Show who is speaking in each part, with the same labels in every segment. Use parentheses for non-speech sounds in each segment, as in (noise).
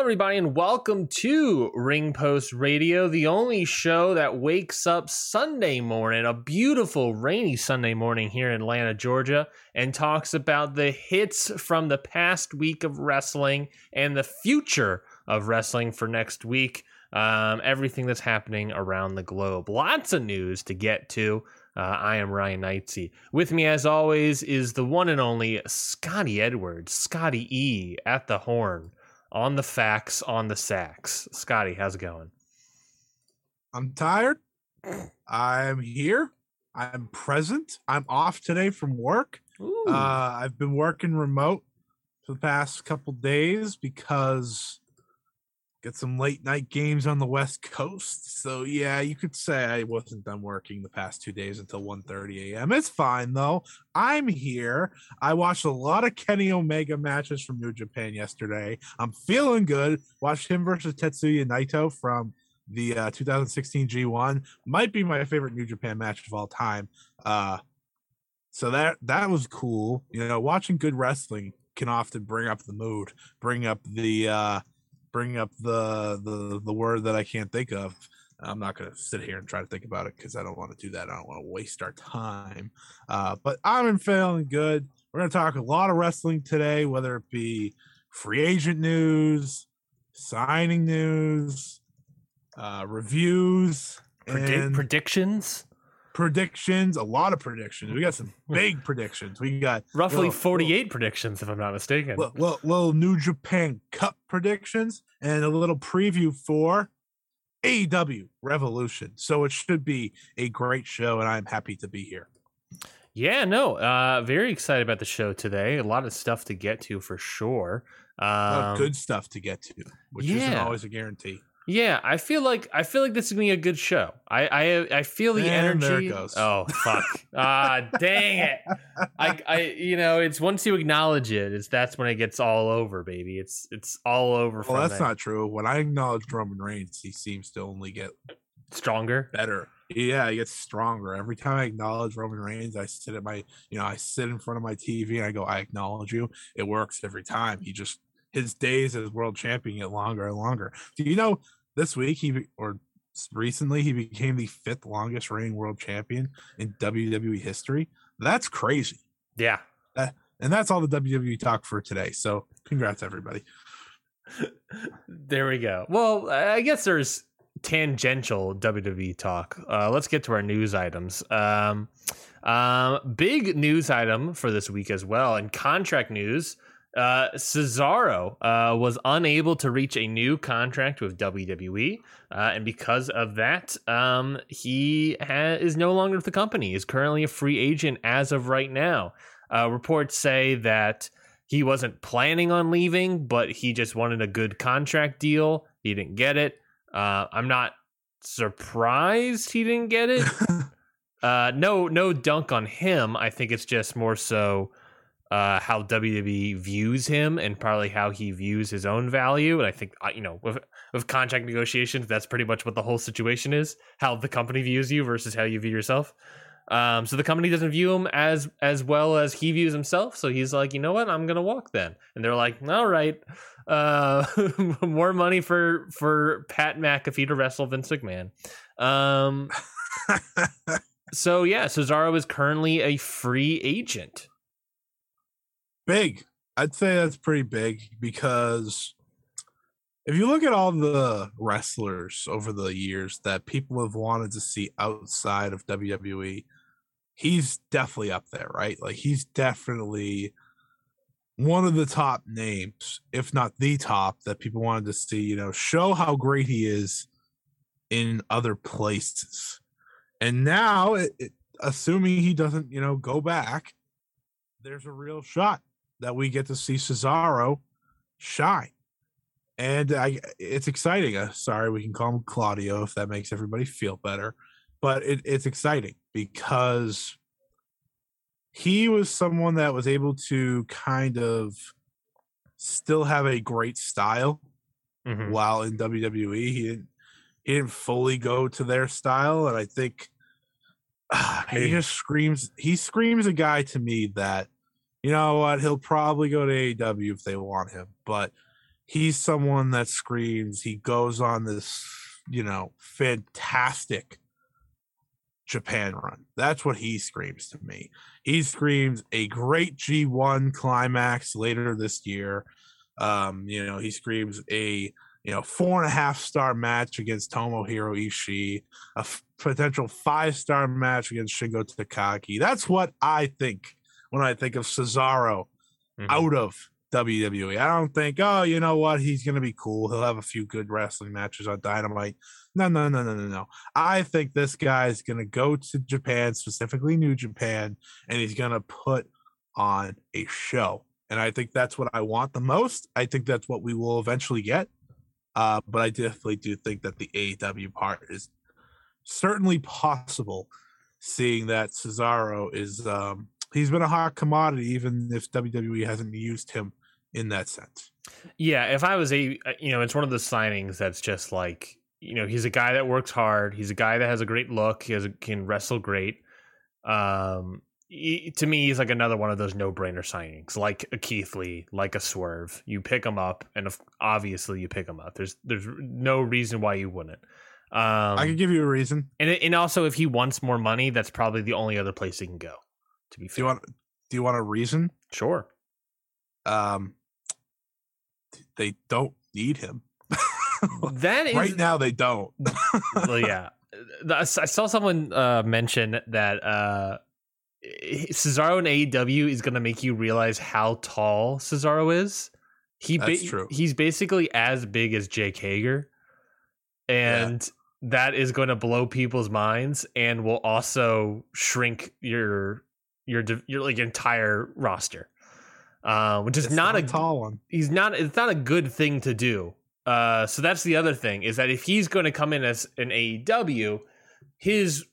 Speaker 1: Hello, everybody, and welcome to Ring Post Radio, the only show that wakes up Sunday morning, a beautiful rainy Sunday morning here in Atlanta, Georgia, and talks about the hits from the past week of wrestling and the future of wrestling for next week. Um, everything that's happening around the globe. Lots of news to get to. Uh, I am Ryan Knightsey. With me, as always, is the one and only Scotty Edwards, Scotty E at the horn on the facts, on the sacks. Scotty, how's it going?
Speaker 2: I'm tired. (clears throat) I'm here. I'm present. I'm off today from work. Uh, I've been working remote for the past couple days because get some late night games on the west coast. So yeah, you could say I wasn't done working the past two days until 1:30 a.m. It's fine though. I'm here. I watched a lot of Kenny Omega matches from New Japan yesterday. I'm feeling good. Watched him versus Tetsuya Naito from the uh, 2016 G1. Might be my favorite New Japan match of all time. Uh, so that that was cool. You know, watching good wrestling can often bring up the mood, bring up the uh bring up the the the word that I can't think of. I'm not going to sit here and try to think about it because I don't want to do that. I don't want to waste our time. Uh, but I'm feeling good. We're going to talk a lot of wrestling today, whether it be free agent news, signing news, uh, reviews,
Speaker 1: predictions?
Speaker 2: Predictions. A lot of predictions. We got some (laughs) big predictions. We got
Speaker 1: Roughly
Speaker 2: little-
Speaker 1: 48 predictions, if I'm not mistaken.
Speaker 2: little, little, little New Japan Cup predictions and a little preview for AEW Revolution. So it should be a great show, and I'm happy to be here.
Speaker 1: yeah, no, uh, very excited about the show today. A lot of stuff to get to for sure.
Speaker 2: A lot of
Speaker 1: Um,
Speaker 2: good stuff to get to, which isn't always a guarantee.
Speaker 1: Yeah, I feel like I feel like this is gonna be a good show. I I, I feel the
Speaker 2: And
Speaker 1: energy.
Speaker 2: goes.
Speaker 1: Oh fuck! ah, dang it! I I you know it's once you acknowledge it, it's that's when it gets all over, baby. It's it's all over.
Speaker 2: Well, that's not true. When I acknowledge Roman Reigns, he seems to only get
Speaker 1: stronger.
Speaker 2: better. Yeah, he gets stronger. Every time I acknowledge Roman Reigns, I sit at my, you know, I sit in front of my TV and I go, I acknowledge you. It works every time. He just his days as world champion get longer and longer. Do you know this week he or recently he became the fifth longest reigning world champion in WWE history? That's crazy.
Speaker 1: Yeah.
Speaker 2: And that's all the WWE talk for today. So congrats everybody. (laughs)
Speaker 1: there we go. Well, I guess there's tangential WWE talk. Uh, let's get to our news items. Um, um, big news item for this week as well, and contract news. Uh, Cesaro uh, was unable to reach a new contract with WWE, uh, and because of that, um, he ha- is no longer with the company. Is currently a free agent as of right now. Uh, reports say that he wasn't planning on leaving, but he just wanted a good contract deal. He didn't get it. Uh, I'm not surprised he didn't get it. (laughs) uh, no, no dunk on him. I think it's just more so uh, how WWE views him and probably how he views his own value. And I think uh, you know with with contract negotiations, that's pretty much what the whole situation is: how the company views you versus how you view yourself. Um, so the company doesn't view him as as well as he views himself. So he's like, you know what, I'm gonna walk then. And they're like, all right, uh, (laughs) more money for for Pat McAfee to wrestle Vince McMahon. Um, (laughs) so yeah, Cesaro is currently a free agent.
Speaker 2: Big. I'd say that's pretty big because if you look at all the wrestlers over the years that people have wanted to see outside of WWE, he's definitely up there, right? Like he's definitely one of the top names, if not the top, that people wanted to see, you know, show how great he is in other places. And now, it, it, assuming he doesn't, you know, go back, there's a real shot that we get to see Cesaro shine. And I, it's exciting. Uh, sorry, we can call him Claudio if that makes everybody feel better. But it, it's exciting because he was someone that was able to kind of still have a great style
Speaker 1: Mhm.
Speaker 2: while in WWE. He didn't he didn't fully go to their style, and I think (sighs) ah, he just screams. He screams a guy to me that you know what he'll probably go to AEW if they want him, but he's someone that screams. He goes on this you know fantastic Japan run. That's what he screams to me. He screams a great G1 climax later this year. Um, you know, he screams a you know four and a half star match against Tomohiro Ishii, a f- potential five star match against Shingo Takagi. That's what I think when I think of Cesaro
Speaker 1: Mhm.
Speaker 2: out of WWE. I don't think, oh, you know what, he's gonna be cool. He'll have a few good wrestling matches on Dynamite. No, no, no, no, no, no. I think this guy's gonna go to Japan, specifically New Japan, and he's gonna put on a show. And I think that's what I want the most. I think that's what we will eventually get. Uh, but I definitely do think that the AEW part is certainly possible, seeing that Cesaro is um, he's been a hot commodity, even if WWE hasn't used him in that sense.
Speaker 1: Yeah, if I was a, uh, you know, it's one of the signings that's just like, you know, he's a guy that works hard. He's a guy that has a great look. He has a, can wrestle great. Um, he- to me, he's like another one of those no-brainer signings, like a Keith Lee, like a Swerve. You pick him up, and obviously you pick him up. There's there's no reason why you wouldn't. Um,
Speaker 2: I can give you a reason.
Speaker 1: and and also if he wants more money, that's probably the only other place he can go. To be
Speaker 2: Do you want? Do you want a reason?
Speaker 1: sure.
Speaker 2: Um, they don't need him (laughs)
Speaker 1: That is
Speaker 2: right now. They don't.
Speaker 1: well, (laughs) yeah. I saw someone uh, mention that uh, Cesaro in AEW is going to make you realize how tall Cesaro is. He
Speaker 2: That's true.
Speaker 1: He's basically as big as Jake Hager, and that is going to blow people's minds, and will also shrink your your your like entire roster, uh, which is
Speaker 2: It's
Speaker 1: not a
Speaker 2: tall one.
Speaker 1: he's not it's not a good thing to do. Uh, so that's the other thing is that if he's going to come in as an AEW, his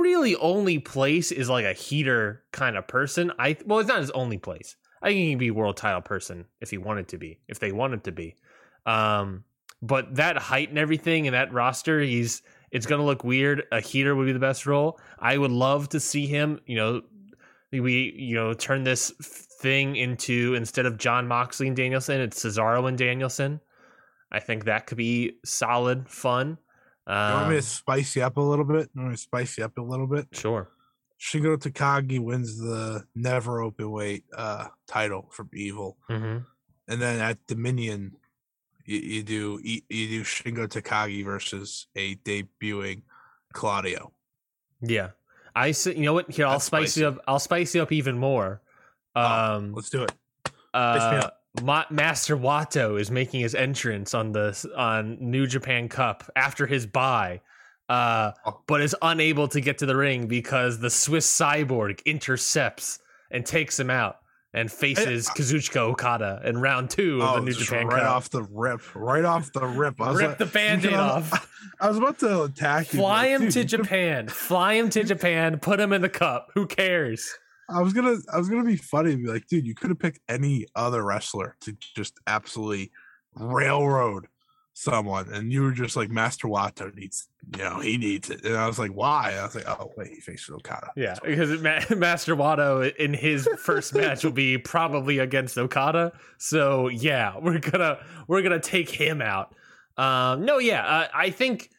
Speaker 1: really only place is like a heater kind of person. I well, it's not his only place. I think he can be world title person if he wanted to be, if they wanted to be. Um, but that height and everything and that roster, he's it's going to look weird. A heater would be the best role. I would love to see him. You know, we you know turn this thing into instead of Jon Moxley and Danielson, it's Cesaro and Danielson. I think that could be solid fun.
Speaker 2: You want me
Speaker 1: Um,
Speaker 2: to spice you up a little bit? You want me to spice you up a little bit?
Speaker 1: sure.
Speaker 2: Shingo Takagi wins the never open weight uh, title from Evil,
Speaker 1: hmm
Speaker 2: and then at Dominion, you, you do you, you do Shingo Takagi versus a debuting Claudio.
Speaker 1: Yeah, I s- you know what? Here, I'll
Speaker 2: That's
Speaker 1: spice
Speaker 2: spicy.
Speaker 1: you up. I'll spice you up even more.
Speaker 2: Oh,
Speaker 1: Um,
Speaker 2: Let's do it.
Speaker 1: uh, Ma- Master Wato is making his entrance on the on New Japan Cup after his bye, uh,
Speaker 2: Oh.
Speaker 1: but is unable to get to the ring because the Swiss Cyborg intercepts and takes him out and faces Kazuchika Okada in round two of
Speaker 2: Oh,
Speaker 1: the New Japan
Speaker 2: right
Speaker 1: Cup.
Speaker 2: off the rip, right off the rip. I was
Speaker 1: Rip
Speaker 2: like-
Speaker 1: the band-aid off. (laughs)
Speaker 2: I was about to attack you.
Speaker 1: Fly him
Speaker 2: dude,
Speaker 1: to Japan. Fly him to Japan. Put him in the cup. Who cares?
Speaker 2: I was gonna, I was gonna be funny and be like, dude, you could have picked any other wrestler to just absolutely railroad someone, and you were just like, Master Wato needs, you know, he needs it, and I was like, why? I was like, oh wait, he faces Okada.
Speaker 1: Yeah, because Ma- (laughs) Master Wato in his first match will be (laughs) probably against Okada. So yeah, we're gonna we're gonna take him out. Um, no, yeah, uh, I think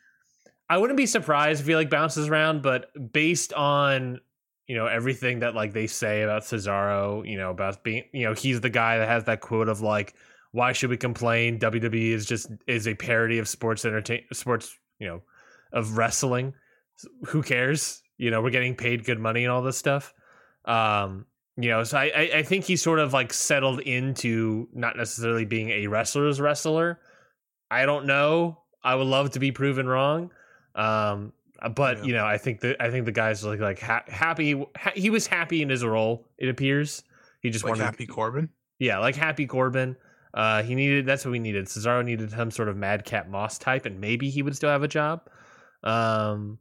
Speaker 1: I wouldn't be surprised if he like bounces around, but based on you know everything that like they say about Cesaro, you know about being you know he's the guy that has that quote of like why should we complain? WWE is just is a parody of sports entertain sports you know of wrestling. Who cares? You know we're getting paid good money and all this stuff. Um, you know, so I, I I think he's sort of like settled into not necessarily being a wrestler's wrestler. I don't know. I would love to be proven wrong. Um, but
Speaker 2: Yeah.
Speaker 1: you know, I think that I think the guy's like like ha- happy. Ha- he was happy in his role. It appears he just
Speaker 2: Like
Speaker 1: wanted,
Speaker 2: Happy Corbin.
Speaker 1: yeah, like happy Corbin. Uh, he needed that's what we needed. Cesaro needed some sort of Madcap Moss type, and maybe he would still have a job. Um,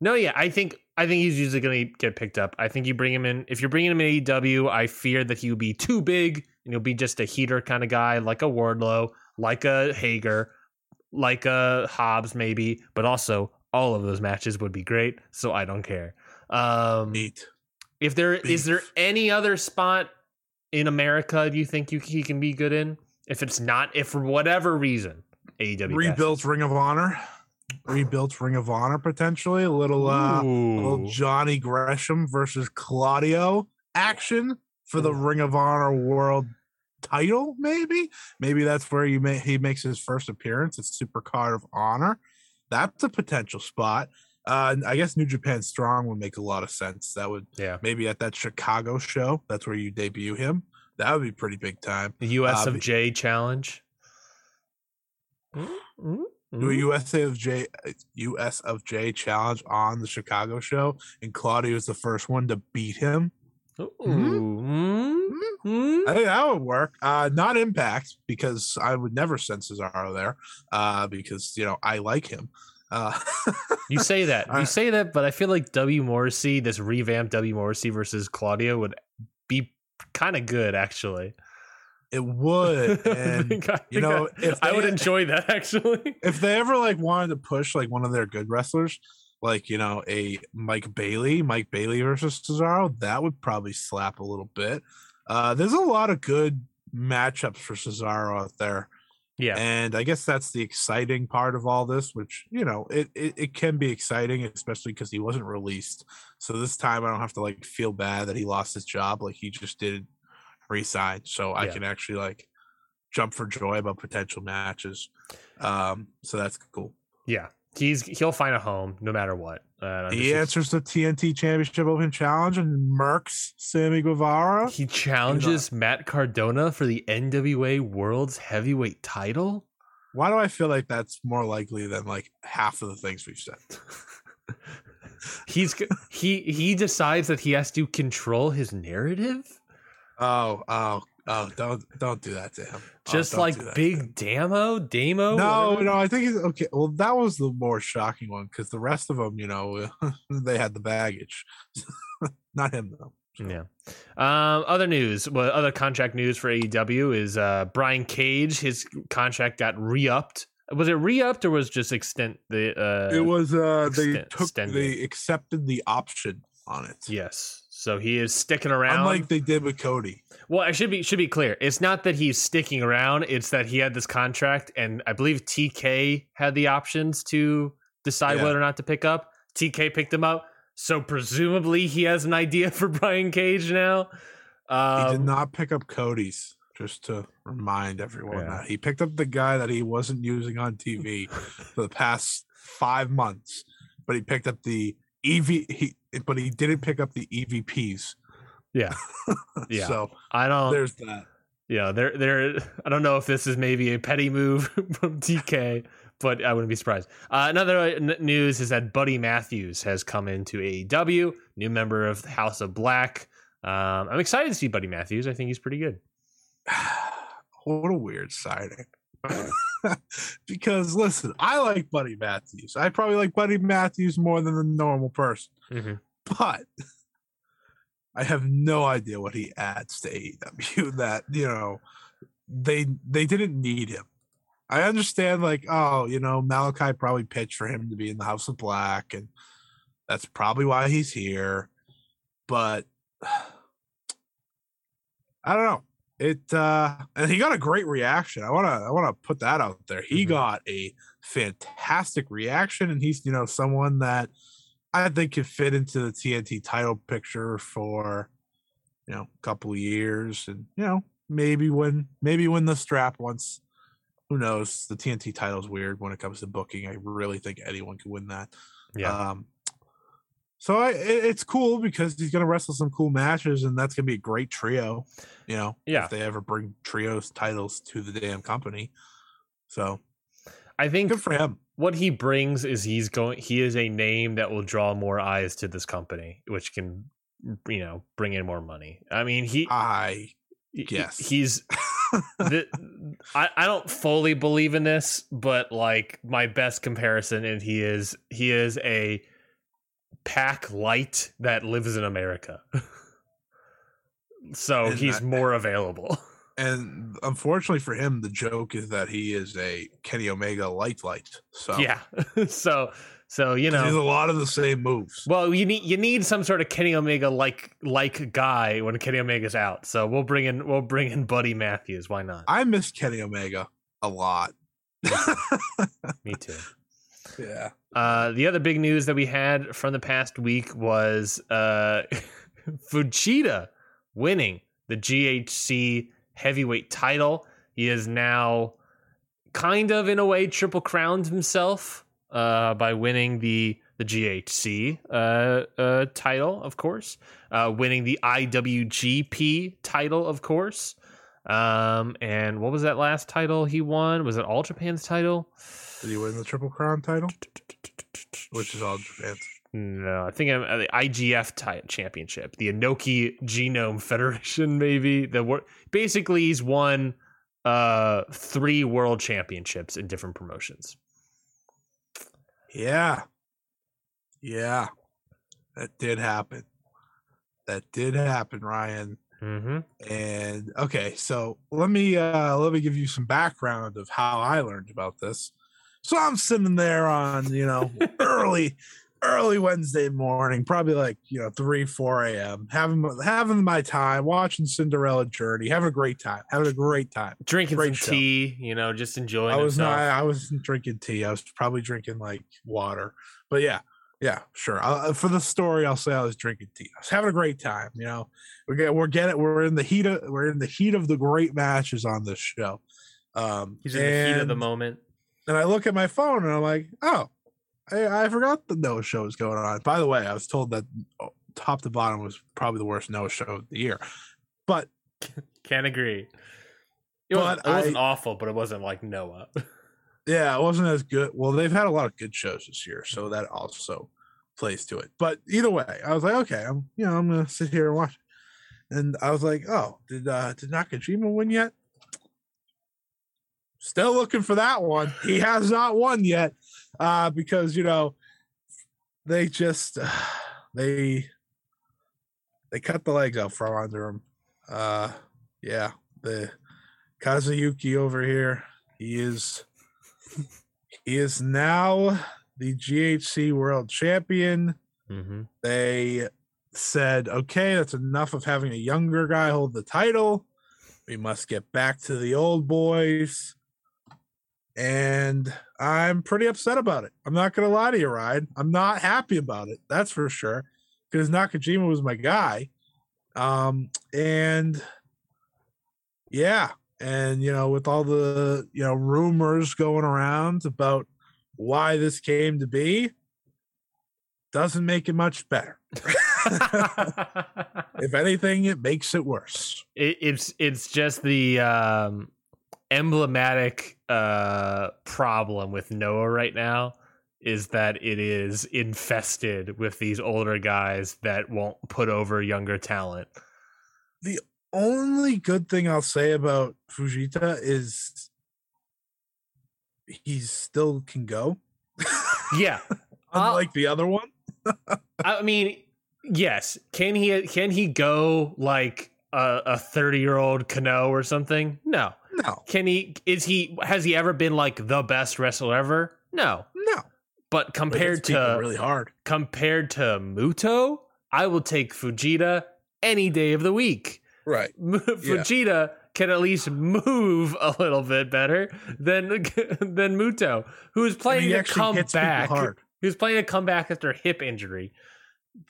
Speaker 1: no, yeah, I think I think he's usually going to get picked up. I think you bring him in. If you're bringing him in AEW, I fear that he will be too big and he'll be just a heater kind of guy, like a Wardlow, like a Hager, like a Hobbs, maybe. But also, all of those matches would be great, so I don't care. Um,
Speaker 2: Neat.
Speaker 1: if there is there
Speaker 2: Beef.
Speaker 1: any other spot in America do you think you, he can be good in? If it's not, if for whatever reason, AEW
Speaker 2: Rebuilt Ring of Honor. Rebuilt Ring of Honor potentially. A little uh little Johnny Gresham versus Claudio action for the Ring of Honor World title, maybe. Maybe that's where you may he makes his first appearance. It's Super Card of Honor. That's a potential spot. Uh, I guess New Japan Strong would make a lot of sense. That would
Speaker 1: yeah,
Speaker 2: maybe at that Chicago show. That's where you debut him. That would be pretty big time.
Speaker 1: the US
Speaker 2: Uh,
Speaker 1: of J challenge. Mm, mm,
Speaker 2: Do a
Speaker 1: mm.
Speaker 2: USA of J US of J challenge on the Chicago show, and Claudio is the first one to beat him.
Speaker 1: Ooh, mm, mm.
Speaker 2: I think that would work. Uh, not Impact because I would never send Cesaro there. Uh, because you know I like him. Uh, (laughs)
Speaker 1: You say that, you say that, but I feel like W Morrissey, this revamped W Morrissey versus Claudio, would be kind of good actually.
Speaker 2: it would, (laughs) and
Speaker 1: I,
Speaker 2: you know,
Speaker 1: I,
Speaker 2: if
Speaker 1: I would enjoy that (laughs) actually.
Speaker 2: if they ever like wanted to push like one of their good wrestlers, like you know a Mike Bailey, Mike Bailey versus Cesaro, that would probably slap a little bit. Uh, there's a lot of good matchups for Cesaro out there.
Speaker 1: Yeah,
Speaker 2: And I guess that's the exciting part of all this, which, you know, it, it, it can be exciting, especially because he wasn't released. So this time I don't have to like feel bad that he lost his job. Like he just did resign. So I
Speaker 1: Yeah.
Speaker 2: can actually like jump for joy about potential matches. Um, so that's cool.
Speaker 1: yeah. He's he'll find a home no matter what. Uh,
Speaker 2: He answers the TNT Championship Open Challenge and Mercs Sammy Guevara.
Speaker 1: He challenges Matt Cardona for the NWA World's Heavyweight title.
Speaker 2: Why do I feel like that's more likely than like half of the things we've said? (laughs)
Speaker 1: He's he he decides that he has to control his narrative,
Speaker 2: Oh, oh, oh! Don't don't do that to him. Oh,
Speaker 1: just
Speaker 2: don't
Speaker 1: like
Speaker 2: do that to him.
Speaker 1: Big Damo, Damo.
Speaker 2: No,
Speaker 1: whatever.
Speaker 2: no, I think it's okay. Well, that was the more shocking one because the rest of them, you know, (laughs) they had the baggage. (laughs) Not him though. So,
Speaker 1: Yeah. Um, other news, well, other contract news for AEW is uh, Brian Cage. His contract got re-upped. Was it re-upped or was just extend the? Uh,
Speaker 2: It was uh they took
Speaker 1: extended.
Speaker 2: they accepted the option on it.
Speaker 1: Yes. So he is sticking around.
Speaker 2: Unlike they did with Cody.
Speaker 1: Well, I should be should be clear. It's not that he's sticking around. It's that he had this contract, and I believe TK had the options to decide
Speaker 2: Yeah.
Speaker 1: whether or not to pick up. TK picked him up, so presumably he has an idea (laughs) for Brian Cage now. Um,
Speaker 2: He did not pick up Cody's, just to remind everyone
Speaker 1: Yeah.
Speaker 2: that. He picked up the guy that he wasn't using on TV (laughs) for the past five months, but he picked up the EV he but he didn't pick up the EVPs.
Speaker 1: Yeah, (laughs) yeah.
Speaker 2: So
Speaker 1: I don't.
Speaker 2: there's that.
Speaker 1: Yeah, there, they're. I don't know if this is maybe a petty move (laughs) from TK, but I wouldn't be surprised. Uh, another n- news is that Buddy Matthews has come into AEW, new member of the House of Black. Um, I'm excited to see Buddy Matthews. I think he's pretty good. (sighs)
Speaker 2: what a weird signing. (laughs) because listen, I like Buddy Matthews. I probably like Buddy Matthews more than a normal person.
Speaker 1: Mm-hmm.
Speaker 2: But I have no idea what he adds to AEW (laughs) that, you know, they they didn't need him. I understand like, oh, you know, Malakai probably pitched for him to be in the House of Black and that's probably why he's here. But (sighs) I don't know it uh and he got a great reaction. I want to i want to put that out there. He mm-hmm. got a fantastic reaction and he's you know someone that i think could fit into the tnt title picture for you know a couple of years. And you know maybe when maybe when the strap once who knows? The tnt title's weird when it comes to booking. I really think anyone could win that.
Speaker 1: Yeah.
Speaker 2: Um so I, it's cool because he's going to wrestle some cool matches, and that's going to be a great trio. You know,
Speaker 1: yeah.
Speaker 2: If they ever bring trios titles to the damn company, so
Speaker 1: I think
Speaker 2: good for him.
Speaker 1: What he brings is he's going. He is a name that will draw more eyes to this company, which can, you know, bring in more money. I mean, he.
Speaker 2: I guess
Speaker 1: he's. (laughs) the, I, I don't fully believe in this, but like my best comparison, and he is he is a PAC light that lives in America. (laughs) so and he's more available. (laughs)
Speaker 2: And unfortunately for him, the joke is that he is a Kenny Omega light light. So
Speaker 1: yeah, (laughs) so so you know,
Speaker 2: there's a lot of the same moves.
Speaker 1: Well, you need you need some sort of Kenny Omega like like guy when Kenny Omega's out. So we'll bring in we'll bring in Buddy Matthews. Why not?
Speaker 2: I miss Kenny Omega a lot.
Speaker 1: Me too.
Speaker 2: Yeah.
Speaker 1: Uh, the other big news that we had from the past week was uh, (laughs) Fujita winning the GHC heavyweight title. He is now kind of, in a way, triple crowned himself uh, by winning the the GHC uh, uh, title, of course, uh, winning the IWGP title, of course. Um, and what was that last title he won? Was it All Japan's title?
Speaker 2: Did he win the Triple Crown title? Which is all Japan's.
Speaker 1: No, I think I'm uh, the IGF type championship, the Inoki Genome Federation, (laughs) maybe the basically he's won uh three world championships in different promotions.
Speaker 2: Yeah, yeah, that did happen. That did happen, Ryan.
Speaker 1: Mm-hmm.
Speaker 2: And okay, so let me uh let me give you some background of how I learned about this. So I'm sitting there on, you know, (laughs) early, early Wednesday morning, probably like, you know, 3, 4 a.m., having having my time, watching Cinderella Journey, having a great time, having a great time.
Speaker 1: Drinking great some show. tea, you know, just enjoying I
Speaker 2: was
Speaker 1: himself. not
Speaker 2: I wasn't drinking tea. I was probably drinking like water. But yeah, yeah, sure. Uh, for the story, I'll say I was drinking tea. I was having a great time. You know, we get we're getting we're in the heat of we're in the heat of the great matches on this show. Um,
Speaker 1: He's in the heat of the moment
Speaker 2: and I look at my phone and I'm like, oh, I, I forgot the Noah show was going on. By the way, I was told that oh, top to bottom was probably the worst Noah show of the year, but
Speaker 1: can't agree. It, was, it wasn't I, awful, but it wasn't like Noah. (laughs)
Speaker 2: yeah, it wasn't as good. Well, they've had a lot of good shows this year, so that also plays to it. But either way, I was like, okay, I'm you know I'm gonna sit here and watch. And I was like, oh, did uh did Nakajima win yet? Still looking for that one. He has not won yet uh, because you know they just uh, (sighs) they they cut the legs out from under him. Uh, yeah, the Kazuyuki over here. He is he is now the GHC World Champion.
Speaker 1: Mm-hmm.
Speaker 2: They said, okay, that's enough of having a younger guy hold the title. We must get back to the old boys and I'm pretty upset about it. I'm not gonna lie to you, Ryan. I'm not happy about it. That's for sure, because Nakajima was my guy, um, and yeah, and you know, with all the you know rumors going around about why this came to be, doesn't make it much better. (laughs) (laughs) if anything, it makes it worse.
Speaker 1: it, it's it's just the um, emblematic uh, problem with Noah right now is that it is infested with these older guys that won't put over younger talent.
Speaker 2: The only good thing I'll say about Fujita is he still can go,
Speaker 1: Yeah, (laughs)
Speaker 2: unlike the other one.
Speaker 1: I mean, yes. Can he can he go like a thirty year old Kenoh or something? No.
Speaker 2: No,
Speaker 1: Can he? Is he? Has he ever been like the best wrestler ever? No.
Speaker 2: no.
Speaker 1: But
Speaker 2: But
Speaker 1: compared
Speaker 2: it's
Speaker 1: to
Speaker 2: really hard.
Speaker 1: compared to Muto, I will take Fujita any day of the week.
Speaker 2: Right. (laughs)
Speaker 1: M- Fujita can at least move a little bit better than (laughs) than Muto, who is playing
Speaker 2: he
Speaker 1: to
Speaker 2: actually
Speaker 1: come back.
Speaker 2: hard.
Speaker 1: He was playing to come back after a hip injury.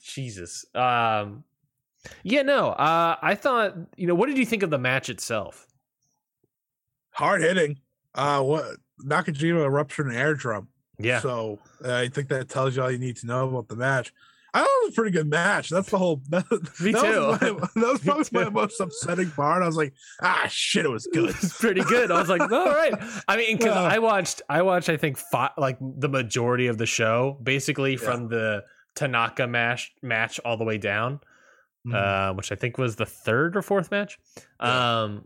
Speaker 1: Jesus. Um, yeah, no. Uh, I thought. You know, what did you think of the match itself?
Speaker 2: Hard hitting. Uh, what Nakajima ruptured an eardrum.
Speaker 1: Yeah.
Speaker 2: So uh, I think that tells you all you need to know about the match. I thought it was a pretty good match. That's the whole. (laughs) That,
Speaker 1: Me
Speaker 2: that Was
Speaker 1: too.
Speaker 2: my, that was (laughs) probably my most upsetting part. I was like, ah, shit, it was (laughs) good.
Speaker 1: it's pretty good. I was like, all right. I mean, because. I watched, I watched, I think, fi- like the majority of the show, basically
Speaker 2: Yeah.
Speaker 1: from the Tanaka match match all the way down,
Speaker 2: Mhm.
Speaker 1: uh, which I think was the third or fourth match.
Speaker 2: Yeah.
Speaker 1: Um,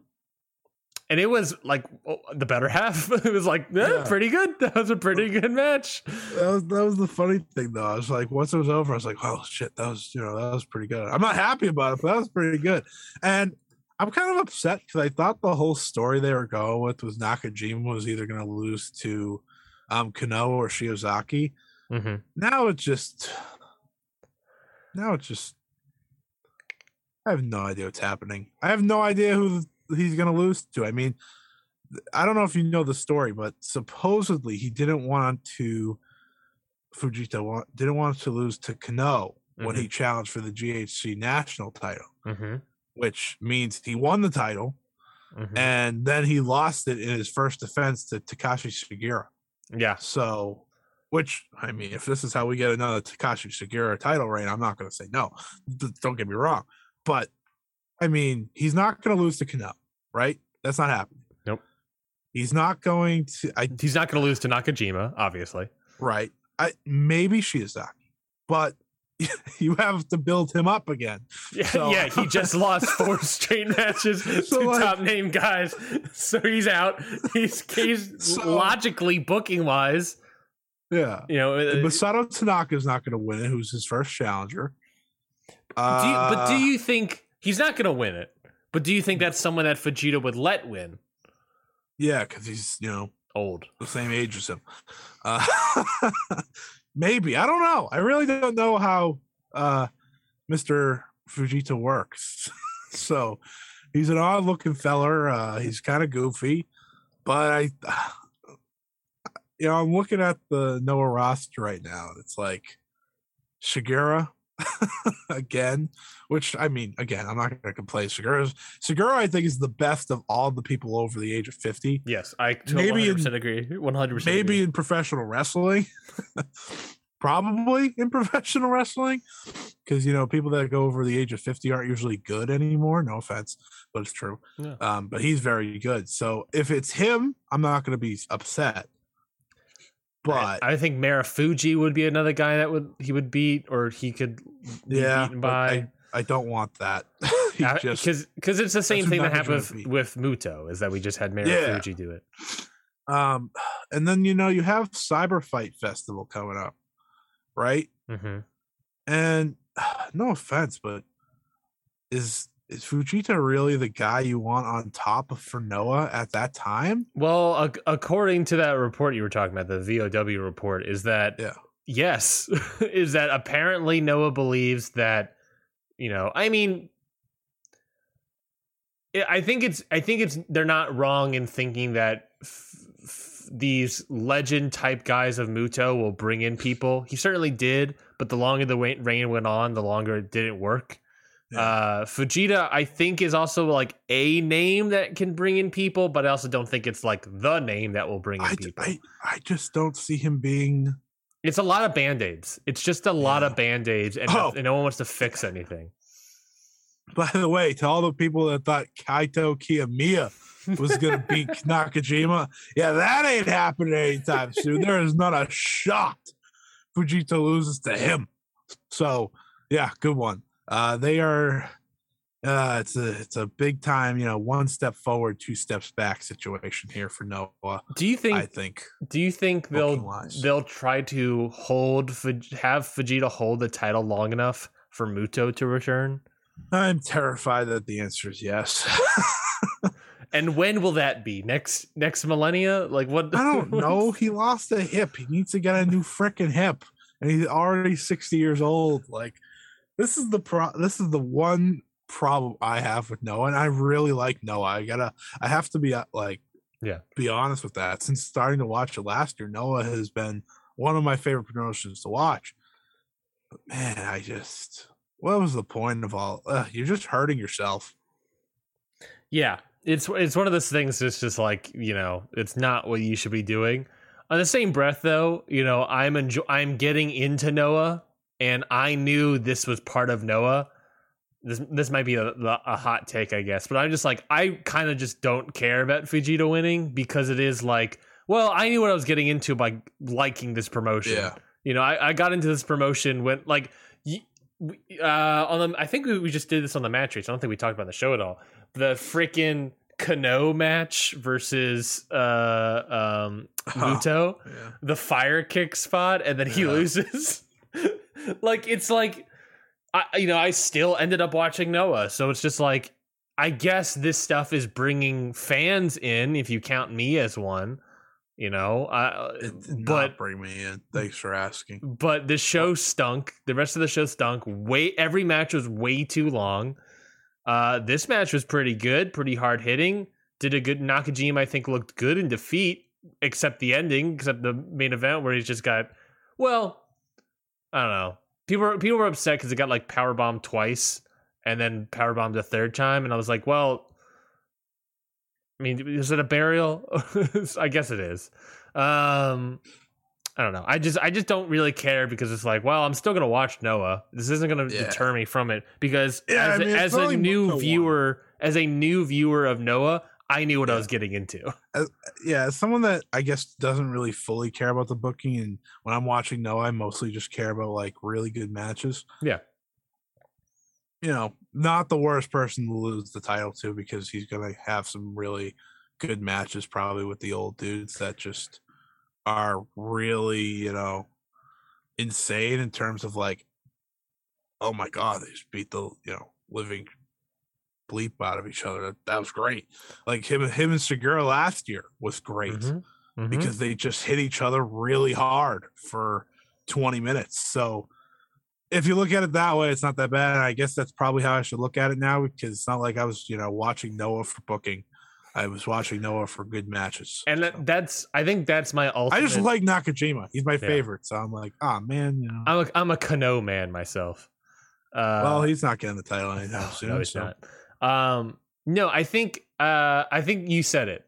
Speaker 1: and it was like oh, the better half. (laughs) it was like eh,
Speaker 2: Yeah.
Speaker 1: pretty good. (laughs) That was a pretty good match.
Speaker 2: that was that was the funny thing though. I was like, once it was over, I was like, oh shit, that was you know that was pretty good. I'm not happy about it, but that was pretty good. And I'm kind of upset because I thought the whole story they were going with was Nakajima was either going to lose to um Kenoh or Shiozaki.
Speaker 1: Mm-hmm.
Speaker 2: Now it's just now it's just I have no idea what's happening. I have no idea who he's going to lose to. I mean, I don't know if you know the story, but supposedly he didn't want to Fujita want, didn't want to lose to Kenoh when he challenged for the GHC national title,
Speaker 1: Mm-hmm.
Speaker 2: which means he won the title
Speaker 1: Mm-hmm.
Speaker 2: and then he lost it in his first defense to Takashi Sugiura.
Speaker 1: yeah.
Speaker 2: So, which I mean, if this is how we get another Takashi Sugiura title reign, I'm not going to say no. Don't get me wrong, but I mean, he's not going to lose to Kenoh, right? That's not happening.
Speaker 1: Nope.
Speaker 2: He's not going to. I
Speaker 1: He's not going to lose to Nakajima, obviously.
Speaker 2: right. I maybe Shiozaki, but (laughs) you have to build him up again.
Speaker 1: Yeah,
Speaker 2: So-
Speaker 1: yeah, he (laughs) just lost four straight matches
Speaker 2: So,
Speaker 1: to
Speaker 2: like-
Speaker 1: top name guys, so he's out. He's, he's
Speaker 2: So-
Speaker 1: logically booking wise,
Speaker 2: Yeah.
Speaker 1: you know. uh,
Speaker 2: Masato Tanaka is not going to win it. Who's his first challenger?
Speaker 1: do you, but do
Speaker 2: Uh,
Speaker 1: you think he's not going to win it? But do you think that's someone that Fujita would let win?
Speaker 2: Yeah, because he's you know
Speaker 1: Old.
Speaker 2: the same age as him. Uh, (laughs) maybe I don't know. I really don't know how uh, Mr. Fujita works. (laughs) so he's an odd looking feller. Uh, he's kind of goofy, but I, (sighs) you know, I'm looking at the Noah roster right now. and It's like Shigeru (laughs) again, which I mean, again, I'm not going to complain. Shigeru's Shigeru, I think, is the best of all the people over the age of 50
Speaker 1: Yes, I
Speaker 2: Maybe
Speaker 1: maybe
Speaker 2: in-
Speaker 1: 100% agree. 100%
Speaker 2: maybe
Speaker 1: agree.
Speaker 2: in professional wrestling (laughs) probably in professional wrestling because you know people that go over the age of 50 aren't usually good anymore no offense but it's true
Speaker 1: Yeah.
Speaker 2: um but he's very good so if it's him i'm not going to be upset but
Speaker 1: I, I think Marufuji would be another guy that would he would beat, or he could be
Speaker 2: yeah
Speaker 1: beaten by.
Speaker 2: I, I don't want that (laughs)
Speaker 1: because because it's the same thing that happened with, with Muto is that we just had Mara
Speaker 2: Yeah.
Speaker 1: Do it.
Speaker 2: um and then you know you have cyber fight festival coming up right
Speaker 1: hmm
Speaker 2: And (sighs) no offense, but is is Fujita really the guy you want on top of for Noah at that time?
Speaker 1: Well, ac- according to that report you were talking about, the VOW report, is that
Speaker 2: Yeah.
Speaker 1: yes, (laughs) is that apparently Noah believes that you know, I mean. I- think it's. I think it's. They're not wrong in thinking that f- f- these legend type guys of Muto will bring in people. He certainly did, but the longer the reign went on, the longer it didn't work. Uh, Fujita, I think, is also like a name that can bring in people, but I also don't think it's like the name that will bring in
Speaker 2: I,
Speaker 1: people.
Speaker 2: I I just don't see him being
Speaker 1: It's a lot of band aids. It's just a lot of band aids, and,
Speaker 2: Oh.
Speaker 1: and no one wants to fix anything.
Speaker 2: By the way, to all the people that thought Kaito Kiyomiya was going to beat (laughs) Nakajima, yeah, that ain't happening anytime soon. There is not a shot Fujita loses to him. So, yeah, good one. Uh, they are. Uh, it's a it's a big time, you know, one step forward, two steps back situation here for Noah.
Speaker 1: Do you think?
Speaker 2: I think.
Speaker 1: do you think they'll
Speaker 2: booking-wise.
Speaker 1: they'll try to hold have Fujita hold the title long enough for Muto to return?
Speaker 2: I'm terrified that the answer is yes. (laughs)
Speaker 1: And when will that be? Next next millennia? Like what?
Speaker 2: I don't (laughs) know. He lost a hip. He needs to get a new freaking hip, and he's already sixty years old. Like this is the pro. This is the one problem I have with Noah, and I really like Noah. I gotta. I have to be uh, like,
Speaker 1: Yeah.
Speaker 2: be honest with that. Since starting to watch it last year, Noah has been one of my favorite promotions to watch. But man, I just. What was the point of all? Uh, you're just hurting yourself.
Speaker 1: Yeah, it's it's one of those things. That's just like you know, it's not what you should be doing. On the same breath, though, you know, I'm enjoy- I'm getting into Noah, and I knew this was part of Noah. This this might be a, a hot take, I guess, but I'm just like I kind of just don't care about Fujita winning because it is like, well, I knew what I was getting into by liking this promotion.
Speaker 2: Yeah.
Speaker 1: You know, I, I got into this promotion when like uh on the I think we, we just did this on the match race. I don't think we talked about the show at all. The freaking Kenoh match versus uh um (laughs) Muto,
Speaker 2: Yeah.
Speaker 1: the fire kick spot, and then he
Speaker 2: Yeah.
Speaker 1: loses. (laughs) (laughs) like it's like I you know, I still ended up watching Noah. So it's just like I guess this stuff is bringing fans in if you count me as one. You know, I,
Speaker 2: It did
Speaker 1: but
Speaker 2: not bring me in. Thanks for asking.
Speaker 1: but the show stunk. The rest of the show stunk. Way every match was way too long. Uh, this match was pretty good, pretty hard hitting. Did a good Nakajima. I think looked good in defeat, except the ending, except the main event where he's just got. Well, I don't know. People were, people were upset because it got like power bombed twice and then power bombed a third time, and I was like, well. I mean, is it a burial? (laughs) I guess it is. Um, I don't know. I just I just don't really care because it's like, well, I'm still gonna watch Noah. This isn't gonna
Speaker 2: Yeah.
Speaker 1: deter me from it because
Speaker 2: Yeah,
Speaker 1: as,
Speaker 2: I mean,
Speaker 1: a, as a new
Speaker 2: Muto one.
Speaker 1: viewer, as a new viewer of Noah, I knew what I was getting into. (laughs)
Speaker 2: yeah, as someone that I guess doesn't really fully care about the booking, and when I'm watching no, I mostly just care about like really good matches.
Speaker 1: Yeah.
Speaker 2: You know, not the worst person to lose the title to because he's gonna have some really good matches probably with the old dudes that just are really, you know, insane in terms of like, oh my god, they just beat the you know living bleep out of each other. That, that was great. Like him, him and Sugiura last year was great
Speaker 1: Mhm. Mhm.
Speaker 2: because they just hit each other really hard for 20 minutes. So if you look at it that way, it's not that bad. I guess that's probably how I should look at it now because it's not like I was, you know, watching Noah for booking. I was watching Noah for good matches.
Speaker 1: and
Speaker 2: So,
Speaker 1: that's I think that's my ultimate.
Speaker 2: I just like Nakajima. He's my favorite. So I'm like, oh man, you know.
Speaker 1: I'm a I'm a Kenoh man myself. Uh,
Speaker 2: well, he's not getting the title anytime soon.
Speaker 1: no, he's
Speaker 2: so.
Speaker 1: not. Um, no, I think uh, I think you said it.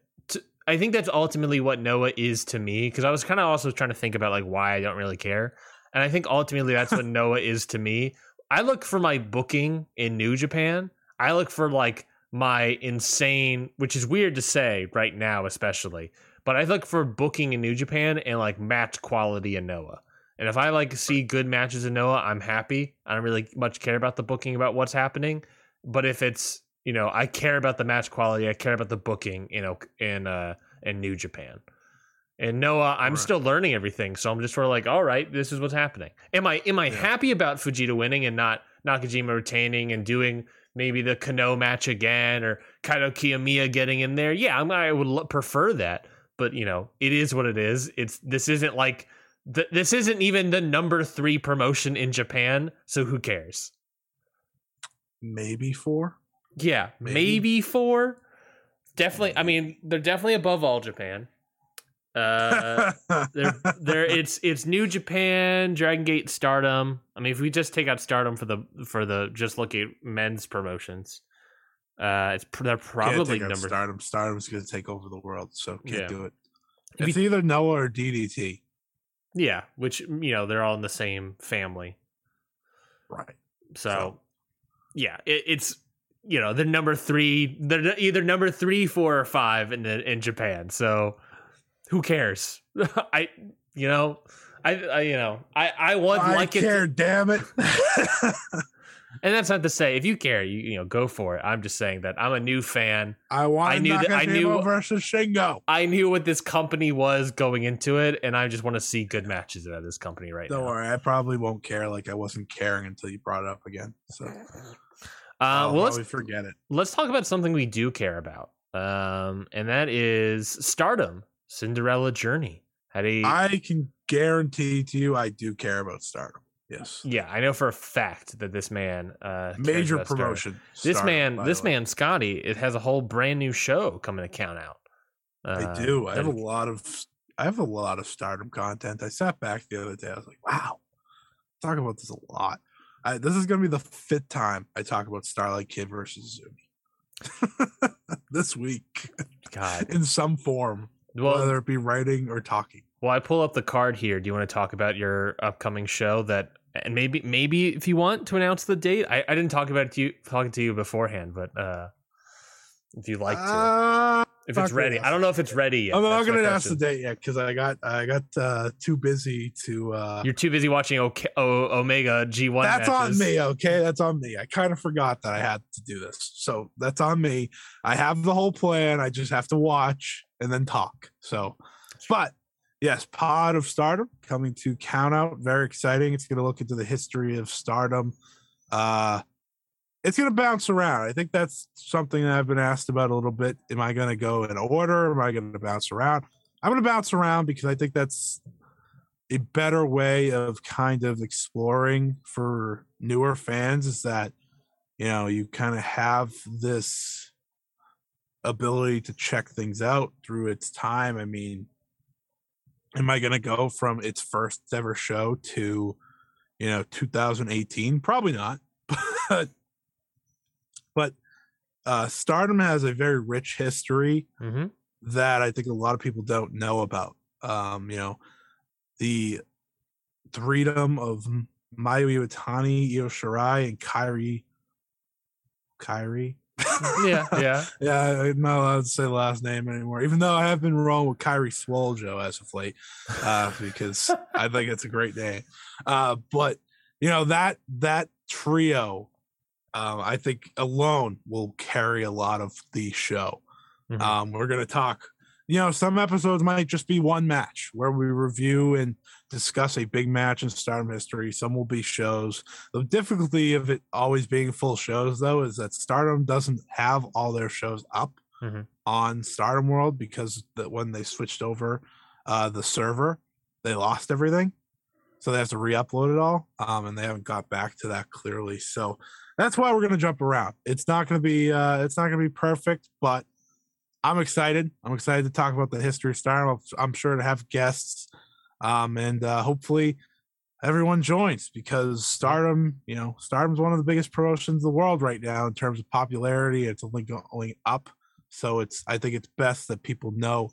Speaker 1: I think that's ultimately what Noah is to me because I was kind of also trying to think about like why I don't really care, and I think ultimately that's what (laughs) Noah is to me. I look for my booking in New Japan. I look for like my insane, which is weird to say right now, especially. But I look for booking in New Japan and like match quality in Noah. And if I like see good matches in Noah, I'm happy. I don't really much care about the booking about what's happening. But if it's you know, I care about the match quality. I care about the booking. You know, in uh in New Japan. And Noah, I'm
Speaker 2: Right.
Speaker 1: still learning everything, so I'm just sort of like, all right, this is what's happening. Am I am I
Speaker 2: Yeah.
Speaker 1: happy about Fujita winning and not Nakajima retaining and doing maybe the Kenoh match again or Kaito Kiyomiya getting in there? Yeah, I'm, I would lo- prefer that, but you know, it is what it is. It's this isn't like th- this isn't even the number three promotion in Japan, so who cares?
Speaker 2: Maybe four.
Speaker 1: Yeah,
Speaker 2: Maybe.
Speaker 1: maybe, four. Definitely. I mean, they're definitely above all Japan. Uh, they're they're (laughs) it's it's New Japan, Dragon Gate, Stardom. I mean, if we just take out Stardom for the for the just look at men's promotions, uh, it's they're probably number.
Speaker 2: Stardom. Stardom's going to take over the world, so can't
Speaker 1: Yeah.
Speaker 2: do it. It's either Noah or DDT.
Speaker 1: Yeah, which you know they're all in the same family.
Speaker 2: Right.
Speaker 1: So,
Speaker 2: So-
Speaker 1: yeah, it, it's you know they're number three. They're either number three, four, or five in the, in Japan. So who cares? (laughs) I you know I, I you know I I want
Speaker 2: I
Speaker 1: like it, I
Speaker 2: care,
Speaker 1: to-
Speaker 2: damn it. (laughs)
Speaker 1: and that's not to say if you care, you you know go for it. I'm just saying that I'm a new fan.
Speaker 2: I want
Speaker 1: I knew that- I knew-
Speaker 2: versus Shingo.
Speaker 1: I knew what this company was going into it, and I just want to see good matches out of this company right now.
Speaker 2: Don't
Speaker 1: now.
Speaker 2: worry, I probably won't care like I wasn't caring until you brought it up again. So
Speaker 1: uh-uh.
Speaker 2: Uh,
Speaker 1: well, let's
Speaker 2: forget it.
Speaker 1: let's talk about something we do care about, um, and that is Stardom Cinderella Journey. How Had a
Speaker 2: I can guarantee to you I do care about Stardom. Yes.
Speaker 1: yeah, I know for a fact that this man uh,
Speaker 2: Major
Speaker 1: about Stardom.
Speaker 2: promotion.
Speaker 1: This man, this man, Scotty, it has a whole brand new show coming to count out.
Speaker 2: I
Speaker 1: Uh,
Speaker 2: do. I have a lot of I have a lot of stardom content. I sat back the other day. I was like, wow, talk about this a lot. I, this is gonna be the fifth time I talk about Starlight Kid versus Zumi (laughs) this week
Speaker 1: God. (laughs)
Speaker 2: in some form,
Speaker 1: Well,
Speaker 2: whether it be writing or talking.
Speaker 1: Well, I pull up the card here. Do you want to talk about your upcoming show that and maybe maybe if you want to announce the date? I, I didn't talk about it to you talking to you beforehand, but uh if you'd like to.
Speaker 2: Uh,
Speaker 1: if it's ready. I don't know if it's ready yet.
Speaker 2: I'm not gonna announce the date yet because I got I got uh, too busy to. Uh,
Speaker 1: You're too busy watching o- o- Omega G1
Speaker 2: that's on me, okay? That's on me. I kind of forgot that I had to do this, so that's on me. I have the whole plan. I just have to watch and then talk. So, but yes, Pod of Stardom coming to count out. Very exciting. It's going to look into the history of Stardom. Uh, it's going to bounce around. I think that's something that I've been asked about a little bit. Am I going to go in order? Am I going to bounce around? I'm going to bounce around because I think that's a better way of kind of exploring for newer fans is that you know you kind of have this ability to check things out through its time i mean am i going to go from its first ever show to you know 2018 probably not (laughs) but but uh stardom has a very rich history
Speaker 1: Mhm.
Speaker 2: that I think a lot of people don't know about. Um, you know, the freedom of Mayu Iwatani, Io Shirai, and Kairi. Kairi.
Speaker 1: Yeah, (laughs) yeah.
Speaker 2: yeah, I'm not allowed to say the last name anymore, even though I have been wrong with Kairi Swoljo as of late, uh, because (laughs) I think it's a great name. Uh, but you know that that trio, um, I think alone will carry a lot of the show.
Speaker 1: Mhm.
Speaker 2: Um, we're gonna talk. You know, some episodes might just be one match where we review and discuss a big match in Stardom history. Some will be shows. The difficulty of it always being full shows, though, is that Stardom doesn't have all their shows up
Speaker 1: Mhm.
Speaker 2: on Stardom World because that when they switched over uh, the server, they lost everything, so they have to re-upload it all, um, and they haven't got back to that clearly. So that's why we're gonna jump around. It's not gonna be uh, it's not gonna be perfect, but I'm excited. I'm excited to talk about the history of Stardom. I'm sure to have guests, um, and uh, hopefully everyone joins because Stardom, you know, Stardom's one of the biggest promotions in the world right now in terms of popularity. It's only going up, so it's I think it's best that people know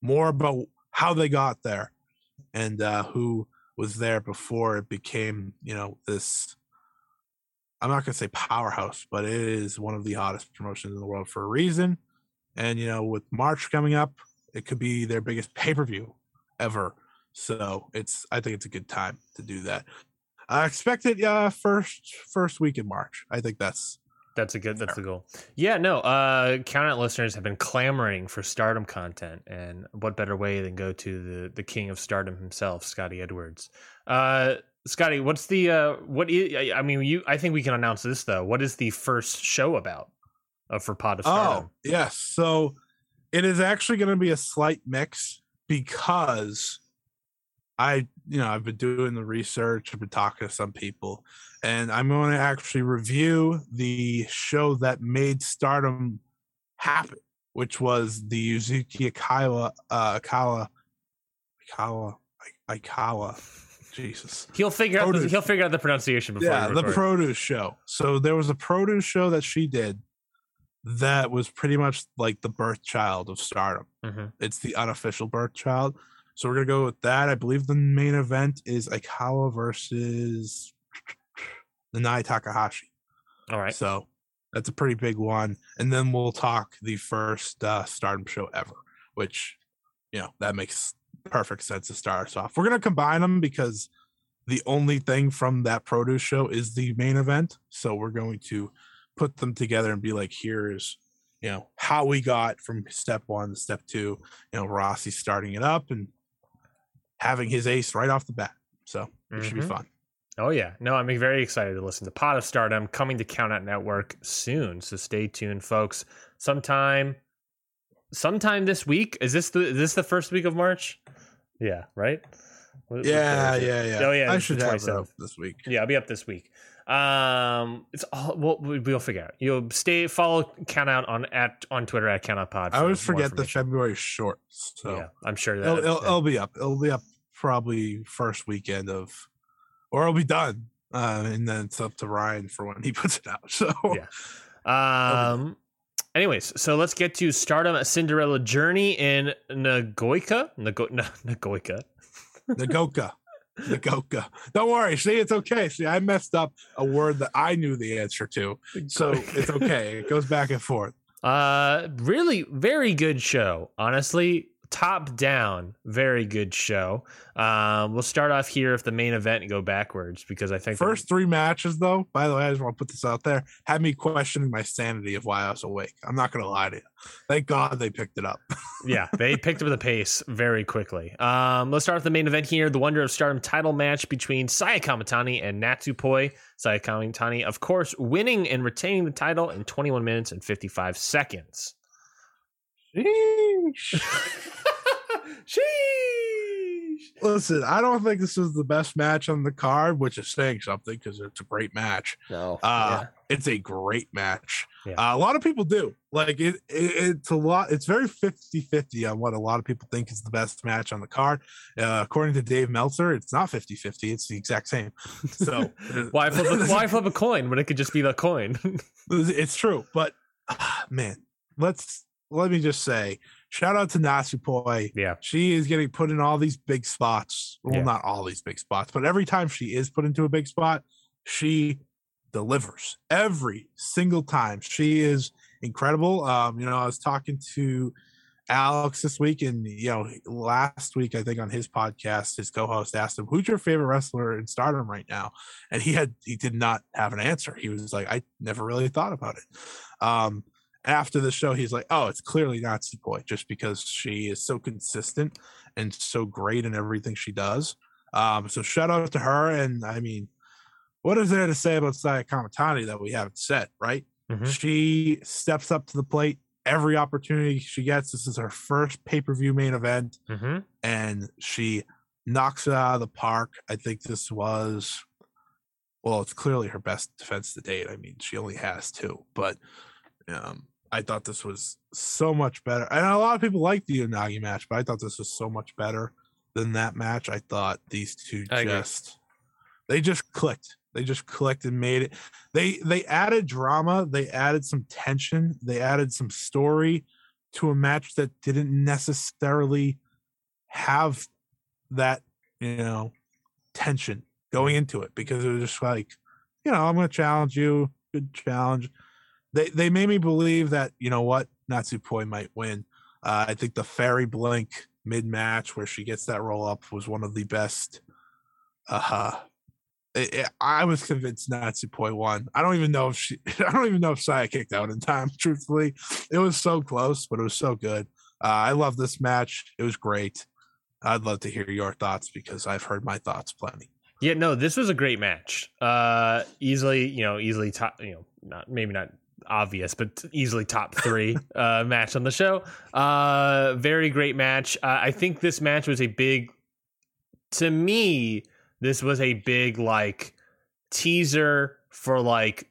Speaker 2: more about how they got there and uh, who was there before it became, you know, this. I'm not gonna say powerhouse, but it is one of the hottest promotions in the world for a reason. And you know, with March coming up, it could be their biggest pay per view ever. So it's I think it's a good time to do that. I expect it uh first first week in March. I think that's
Speaker 1: That's a good. That's the goal. Yeah, no. Uh, count out listeners have been clamoring for Stardom content, and what better way than go to the the king of Stardom himself, Scotty Edwards. Uh, Scotty, what's the uh, what? I, I mean, you. I think we can announce this though. What is the first show about? Uh, for Pod of Stardom.
Speaker 2: Oh, yes. So it is actually going to be a slight mix because I, you know, I've been doing the research, I've been talking to some people, and I'm going to actually review the show that made Stardom happen, which was the Yuzuki Akawa, uh, Akawa, Akawa, Akawa. Jesus.
Speaker 1: He'll figure out. The, he'll figure out the pronunciation before.
Speaker 2: Yeah, the produce show. So there was a produce show that she did that was pretty much like the birth child of stardom.
Speaker 1: Mhm.
Speaker 2: It's the unofficial birth child. So we're gonna go with that. I believe the main event is Aikawa versus Nanae Takahashi.
Speaker 1: All right.
Speaker 2: So that's a pretty big one. And then we'll talk the first uh, Stardom show ever, which you know that makes perfect sense to start us off. We're gonna combine them because the only thing from that produce show is the main event. So we're going to put them together and be like, here's you know how we got from step one to step two. You know, Rossy starting it up and having his ace right off the bat. So it should be
Speaker 1: Mhm.
Speaker 2: fun.
Speaker 1: Oh yeah, no, I'm very excited to listen to Pod of Stardom coming to Count Out Network soon. So stay tuned, folks. Sometime, sometime this week. Is this the is this the first week of March? Yeah, right. What-
Speaker 2: Yeah, yeah, yeah.
Speaker 1: Oh yeah,
Speaker 2: I should have it up this week.
Speaker 1: Yeah, I'll be up this week. Um, it's all we'll, we'll figure out. You'll stay follow Count Out on at on Twitter at Count Out Pod.
Speaker 2: I always forget the. February shorts. So
Speaker 1: yeah, I'm sure that
Speaker 2: it'll, it'll,
Speaker 1: yeah.
Speaker 2: it'll be up. It'll be up probably first weekend of, or it'll be done. Uh, and then it's up to Ryan for when he (laughs) puts it out. So
Speaker 1: Yeah. (laughs) Um. Anyways, so let's get to Stardom: A Cinderella Journey in Nagoya. Nago- (laughs) Na- Nagoya.
Speaker 2: Nagoka. Nagoka. Don't worry. See, it's okay. See, I messed up a word that I knew the answer to. So it's okay. It goes back and forth.
Speaker 1: Uh, really, very good show. Honestly, top down, very good show. Um, we'll start off here if the main event and go backwards because I think the-
Speaker 2: First three matches, though, by the way, I just want to put this out there, had me questioning my sanity of why I was awake. I'm not going to lie to you. Thank God they picked it up. (laughs)
Speaker 1: yeah, they picked up the pace very quickly. Um, let's start with the main event here: the Wonder of Stardom title match between Saya Kamitani and Natsupoi. Saya Kamitani, of course, winning and retaining the title in 21 minutes and 55 seconds.
Speaker 2: Sheesh. (laughs)
Speaker 1: Sheesh.
Speaker 2: Listen, I don't think this is the best match on the card, which is saying something because it's a great match.
Speaker 1: No.
Speaker 2: Uh, It's a great match.
Speaker 1: Yeah.
Speaker 2: Uh, a lot of people do. Like it, it it's a lot, it's very 50 50 on what a lot of people think is the best match on the card. Uh, according to Dave Meltzer, it's not 50 50, it's the exact same. So (laughs)
Speaker 1: why flip a, (laughs) why flip a coin when it could just be the coin?
Speaker 2: it's true. But ah, man, let's let me just say shout out to Natsupoi.
Speaker 1: yeah.
Speaker 2: She is getting put in all these big spots. Well,
Speaker 1: Yeah.
Speaker 2: not all these big spots, but every time she is put into a big spot, she delivers every single time. She is incredible. Um, you know, I was talking to Alex this week, and you know, last week I think on his podcast, his co-host asked him, "Who's your favorite wrestler in Stardom right now?" And he had he did not have an answer. He was like, "I never really thought about it." Um, after the show, he's like, "Oh, it's clearly not Tsukoi, just because she is so consistent and so great in everything she does." Um, so shout out to her, and I mean, what is there to say about Saya Kamitani that we haven't said, right?
Speaker 1: Mhm.
Speaker 2: She steps up to the plate every opportunity she gets. This is her first pay per view main event,
Speaker 1: hmm
Speaker 2: and she knocks it out of the park. I think this was, well, it's clearly her best defense to date. I mean, she only has two, but um, I thought this was so much better. And a lot of people like the Unagi match, but I thought this was so much better than that match. I thought these two
Speaker 1: I agree.
Speaker 2: just they just clicked. They just clicked and made it. They they added drama. They added some tension. They added some story to a match that didn't necessarily have that you know tension going into it because it was just like you know I'm going to challenge you. Good challenge. They they made me believe that you know what Natsupoi might win. Uh, I think the fairy blink mid match where she gets that roll up was one of the best. Uh, it, it- I was convinced Natsupoi won. I don't even know if she. (laughs) I don't even know if Saya kicked out in time. (laughs) Truthfully, it was so close, but it was so good. Uh, I love this match. It was great. I'd love to hear your thoughts because I've heard my thoughts plenty.
Speaker 1: Yeah, no, this was a great match. Uh, easily, you know, easily top, you know, not maybe not obvious, but easily top three (laughs) uh, match on the show. Uh, very great match. Uh, I think this match was a big, to me, this was a big like teaser for like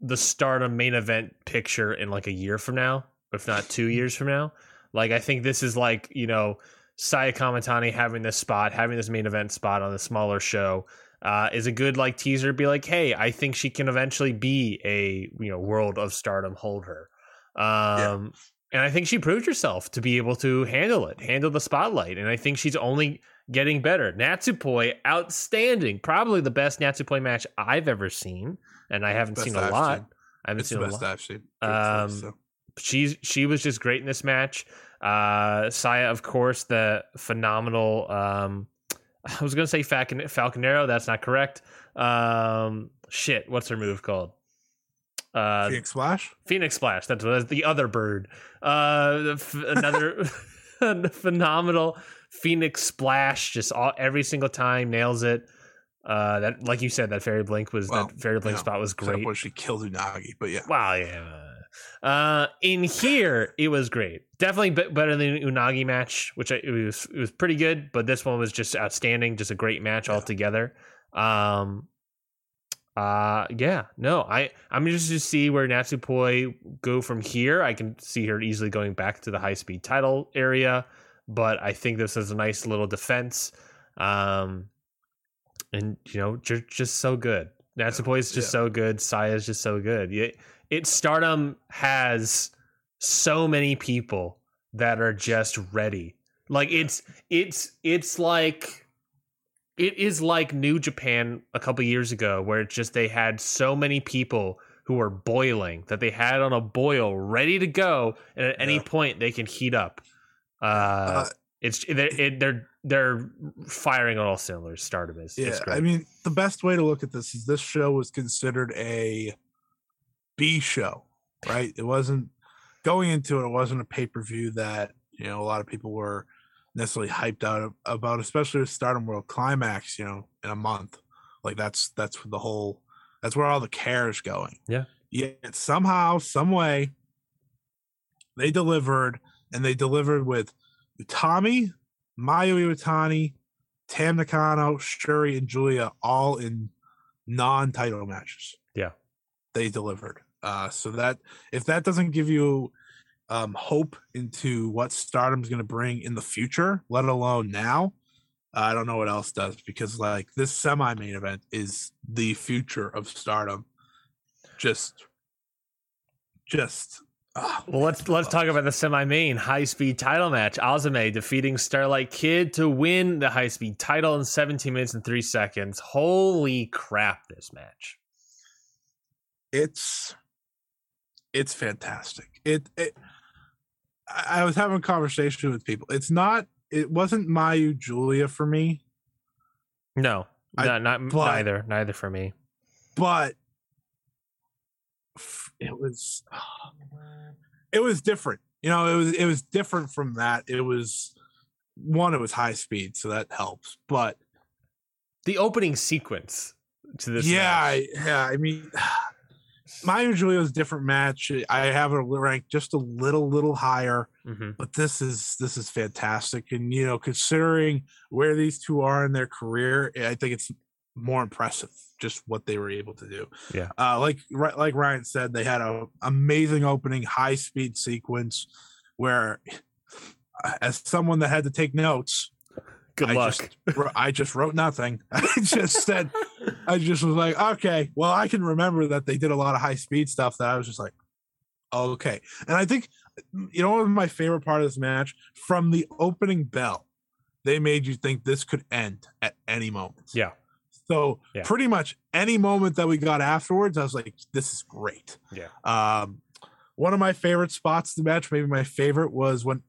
Speaker 1: the Stardom main event picture in like a year from now, if not two years from now. Like I think this is like you know Saya Kamitani having this spot, having this main event spot on the smaller show, uh, is a good like teaser. Be like, hey, I think she can eventually be a you know World of Stardom holder. Um, and I think she proved herself to be able to handle it, handle the spotlight, and I think she's only getting better. Natsupoi, outstanding, probably the best Natsupoi match I've ever seen, and I haven't seen a
Speaker 2: I've
Speaker 1: lot.
Speaker 2: seen.
Speaker 1: I haven't
Speaker 2: It's
Speaker 1: seen
Speaker 2: the
Speaker 1: a
Speaker 2: best
Speaker 1: lot.
Speaker 2: I've seen.
Speaker 1: Um,
Speaker 2: So,
Speaker 1: She's she was just great in this match. Uh, Saya, of course, the phenomenal. Um, (laughs) I was gonna say Falcon, Falconero. That's not correct. Um, shit, what's her move called? Uh,
Speaker 2: Phoenix Splash.
Speaker 1: Phoenix Splash. That's that's the other bird. Uh, f- another (laughs) phenomenal Phoenix Splash. Just all every single time nails it. Uh, that like you said, that fairy blink was
Speaker 2: Well,
Speaker 1: that fairy blink spot was great.
Speaker 2: when she killed Unagi, but yeah.
Speaker 1: Wow, yeah. Uh, in here, it was great. Definitely be- better than Unagi match, which I, it was it was pretty good. But this one was just outstanding, just a great match
Speaker 2: Yeah.
Speaker 1: altogether. Um, uh, yeah, no, I I'm interested to see where Natsupoi go from here. I can see her easily going back to the high speed title area, but I think this is a nice little defense. Um, and you know, just just so good. Natsupoi is just
Speaker 2: yeah.
Speaker 1: so good. Saya is just so good. It, it Stardom has so many people that are just ready. Like it's it's it's like it is like New Japan a couple years ago where it's just they had so many people who were boiling that they had on a boil ready to go and at any point they can heat up. Uh,
Speaker 2: Uh,
Speaker 1: it's they're, it, they're they're firing on all cylinders. Stardom is.
Speaker 2: Yeah,
Speaker 1: it's great.
Speaker 2: I mean, the best way to look at this is this show was considered a B show, right? It wasn't going into it. It wasn't a pay per view that you know a lot of people were necessarily hyped out about, especially with Stardom World Climax. You know, in a month, like that's that's the whole. That's where all the care is going.
Speaker 1: Yeah.
Speaker 2: Yet somehow, some way, they delivered, and they delivered with Utami, Mayu Iwatani, Tam Nakano, Shuri, and Julia all in non-title matches.
Speaker 1: Yeah.
Speaker 2: They delivered. Uh, so that if that doesn't give you um, hope into what Stardom's going to bring in the future, let alone now, I don't know what else does because like this semi-main event is the future of Stardom. Just, just. ah,
Speaker 1: Well, let's let's talk about the semi-main high-speed title match. Azumi defeating Starlight Kid to win the high-speed title in 17 minutes and 3 seconds. Holy crap this match.
Speaker 2: it's it's fantastic. It, it I was having a conversation with people. It's not it wasn't Mayu Julia for me,
Speaker 1: No.
Speaker 2: I-
Speaker 1: no, not
Speaker 2: but-
Speaker 1: neither. Neither for me.
Speaker 2: but it was (sighs) it was different. You know, it was it was different from that. It was one, it was high speed, so that helps. But
Speaker 1: The opening sequence to this
Speaker 2: yeah,
Speaker 1: match.
Speaker 2: I, yeah, I mean (sighs) Mayu Julia's a different match. I have it ranked just a little, little higher.
Speaker 1: Mhm.
Speaker 2: but this is this is fantastic and you know considering where these two are in their career i think it's more impressive just what they were able to do
Speaker 1: Yeah.
Speaker 2: uh like like ryan said they had an amazing opening high speed sequence where (sighs) as someone that had to take notes
Speaker 1: Good
Speaker 2: I
Speaker 1: luck.
Speaker 2: just, I just wrote nothing. (laughs) I just said, I just was like, okay, well, I can remember that they did a lot of high speed stuff that I was just like, okay. And I think, you know, my favorite part of this match from the opening bell, they made you think this could end at any moment.
Speaker 1: yeah.
Speaker 2: So
Speaker 1: Yeah.
Speaker 2: pretty much any moment that we got afterwards, I was like, this is great.
Speaker 1: Yeah.
Speaker 2: Um, one of my favorite spots in the match, maybe my favorite, was when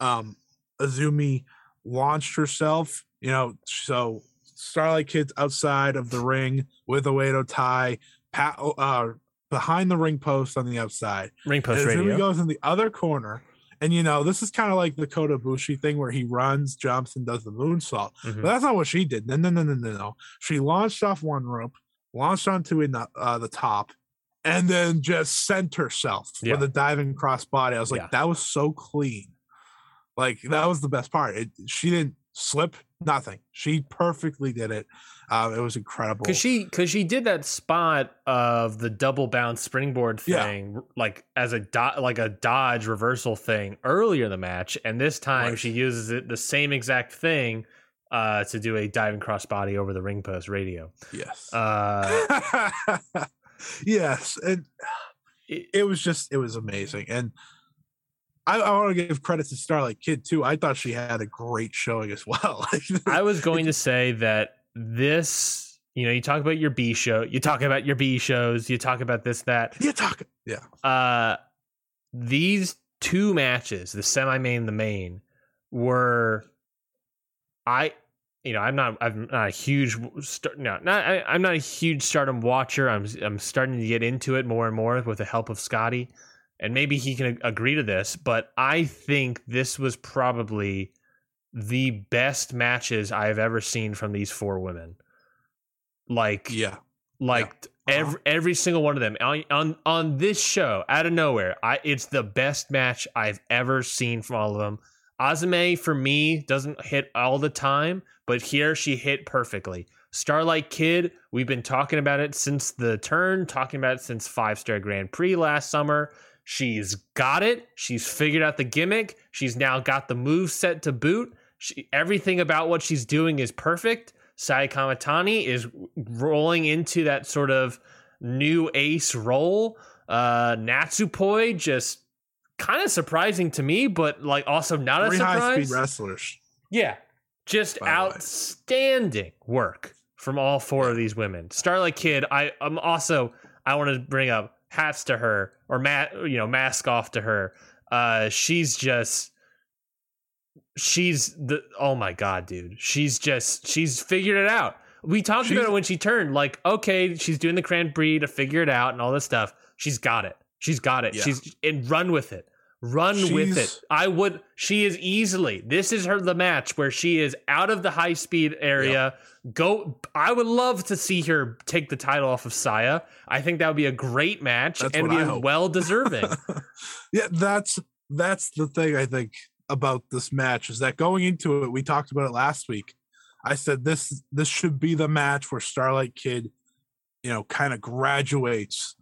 Speaker 2: um Azumi launched herself. You know, so Starlight Kid's outside of the ring with a Oedo Tai, pat, uh, behind the ring post on the outside.
Speaker 1: Ring post
Speaker 2: and
Speaker 1: radio.
Speaker 2: goes in the other corner. And you know, this is kind of like the Kota Ibushi thing where he runs, jumps, and does the moonsault.
Speaker 1: Mhm.
Speaker 2: But that's not what she did. No, no, no, no, no, no. She launched off one rope, launched onto in the, uh, the top, and then just sent herself
Speaker 1: Yeah.
Speaker 2: with a diving crossbody. I was like,
Speaker 1: Yeah.
Speaker 2: that was so clean. Like that was the best part. It, she didn't slip, nothing. She perfectly did it. Um, it was incredible.
Speaker 1: Cause she, cause she did that spot of the double bounce springboard
Speaker 2: Yeah.
Speaker 1: thing, like as a do- like a dodge reversal thing earlier in the match, and this time
Speaker 2: Right.
Speaker 1: she uses it the same exact thing uh, to do a diving crossbody over the ring post radio.
Speaker 2: yes.
Speaker 1: Uh, (laughs)
Speaker 2: yes. And
Speaker 1: it-
Speaker 2: it was just it was amazing. And I, I want to give credit to Starlight Kid too. I thought she had a great showing as (laughs) well.
Speaker 1: I was (laughs) going to say that this, you know, you talk about your B show, you talk about your B shows, you talk about this, that.
Speaker 2: you talk, yeah.
Speaker 1: Uh, these two matches, the semi main, the main, were I you know, I'm not I'm not a huge start no, not I, I'm not a huge stardom watcher. I'm I'm starting to get into it more and more with the help of Scotty. And maybe he can agree to this, but I think this was probably the best matches I have ever seen from these four women. Like
Speaker 2: Yeah.
Speaker 1: like
Speaker 2: Yeah. Uh-huh.
Speaker 1: every every single one of them on on on this show out of nowhere. I it's the best match I've ever seen from all of them. Azumi for me doesn't hit all the time, but here she hit perfectly. Starlight Kid, we've been talking about it since the turn, talking about it since Five Star Grand Prix last summer. She's got it. She's figured out the gimmick. She's now got the move set to boot. She, everything about what she's doing is perfect. Sai Kamitani is rolling into that sort of new ace role. Uh, Natsupoi just kind of surprising to me, but like also not
Speaker 2: Three
Speaker 1: a
Speaker 2: high speed wrestlers.
Speaker 1: Yeah. Just
Speaker 2: By
Speaker 1: outstanding work from all four of these women. Starlight Kid, I I'm also I want to bring up hats to her or mat you know mask off to her. Uh she's just she's the oh my god, dude. She's just she's figured it out. We talked about it when she turned like okay, she's doing the Grand Prix to figure it out and all this stuff. She's got it. She's got it.
Speaker 2: Yeah.
Speaker 1: She's and run with it. Run with it. I would. She is easily. This is her the match where she is out of the high speed area. Go. I would love to see her take the title off of Saya. I think that would be a great match
Speaker 2: That's
Speaker 1: and be well deserving. (laughs)
Speaker 2: yeah, that's that's the thing I think about this match is that going into it, we talked about it last week. I said this this should be the match where Starlight Kid, you know, kind of graduates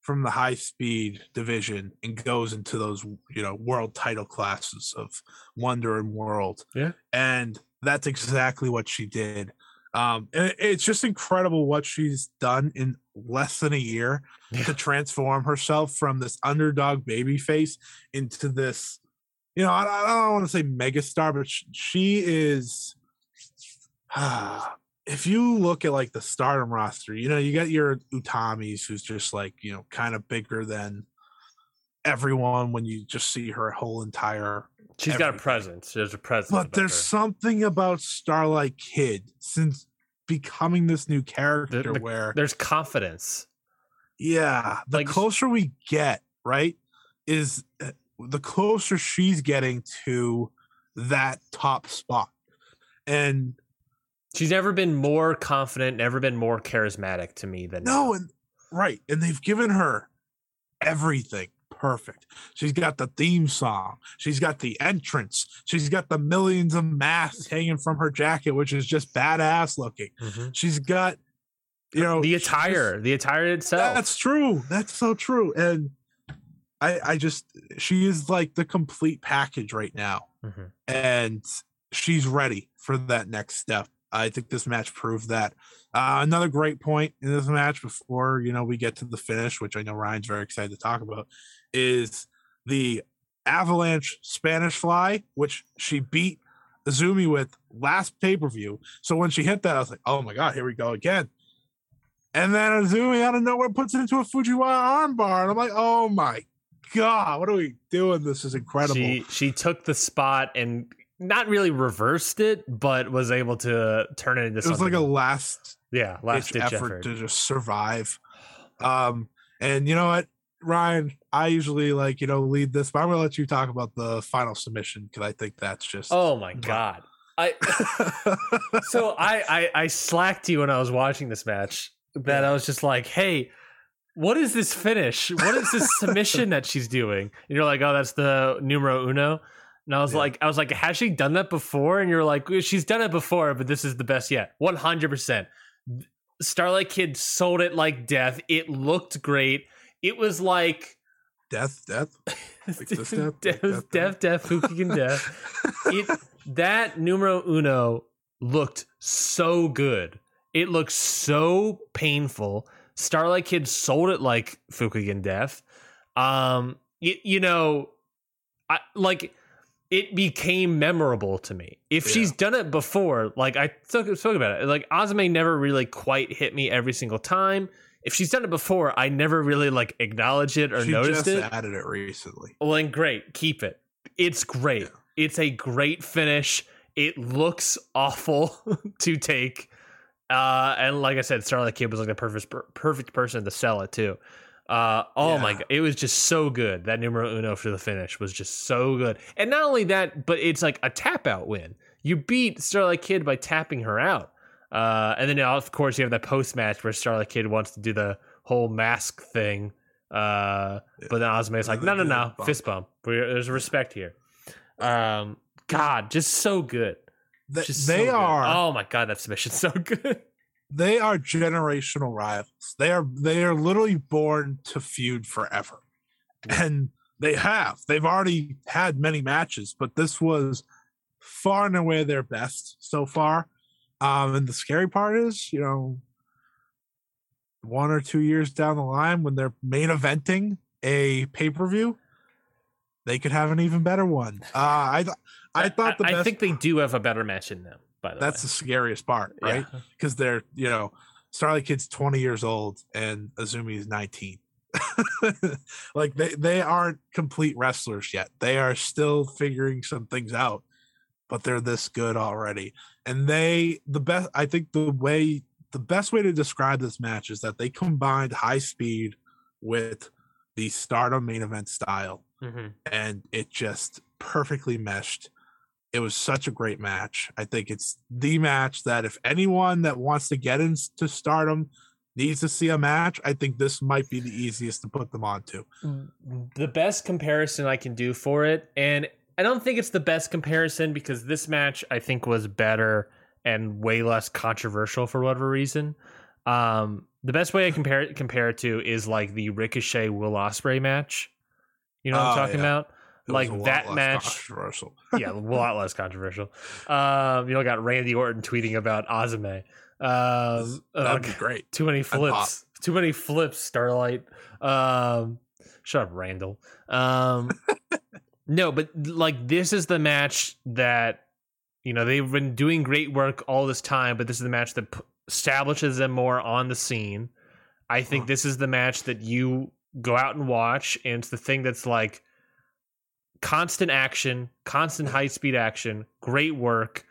Speaker 2: from the high speed division and goes into those you know world title classes of Wonder and World.
Speaker 1: Yeah.
Speaker 2: and that's exactly what she did. Um, and it's just incredible what she's done in less than a year
Speaker 1: Yeah.
Speaker 2: to transform herself from this underdog baby face into this, you know, I, I don't want to say megastar, but sh- she is. (sighs) if you look at like the stardom roster, you know, you got your Utamis, who's just like, you know, kind of bigger than everyone when you just see her whole entire
Speaker 1: She's got a
Speaker 2: Everything.
Speaker 1: presence. There's a presence.
Speaker 2: but there's
Speaker 1: her.
Speaker 2: something about Starlight Kid since becoming this new character
Speaker 1: the-
Speaker 2: where
Speaker 1: there's confidence.
Speaker 2: yeah, the
Speaker 1: Like-
Speaker 2: closer we get, right, is uh, the closer she's getting to that top spot. And
Speaker 1: She's never been more confident, never been more charismatic to me than
Speaker 2: no,
Speaker 1: now.
Speaker 2: and right, and they've given her everything perfect. She's got the theme song, she's got the entrance, she's got the millions of masks hanging from her jacket, which is just badass looking.
Speaker 1: Mhm.
Speaker 2: She's got, you know,
Speaker 1: the attire, the attire itself.
Speaker 2: That's true. That's so true. And I, I just, she is like the complete package right now,
Speaker 1: Mhm.
Speaker 2: and she's ready for that next step. I think this match proved that. Uh, another great point in this match before you know we get to the finish, which I know Ryan's very excited to talk about, is the Avalanche Spanish Fly, which she beat Azumi with last pay per view. So when she hit that, I was like, oh my god, here we go again. And then Azumi out of nowhere puts it into a Fujiwara armbar, and I'm like, oh my god, what are we doing? This is incredible.
Speaker 1: She she took the spot and not really reversed it, but was able to turn it into something.
Speaker 2: it was
Speaker 1: something.
Speaker 2: like a last
Speaker 1: yeah, last
Speaker 2: ditch
Speaker 1: ditch
Speaker 2: effort,
Speaker 1: effort.
Speaker 2: to just survive. Um, and you know what, Ryan, I usually like you know lead this, but I'm gonna let you talk about the final submission because I think that's just.
Speaker 1: Oh my god! I (laughs) so I, I I slacked you when I was watching this match. That I was just like, hey. What is this finish? What is this (laughs) submission that she's doing? And you're like, oh, that's the numero uno. And I was
Speaker 2: Yeah.
Speaker 1: like, I was like, has she done that before? And you're like, she's done it before, but this is the best yet. One hundred percent. Starlight Kid sold it like death. It looked great. It was like
Speaker 2: death, death. (laughs) Like this death,
Speaker 1: death, death,
Speaker 2: that
Speaker 1: death, Fukigen death. (laughs) It that numero uno looked so good. It looked so painful. Starlight Kid sold it like Fukigen death. Um, you, you know, I like it became memorable to me. If
Speaker 2: Yeah.
Speaker 1: she's done it before, like I spoke, spoke about it, like Azumi never really quite hit me every single time. If she's done it before, I never really like acknowledged it or
Speaker 2: she
Speaker 1: noticed
Speaker 2: just
Speaker 1: it.
Speaker 2: added it recently.
Speaker 1: Well, then great, keep it. It's great.
Speaker 2: Yeah.
Speaker 1: It's a great finish. It looks awful (laughs) to take, uh, and like I said, Starlight Kid was like the perfect perfect person to sell it too. Uh, oh my god, it was just so good. That numero uno for the finish was just so good, and not only that, but it's like a tap out win. You beat Starlight Kid by tapping her out, uh, and then of course you have that post match where Starlight Kid wants to do the whole mask thing. Uh, but then Azumi's like, no, no,
Speaker 2: then do the
Speaker 1: no,
Speaker 2: bump.
Speaker 1: fist bump. There's respect here. Um, God, just so good.
Speaker 2: They,
Speaker 1: Just
Speaker 2: they
Speaker 1: so good.
Speaker 2: are
Speaker 1: Oh my God, that submission's so (laughs) good.
Speaker 2: They are generational rivals. They are they are literally born to feud forever. And they have. They've already had many matches, but this was far and away their best so far. Um, and the scary part is, you know, one or two years down the line when they're main eventing a pay-per-view, they could have an even better one. Uh I th- I thought the
Speaker 1: I,
Speaker 2: best
Speaker 1: think they do have a better match in them. By the
Speaker 2: that's the scariest part, right? (laughs)
Speaker 1: Yeah.
Speaker 2: because they're you know Starlight Kid's 20 years old and Azumi is 19. (laughs) like they they aren't complete wrestlers yet. They are still figuring some things out, but they're this good already. And they the best I think the way the best way to describe this match is that they combined high speed with the stardom main event style
Speaker 1: Mhm.
Speaker 2: and it just perfectly meshed. It was such a great match. I think it's the match that if anyone that wants to get into stardom needs to see a match, I think this might be the easiest to put them onto.
Speaker 1: the best comparison I can do for it, and I don't think it's the best comparison because this match I think was better and way less controversial for whatever reason. Um, the best way I compare it, compare it to is like the Ricochet Will Ospreay match. You know what I'm
Speaker 2: Oh,
Speaker 1: talking
Speaker 2: yeah.
Speaker 1: about?
Speaker 2: It
Speaker 1: Like that match-
Speaker 2: controversial. (laughs)
Speaker 1: yeah, a lot less controversial. Um, you know, got Randy Orton tweeting about Azumi. Um,
Speaker 2: That'd
Speaker 1: uh,
Speaker 2: be great.
Speaker 1: too many flips. Too many flips, Starlight. Um, shut up, Randall. Um, (laughs) no, but like this is the match that you know they've been doing great work all this time, but this is the match that p- establishes them more on the scene. I think this is the match that you go out and watch, and it's the thing that's like constant action, constant high speed action, great work,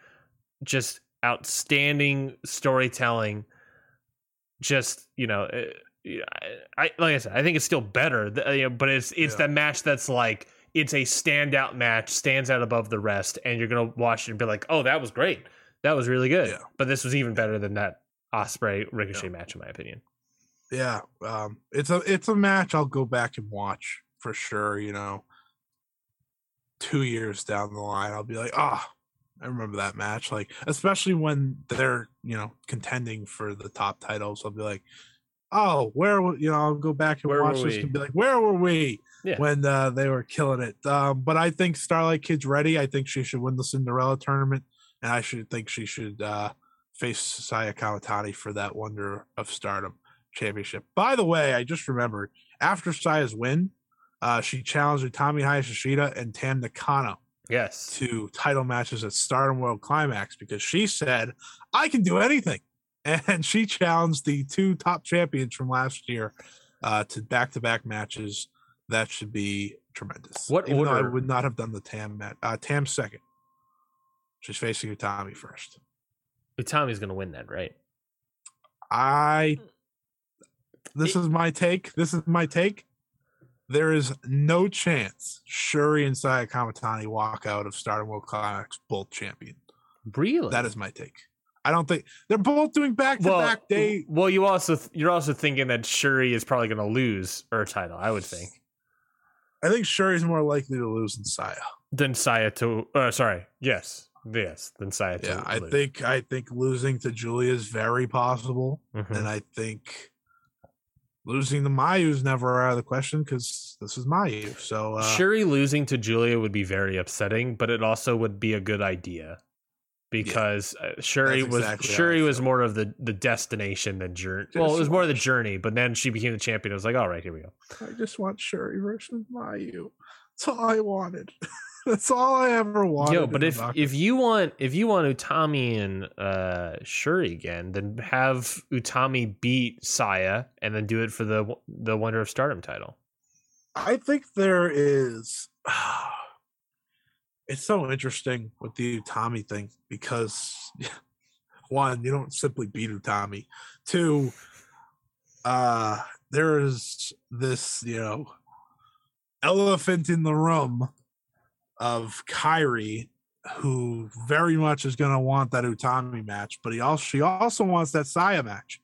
Speaker 1: just outstanding storytelling. Just you know, uh, I, I like I said, I think it's still better, you know, but it's it's
Speaker 2: Yeah.
Speaker 1: that match that's like it's a standout match, stands out above the rest, and you're gonna watch it and be like, oh, that was great, that was really good.
Speaker 2: Yeah.
Speaker 1: But this was even better than that Ospreay Ricochet
Speaker 2: Yeah.
Speaker 1: match, in my opinion.
Speaker 2: Yeah, um, it's a it's a match I'll go back and watch for sure. You know, two years down the line, I'll be like, ah, I remember that match. Like, especially when they're you know contending for the top titles, I'll be like, oh, where you know I'll go back and
Speaker 1: Where
Speaker 2: watch this and be like, where were we
Speaker 1: Yeah.
Speaker 2: when uh, they were killing it? Um, but I think Starlight Kid's ready. I think she should win the Cinderella tournament, and I should think she should uh, face Saya Kamitani for that Wonder of Stardom championship. By the way, I just remembered after Saya's win, uh, she challenged Utami Hayashishita and Tam Nakano
Speaker 1: Yes.
Speaker 2: to title matches at Stardom World Climax because she said, I can do anything. (laughs) And she challenged the two top champions from last year uh, to back to back matches. That should be tremendous.
Speaker 1: What
Speaker 2: Even though I would not have done the Tam match. Uh, Tam second. She's facing Utami first.
Speaker 1: Utami's gonna win that, right?
Speaker 2: I this is my take. This is my take. There is no chance Shuri and Saya Kamitani walk out of Stardom World Climax both champion.
Speaker 1: Really?
Speaker 2: That is my take. I don't think they're both doing back to back day.
Speaker 1: Well, you also th- you're also thinking that Shuri is probably going to lose her title. I would think
Speaker 2: I think Shuri's more likely to lose than Saya.
Speaker 1: than Saya to. Uh, sorry, yes, yes, than Saya to.
Speaker 2: Yeah, I
Speaker 1: lose.
Speaker 2: think I think losing to Julia is very possible,
Speaker 1: Mhm.
Speaker 2: and I think losing to Mayu is never out of the question because this is Mayu. So uh,
Speaker 1: Shuri losing to Julia would be very upsetting, but it also would be a good idea because uh, Shuri was
Speaker 2: exactly
Speaker 1: Shuri was more of the the destination than journey. Well, it was more of the journey, but then she became the champion. It was like, all right, here we go.
Speaker 2: I just want Shuri versus Mayu. That's all I wanted. (laughs) (laughs) That's all I ever wanted.
Speaker 1: Yo, but if if you want if you want Utami and uh Shuri again, then have Utami beat Saya and then do it for the the Wonder of Stardom title.
Speaker 2: I think there is. (sighs) It's so interesting with the Utami thing because (laughs) one, you don't simply beat Utami. Two, uh, there is this, you know, elephant in the room of Kairi who very much is going to want that Utami match, but he also she also wants that Saya match.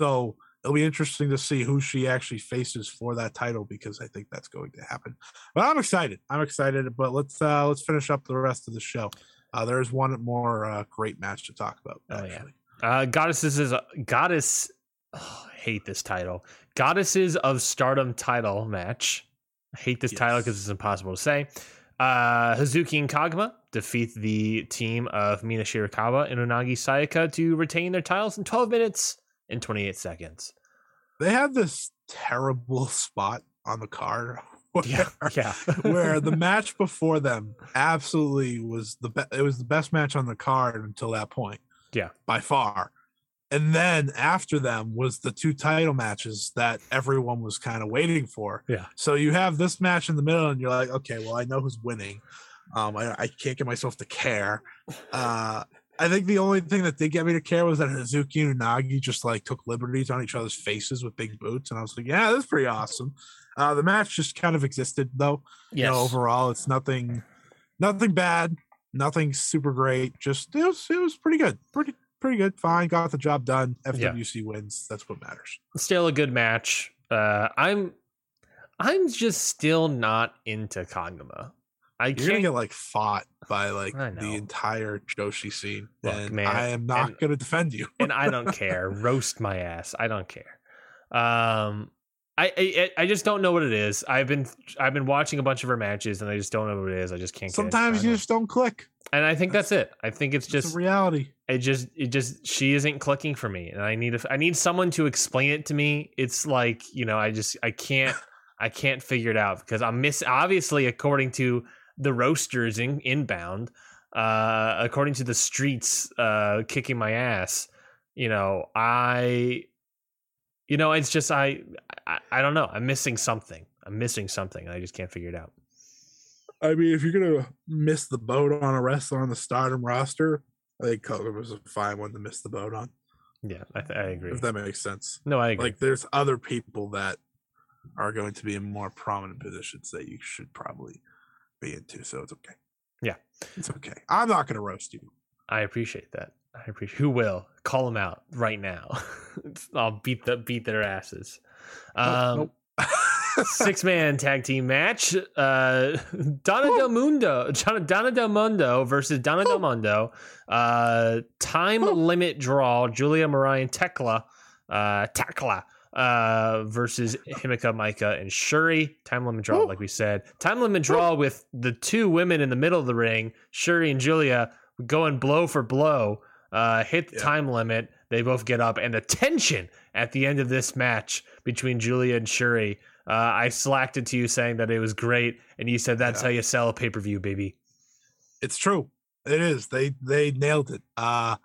Speaker 2: So it'll be interesting to see who she actually faces for that title because I think that's going to happen. But I'm excited. I'm excited. But let's uh let's finish up the rest of the show. Uh, there is one more uh, great match to talk about.
Speaker 1: Oh, yeah. Uh Goddesses is a, Goddess oh, hate this title. Goddesses of Stardom title match. I hate this title because it's impossible to say. Uh, Hazuki and Koguma defeat the team of Mina Shirakawa and Unagi Sayaka to retain their titles in 12 minutes and 28 seconds.
Speaker 2: they had this terrible spot on the card. (laughs) Where,
Speaker 1: Yeah, yeah.
Speaker 2: where the (laughs) match before them absolutely was the best. It was the best match on the card until that point.
Speaker 1: Yeah.
Speaker 2: by far. And then after them was the two title matches that everyone was kind of waiting for.
Speaker 1: Yeah.
Speaker 2: So you have this match in the middle, and you're like, okay, well, I know who's winning. Um, I, I can't get myself to care. Uh, I think the only thing that did get me to care was that Hazuki and Unagi just like took liberties on each other's faces with big boots, and I was like, yeah, that's pretty awesome. Uh, the match just kind of existed though. You know, overall, it's nothing, nothing bad, nothing super great. Just it was, it was pretty good, pretty, pretty good. Fine, got the job done.
Speaker 1: Yeah.
Speaker 2: FWC wins. That's what matters.
Speaker 1: still a good match. Uh, I'm I'm just still not into Koguma. I
Speaker 2: You're gonna
Speaker 1: can't
Speaker 2: get like fought by like the entire Joshi scene,
Speaker 1: Look,
Speaker 2: and
Speaker 1: man,
Speaker 2: I am not
Speaker 1: and-
Speaker 2: gonna defend you.
Speaker 1: and I (laughs) don't care. Roast my ass. I don't care. Um, I, I I just don't know what it is. I've been I've been watching a bunch of her matches, and I just don't know what it is. I just can't.
Speaker 2: Sometimes you just don't click.
Speaker 1: and I think that's it. I think it's just
Speaker 2: reality.
Speaker 1: it just it just she isn't clicking for me, and I need a, I need someone to explain it to me. It's like you know I just I can't (laughs) I can't figure it out because I'm miss obviously according to the roasters in inbound, uh, according to the streets uh, kicking my ass. You know I, you know it's just I, I I don't know. I'm missing something. I'm missing something. and I just can't figure it out.
Speaker 2: I mean, if you're gonna miss the boat on a wrestler on the Stardom roster, I think Koga was a fine one to miss the boat on.
Speaker 1: Yeah, I, th- I agree.
Speaker 2: If that makes sense.
Speaker 1: No, I agree.
Speaker 2: Like, there's other people that are going to be in more prominent positions that you should probably be into. So it's okay.
Speaker 1: Yeah.
Speaker 2: it's okay. I'm not gonna roast you.
Speaker 1: I appreciate that. I appreciate. Who will call them out right now? (laughs) I'll beat the beat their asses. Um,
Speaker 2: Nope, (laughs)
Speaker 1: six man tag team match. Uh, (laughs) Donna Del Mondo, Donna- Donna Del Mondo versus Donna Del Mondo. Uh, time limit draw. Julia Mirai Thekla, uh, Thekla. Uh, versus Himeka, Maika, and Shuri. Time limit draw, like we said. Time limit draw with the two women in the middle of the ring, Shuri and Julia, going blow for blow. Uh, hit the
Speaker 2: Yeah.
Speaker 1: time limit. They both get up, and the tension at the end of this match between Julia and Shuri. Uh, I slacked it to you saying that it was great, and you said that's
Speaker 2: Yeah.
Speaker 1: how you sell a pay per view, baby.
Speaker 2: it's true. It is. They they nailed it. Uh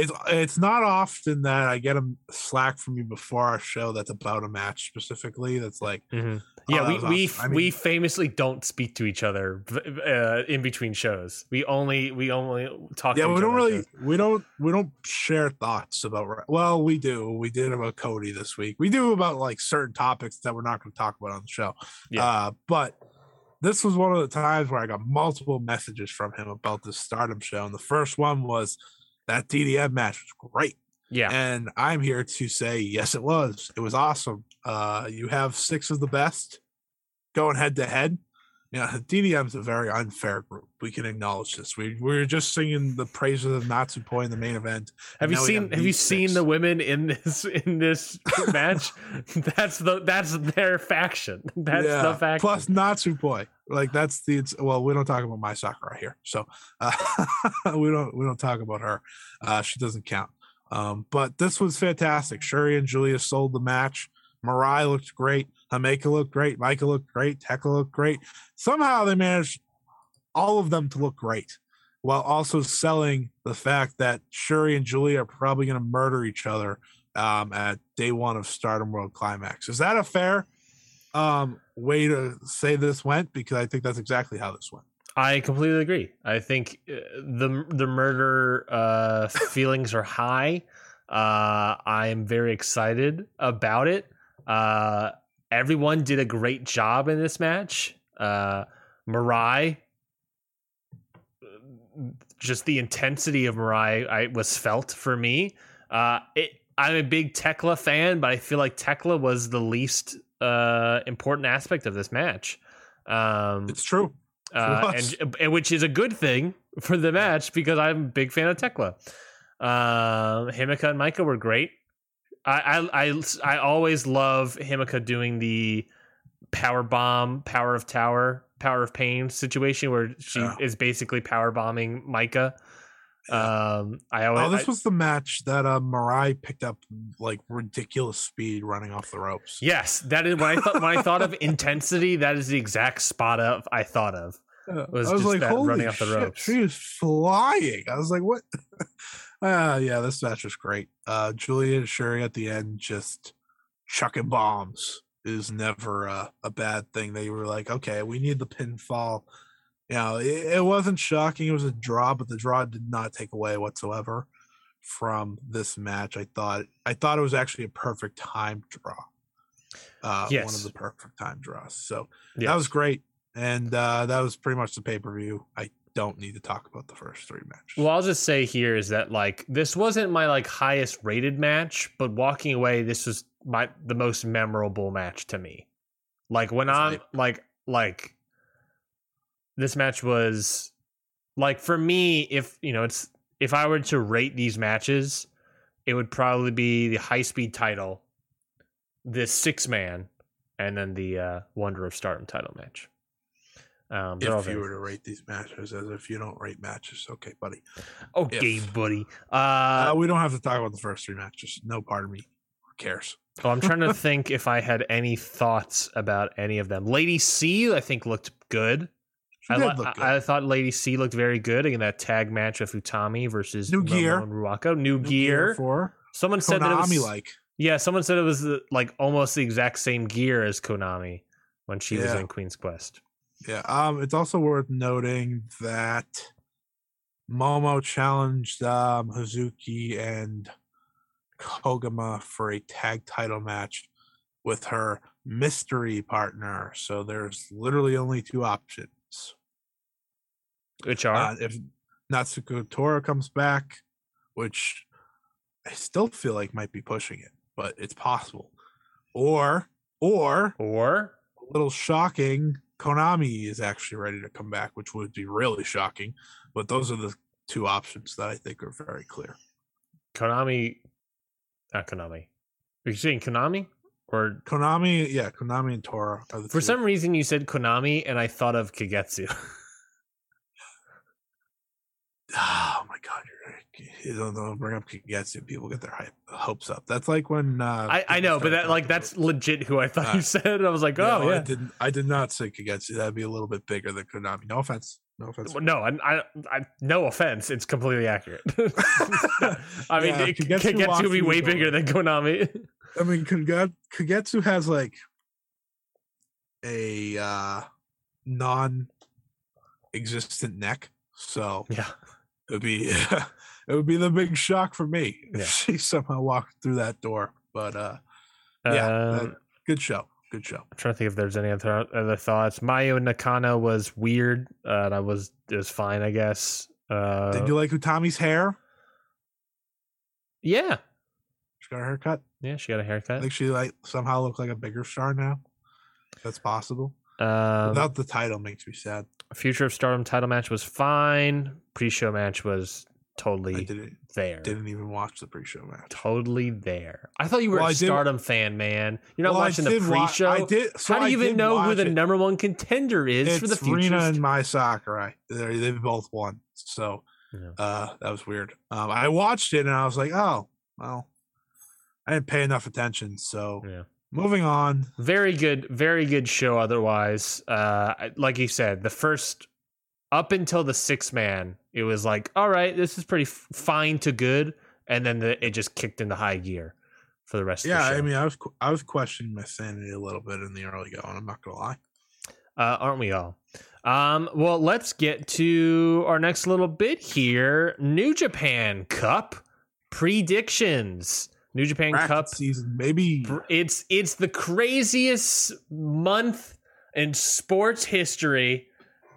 Speaker 2: it's it's not often that I get a slack from you before our show that's about a match specifically. That's like
Speaker 1: Yeah,
Speaker 2: that
Speaker 1: we
Speaker 2: was
Speaker 1: we
Speaker 2: awesome. I
Speaker 1: we famously don't speak to each other uh, in between shows. We only we only talk.
Speaker 2: yeah, we don't really
Speaker 1: shows.
Speaker 2: we don't we don't share thoughts about well we do we did about Cody this week. We do about like certain topics that we're not going to talk about on the show.
Speaker 1: Yeah.
Speaker 2: Uh, but this was one of the times where I got multiple messages from him about this Stardom show, and the first one was that DDM match was great.
Speaker 1: Yeah,
Speaker 2: And I'm here to say, yes, it was. It was awesome. Uh, you have six of the best going head to head. Yeah, DDM's a very unfair group. We can acknowledge this. We we were just singing the praises of Natsupoi in the main event.
Speaker 1: have you seen
Speaker 2: have
Speaker 1: you seen the women in this in this match? (laughs) (laughs) that's the that's their faction. (laughs) That's the faction.
Speaker 2: Plus Natsupoi. Like that's the it's, well, we don't talk about Mai Sakurai here, so uh, we don't we don't talk about her. Uh, she doesn't count. Um, but this was fantastic. Shuri and Julia sold the match. Mirai looked great. Himeka looked great. Maika looked great. Thekla looked great. Somehow they managed all of them to look great while also selling the fact that Shuri and Julia are probably going to murder each other um, at day one of Stardom World Climax. Is that a fair um, way to say this went? Because I think that's exactly how this went.
Speaker 1: I completely agree. I think uh, the the murder uh, feelings are high. Uh, I am very excited about it. Uh, everyone did a great job in this match. Uh, Mirai, just the intensity of Mirai, I was felt for me. Uh, it, I'm a big Thekla fan, but I feel like Thekla was the least uh, important aspect of this match. Um,
Speaker 2: It's true.
Speaker 1: uh, and, and which is a good thing for the match because I'm a big fan of Thekla. Um, Himeka and Maika were great. I, I I I always love Himeka doing the power bomb, power of tower, power of pain situation where she
Speaker 2: Yeah.
Speaker 1: is basically power bombing Maika. Um, I always
Speaker 2: Oh, this
Speaker 1: I-
Speaker 2: was the match that uh, Mirai picked up like ridiculous speed running off the ropes.
Speaker 1: yes, that is when I thought when I thought of (laughs) intensity, that is the exact spot of I thought of. Was
Speaker 2: I was
Speaker 1: just
Speaker 2: like,
Speaker 1: that
Speaker 2: holy
Speaker 1: running off the
Speaker 2: shit,
Speaker 1: ropes.
Speaker 2: she is flying. I was like, what? (laughs) uh, yeah, this match was great. Uh, Julia and Sherry at the end just chucking bombs is never uh, a bad thing. They were like, okay, we need the pinfall. You know, it, it wasn't shocking. It was a draw, but the draw did not take away whatsoever from this match. I thought I thought it was actually a perfect time draw. Uh, one of the perfect time draws. So
Speaker 1: Yes.
Speaker 2: that was great. And uh, that was pretty much the pay per view. I don't need to talk about the first three matches.
Speaker 1: Well, I'll just say here is that like this wasn't my like highest rated match, but walking away, this was my the most memorable match to me. Like when
Speaker 2: That's
Speaker 1: I'm like like this match was like for me, if you know, it's if I were to rate these matches, it would probably be the high speed title, this six man, and then the uh Wonder of Stardom title match. Um,
Speaker 2: if you were to rate these matches as if you don't rate matches, okay, buddy.
Speaker 1: okay,
Speaker 2: if-
Speaker 1: buddy.
Speaker 2: Uh,
Speaker 1: Uh,
Speaker 2: we don't have to talk about the first three matches. No part of me cares.
Speaker 1: Oh, I'm trying to (laughs) think if I had any thoughts about any of them. Lady C, I think looked good. I,
Speaker 2: did
Speaker 1: li-
Speaker 2: look good.
Speaker 1: I I thought Lady C looked very good in that tag match with Utami versus
Speaker 2: New
Speaker 1: Momo
Speaker 2: gear.
Speaker 1: and Ruaka. New,
Speaker 2: New
Speaker 1: gear.
Speaker 2: for
Speaker 1: Someone said that it was
Speaker 2: Konami like.
Speaker 1: yeah. Someone said it was uh, like almost the exact same gear as Konami when she was
Speaker 2: Yeah.
Speaker 1: in Queen's Quest.
Speaker 2: Yeah. Um, it's also worth noting that Momo challenged um, Hazuki and Koguma for a tag title match with her mystery partner. So there's literally only two options.
Speaker 1: Which are
Speaker 2: Uh, if Natsuko Tora comes back, which I still feel like might be pushing it, but it's possible. Or, or
Speaker 1: or
Speaker 2: a little shocking, Konami is actually ready to come back, which would be really shocking. But those are the two options that I think are very clear.
Speaker 1: Konami. Not Konami. Are you saying Konami or
Speaker 2: Konami, yeah, Konami and Tora are the
Speaker 1: for
Speaker 2: two.
Speaker 1: some reason you said Konami and I thought of Kagetsu. (sighs) (laughs)
Speaker 2: My god, you're right. You don't, don't bring up Kagetsu. People get their hype, hopes up. That's like when uh,
Speaker 1: I, I know, but that like that's legit who I thought
Speaker 2: Ah.
Speaker 1: you said. I was like, oh
Speaker 2: No,
Speaker 1: yeah.
Speaker 2: I didn't. I did not say Kagetsu. That'd be a little bit bigger than Konami. No offense. No offense.
Speaker 1: No, I, I, I, no offense. It's completely accurate. (laughs) I mean,
Speaker 2: Yeah,
Speaker 1: it,
Speaker 2: Kagetsu
Speaker 1: Kagetsu would be way bigger than Konami.
Speaker 2: I mean, Kagetsu has like a uh, non-existent neck, so
Speaker 1: yeah,
Speaker 2: it would be (laughs) it would be the big shock for me if
Speaker 1: Yeah.
Speaker 2: she somehow walked through that door. But uh, yeah, that-
Speaker 1: Um,
Speaker 2: good show, good show.
Speaker 1: I'm trying to think if there's any other other thoughts. Mayo Nakano was weird. Uh, that was it was fine, I guess. Uh,
Speaker 2: Did you like Utami's hair?
Speaker 1: yeah,
Speaker 2: She got a haircut.
Speaker 1: yeah. She got a haircut.
Speaker 2: think she like somehow looked like a bigger star now. That's possible.
Speaker 1: Um,
Speaker 2: Without the title makes me sad.
Speaker 1: Future of Stardom title match was fine. Pre-show match was
Speaker 2: I
Speaker 1: totally
Speaker 2: didn't
Speaker 1: there.
Speaker 2: didn't even watch the pre-show match.
Speaker 1: Totally there. I thought you were
Speaker 2: Well,
Speaker 1: a
Speaker 2: I
Speaker 1: Stardom fan, man. You're not
Speaker 2: Well, I
Speaker 1: watching the pre-show.
Speaker 2: I did. So
Speaker 1: How do
Speaker 2: I
Speaker 1: you even know who the
Speaker 2: it.
Speaker 1: number one contender is
Speaker 2: it's
Speaker 1: for the future?
Speaker 2: It's Rena and Mai Sakurai. They they both won. So
Speaker 1: Yeah.
Speaker 2: uh, that was weird. Um, I watched it and I was like, oh, well, I didn't pay enough attention. So
Speaker 1: Yeah.
Speaker 2: Moving on.
Speaker 1: Very good, very good show. Otherwise, uh, like you said, the first up until the six man, it was like, all right, this is pretty f- fine to good, and then the, it just kicked into high gear for the rest.
Speaker 2: Yeah,
Speaker 1: of the.
Speaker 2: I mean, I was qu- I was questioning my sanity a little bit in the early going. I'm not gonna lie.
Speaker 1: uh, aren't we all? Um, well, let's get to our next little bit here. New Japan Cup predictions. New Japan
Speaker 2: Bracket
Speaker 1: Cup
Speaker 2: season, maybe.
Speaker 1: It's it's the craziest month in sports history.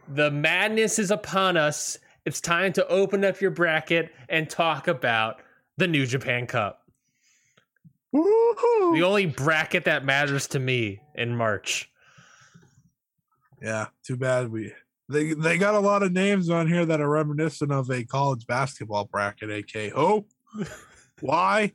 Speaker 1: The madness is upon us. It's time to open up your bracket and talk about the New Japan Cup.
Speaker 2: Woo-hoo!
Speaker 1: The only bracket that matters to me in March.
Speaker 2: Yeah, too bad we they they got a lot of names on here that are reminiscent of a college basketball bracket, aka oh, (laughs) why?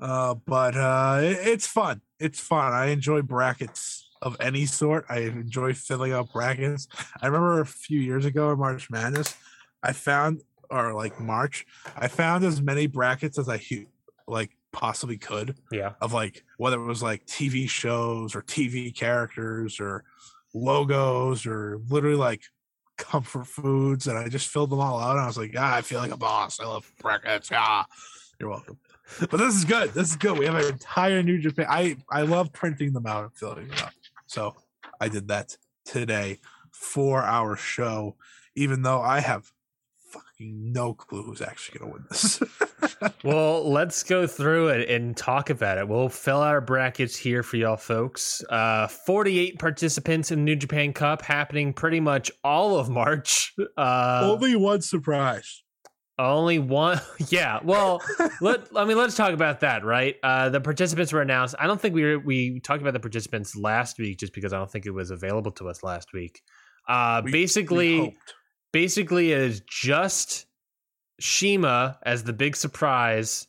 Speaker 2: Uh, but uh, it, it's fun. It's fun. I enjoy brackets of any sort. I enjoy filling out brackets. I remember a few years ago in March Madness, I found or like March, I found as many brackets as I like possibly could
Speaker 1: Yeah.
Speaker 2: of like whether it was like TV shows or TV characters or logos or literally like comfort foods and I just filled them all out and I was like, ah, I feel like a boss. I love brackets. Ah, you're welcome. But this is good. This is good. We have an entire New Japan. I I love printing them out and filling them out. So I did that today for our show, even though I have fucking no clue who's actually gonna win this. (laughs)
Speaker 1: Well, let's go through it and talk about it. We'll fill out our brackets here for y'all folks. Uh, 48 participants in the New Japan Cup happening pretty much all of March. Uh,
Speaker 2: Only one surprise.
Speaker 1: Only one. (laughs) Yeah. Well, let I mean, let's talk about that, right? Uh, the participants were announced. I don't think we were, we talked about the participants last week, just because I don't think it was available to us last week. Uh,
Speaker 2: We- we
Speaker 1: basically,
Speaker 2: hoped.
Speaker 1: Basically, it is just Shima as the big surprise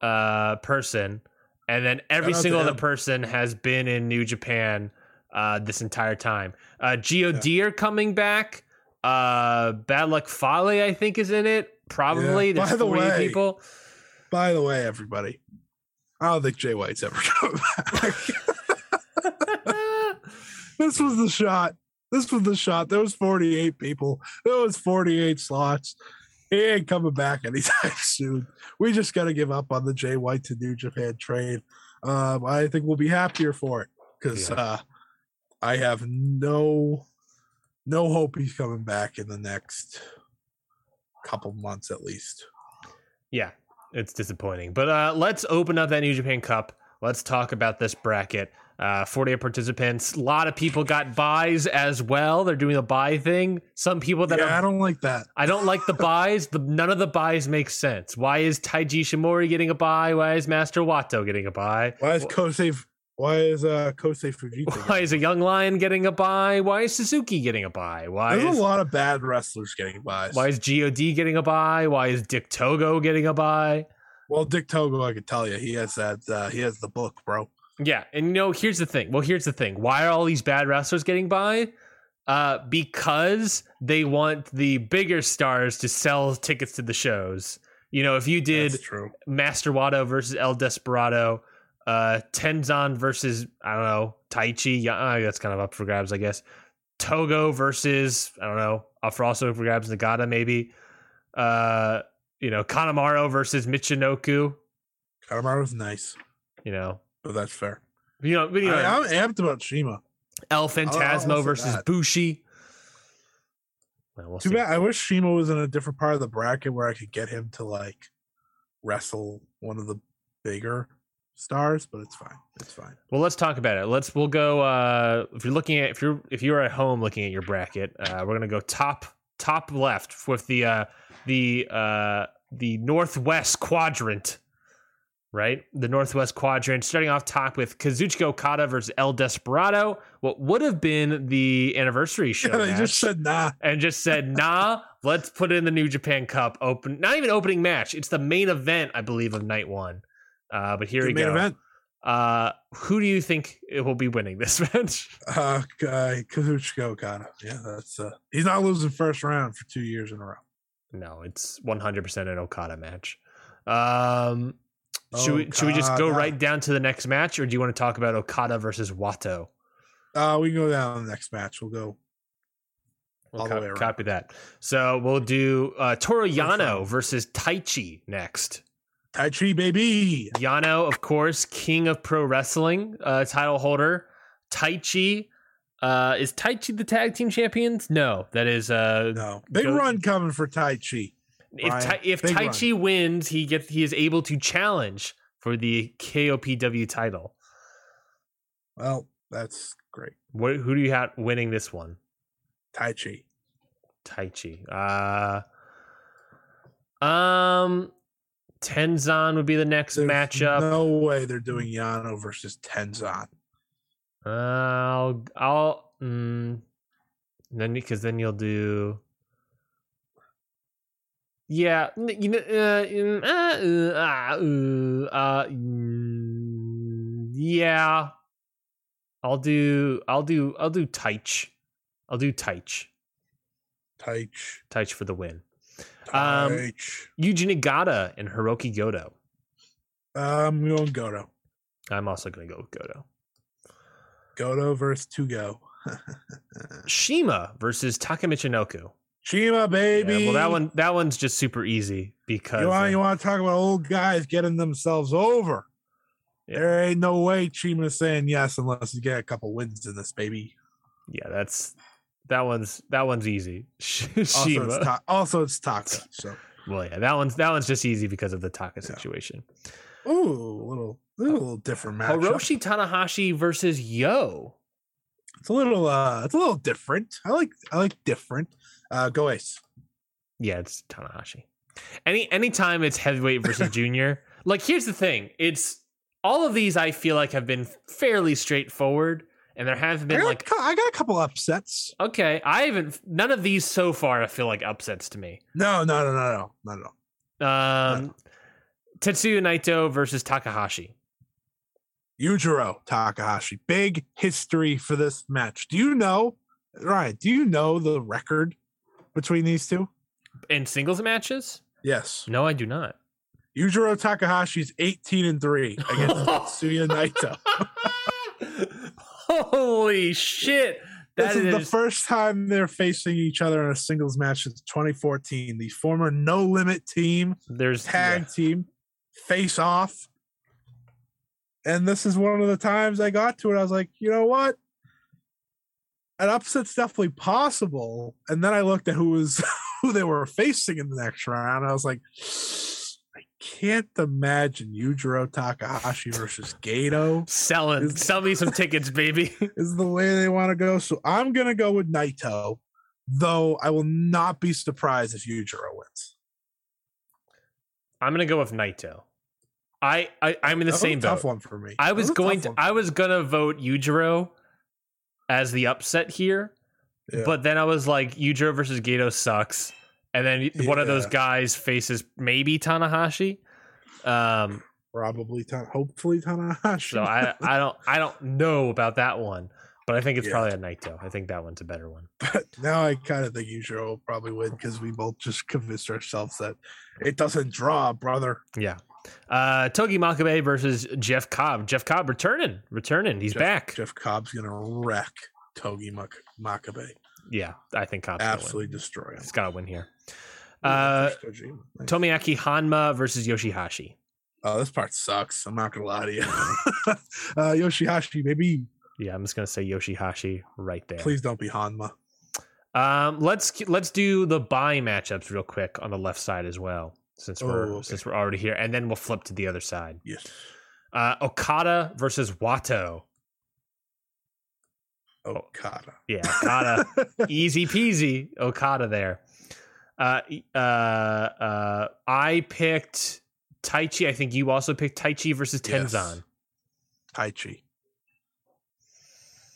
Speaker 1: uh, person, and then every single other person has been in New Japan uh, this entire time. Uh, Gedo are coming back. Uh, Bad Luck Fale, I think, is in it. Probably.
Speaker 2: Yeah. By the
Speaker 1: 48
Speaker 2: way-
Speaker 1: people.
Speaker 2: By the way, everybody, I don't think Jay White's ever (laughs) coming back. (laughs) this was the shot. This was the shot. There was 48 people. There was 48 slots. He ain't coming back anytime (laughs) soon. We just got to give up on the Jay White to New Japan trade. Um, I think we'll be happier for it because
Speaker 1: Yeah.
Speaker 2: uh, I have no no hope he's coming back in the next couple months at least.
Speaker 1: Yeah, it's disappointing. But uh, let's open up that New Japan Cup. Let's talk about this bracket. Uh, 48 participants. A lot of people got buys as well. They're doing a buy thing. Some people that
Speaker 2: yeah,
Speaker 1: are
Speaker 2: I don't like that.
Speaker 1: I don't like the buys. The, none of the buys make sense. Why is Taiji Ishimori getting a buy? Why is Master Wato getting a buy?
Speaker 2: Why is Kosei? Why is uh Kosei Fujita?
Speaker 1: Why is a young lion getting a buy? Why is Suzuki getting a buy? Why
Speaker 2: There's
Speaker 1: is
Speaker 2: a lot of bad wrestlers getting buys.
Speaker 1: why is Gedo getting a buy? Why is Dick Togo getting a buy?
Speaker 2: Well, Dick Togo, I could tell you, he has that. Uh, he has the book, bro.
Speaker 1: Yeah, and you know, here's the thing. Well, here's the thing. Why are all these bad wrestlers getting by? Uh, because they want the bigger stars to sell tickets to the shows. You know, if you did. Master Wato versus El Desperado, uh, Tenzan versus I don't know Taichi. Yeah, uh, that's kind of up for grabs, I guess. Togo versus I don't know, up for also for grabs. Nagata maybe. Uh, you know, Kanemaru versus Michinoku.
Speaker 2: Kanemaru's nice,
Speaker 1: You know,
Speaker 2: but that's fair.
Speaker 1: you know, you know
Speaker 2: I, I'm amped about Shima.
Speaker 1: El
Speaker 2: I'll
Speaker 1: Phantasmo versus
Speaker 2: that.
Speaker 1: Bushi. Well, we'll
Speaker 2: Too
Speaker 1: see.
Speaker 2: bad. I wish Shima was in a different part of the bracket where I could get him to like wrestle one of the bigger stars, but it's fine. It's fine.
Speaker 1: Well, let's talk about it. Let's we'll go. Uh, if you're looking at if you're if you're at home looking at your bracket, uh, we're gonna go top top left with the uh, the uh, the northwest quadrant. Right, the northwest quadrant, starting off top with Kazuchika Okada versus El Desperado. What would have been the anniversary show
Speaker 2: Yeah, (laughs) they
Speaker 1: match,
Speaker 2: just said nah.
Speaker 1: and just said, "Nah, (laughs) let's put it in the New Japan Cup open." Not even opening match; it's the main event, I believe, of night one. Uh, but here
Speaker 2: The
Speaker 1: we
Speaker 2: main
Speaker 1: go.
Speaker 2: event.
Speaker 1: Uh, who do you think it will be winning this (laughs) match?
Speaker 2: Uh, guy Kazuchika Okada. Yeah, that's uh, he's not losing first round for two years in a row.
Speaker 1: No, it's 100% an Okada match. Um, Should we should we just go right down to the next match, or do you want to talk about Okada versus Wato?
Speaker 2: Uh, we can go down to the next match. We'll go.
Speaker 1: We'll co- copy that. So we'll do uh, Toru Yano versus Taichi next.
Speaker 2: Tai Chi, baby.
Speaker 1: Yano, of course, king of pro wrestling, uh, title holder. Taichi, uh, is Taichi the tag team champions? No, that is uh,
Speaker 2: No. Big
Speaker 1: Go-
Speaker 2: run coming for Tai Chi.
Speaker 1: if Tai- if
Speaker 2: big
Speaker 1: Taichi wins, he gets he is able to challenge for the KOPW title.
Speaker 2: Well, that's great.
Speaker 1: What, who do you have winning this one?
Speaker 2: Tai Chi.
Speaker 1: Taichi. Uh, um, Tenzan would be the next
Speaker 2: There's
Speaker 1: matchup.
Speaker 2: No way they're doing Yano versus Tenzan.
Speaker 1: Uh, I'll I'll mm, then because then you'll do. Yeah, you know, uh, uh, uh, uh, mm, yeah. I'll do. I'll do. I'll do Taich. I'll do Taich.
Speaker 2: Taich.
Speaker 1: Taich for the win. Um. Yuji Nagata and Hiroki Goto.
Speaker 2: I'm going Goto.
Speaker 1: I'm also going to go with Goto.
Speaker 2: Goto versus Togo. (laughs)
Speaker 1: Shima versus Taka
Speaker 2: Shima, baby.
Speaker 1: Yeah, well, that one that one's just super easy because
Speaker 2: You want,
Speaker 1: uh,
Speaker 2: you want to talk about old guys getting themselves over?
Speaker 1: Yeah.
Speaker 2: There ain't no way Shima's saying yes unless you get a couple wins in this, baby.
Speaker 1: yeah, that's that one's that one's easy. (laughs)
Speaker 2: Also, it's,
Speaker 1: Shima.
Speaker 2: ta- also it's Taka. (laughs) So,
Speaker 1: well, yeah, that one's that one's just easy because of the Taka
Speaker 2: Yeah.
Speaker 1: situation.
Speaker 2: ooh, a little, a little different match.
Speaker 1: Hiroshi Tanahashi versus Yo.
Speaker 2: It's a little, uh, it's a little different. I like, I like different. Uh, go Ace.
Speaker 1: Yeah, it's Tanahashi. Any anytime it's heavyweight versus (laughs) junior, like here's the thing, it's all of these I feel like have been fairly straightforward, and there haven't
Speaker 2: I
Speaker 1: been like
Speaker 2: a I got a couple upsets.
Speaker 1: okay, I haven't none of these so far I feel like upsets to me.
Speaker 2: No, no, no, no, no, not at all.
Speaker 1: Um, Tetsuya Naito versus Takahashi.
Speaker 2: Yujiro Takahashi. Big history for this match. Do you know, Ryan? Do you know the record between these two?
Speaker 1: In singles matches?
Speaker 2: Yes.
Speaker 1: No, I do not.
Speaker 2: Yujiro Takahashi's 18 and 3 against (laughs) Tetsuya Naito.
Speaker 1: Holy shit.
Speaker 2: This
Speaker 1: That
Speaker 2: is,
Speaker 1: is,
Speaker 2: the first time they're facing each other in a singles match since 2014. The former No Limit team,
Speaker 1: there's
Speaker 2: tag
Speaker 1: yeah.
Speaker 2: team, face off. And this is one of the times I got to it. I was like, you know what? An upset's definitely possible. And then I looked at who was (laughs) who they were facing in the next round. I was like, I can't imagine Yujiro Takahashi versus Gedo
Speaker 1: selling.
Speaker 2: is-
Speaker 1: Sell me some tickets, baby. (laughs)
Speaker 2: is the way they want to go. So I'm gonna go with Naito, though I will not be surprised if Yujiro wins.
Speaker 1: I'm gonna go with Naito. I, I I'm in the
Speaker 2: That was
Speaker 1: same
Speaker 2: a tough
Speaker 1: boat.
Speaker 2: one for me.
Speaker 1: I
Speaker 2: That
Speaker 1: was going to. I was gonna vote Yujiro as the upset here,
Speaker 2: Yeah.
Speaker 1: but then I was like Yujiro versus Gedo sucks, and then one of those guys faces maybe Tanahashi. Um,
Speaker 2: probably Tan- hopefully Tanahashi.
Speaker 1: so I (laughs) I don't I don't know about that one, but I think it's
Speaker 2: Yeah.
Speaker 1: probably a Naito. I think that one's a better one.
Speaker 2: but now I kind of think Yujiro will probably win because we both just convinced ourselves that it doesn't draw, brother.
Speaker 1: Yeah. Uh, Togi Makabe versus Jeff Cobb. Jeff Cobb returning, returning. He's
Speaker 2: Jeff-
Speaker 1: back.
Speaker 2: Jeff Cobb's gonna wreck Togi Mak- Makabe.
Speaker 1: Yeah, I think Cobb's gonna.
Speaker 2: Absolutely destroy him.
Speaker 1: He's got to win here. Uh,
Speaker 2: Nice.
Speaker 1: Tomoaki Honma versus Yoshihashi.
Speaker 2: Oh, this part sucks. I'm not gonna lie to you. (laughs) uh, Yoshihashi, baby,
Speaker 1: Yeah, I'm just gonna say Yoshihashi right there.
Speaker 2: please don't be Honma.
Speaker 1: Um, let's let's do the buy matchups real quick on the left side as well, since we're
Speaker 2: Oh, okay.
Speaker 1: since we're already here, and then we'll flip to the other side.
Speaker 2: Yes.
Speaker 1: Uh, Okada versus Wato.
Speaker 2: Okada.
Speaker 1: Yeah, (laughs) Okada. easy peasy okada there uh uh uh i picked taichi i think you also picked taichi versus
Speaker 2: Yes.
Speaker 1: tenzan
Speaker 2: Tai Chi.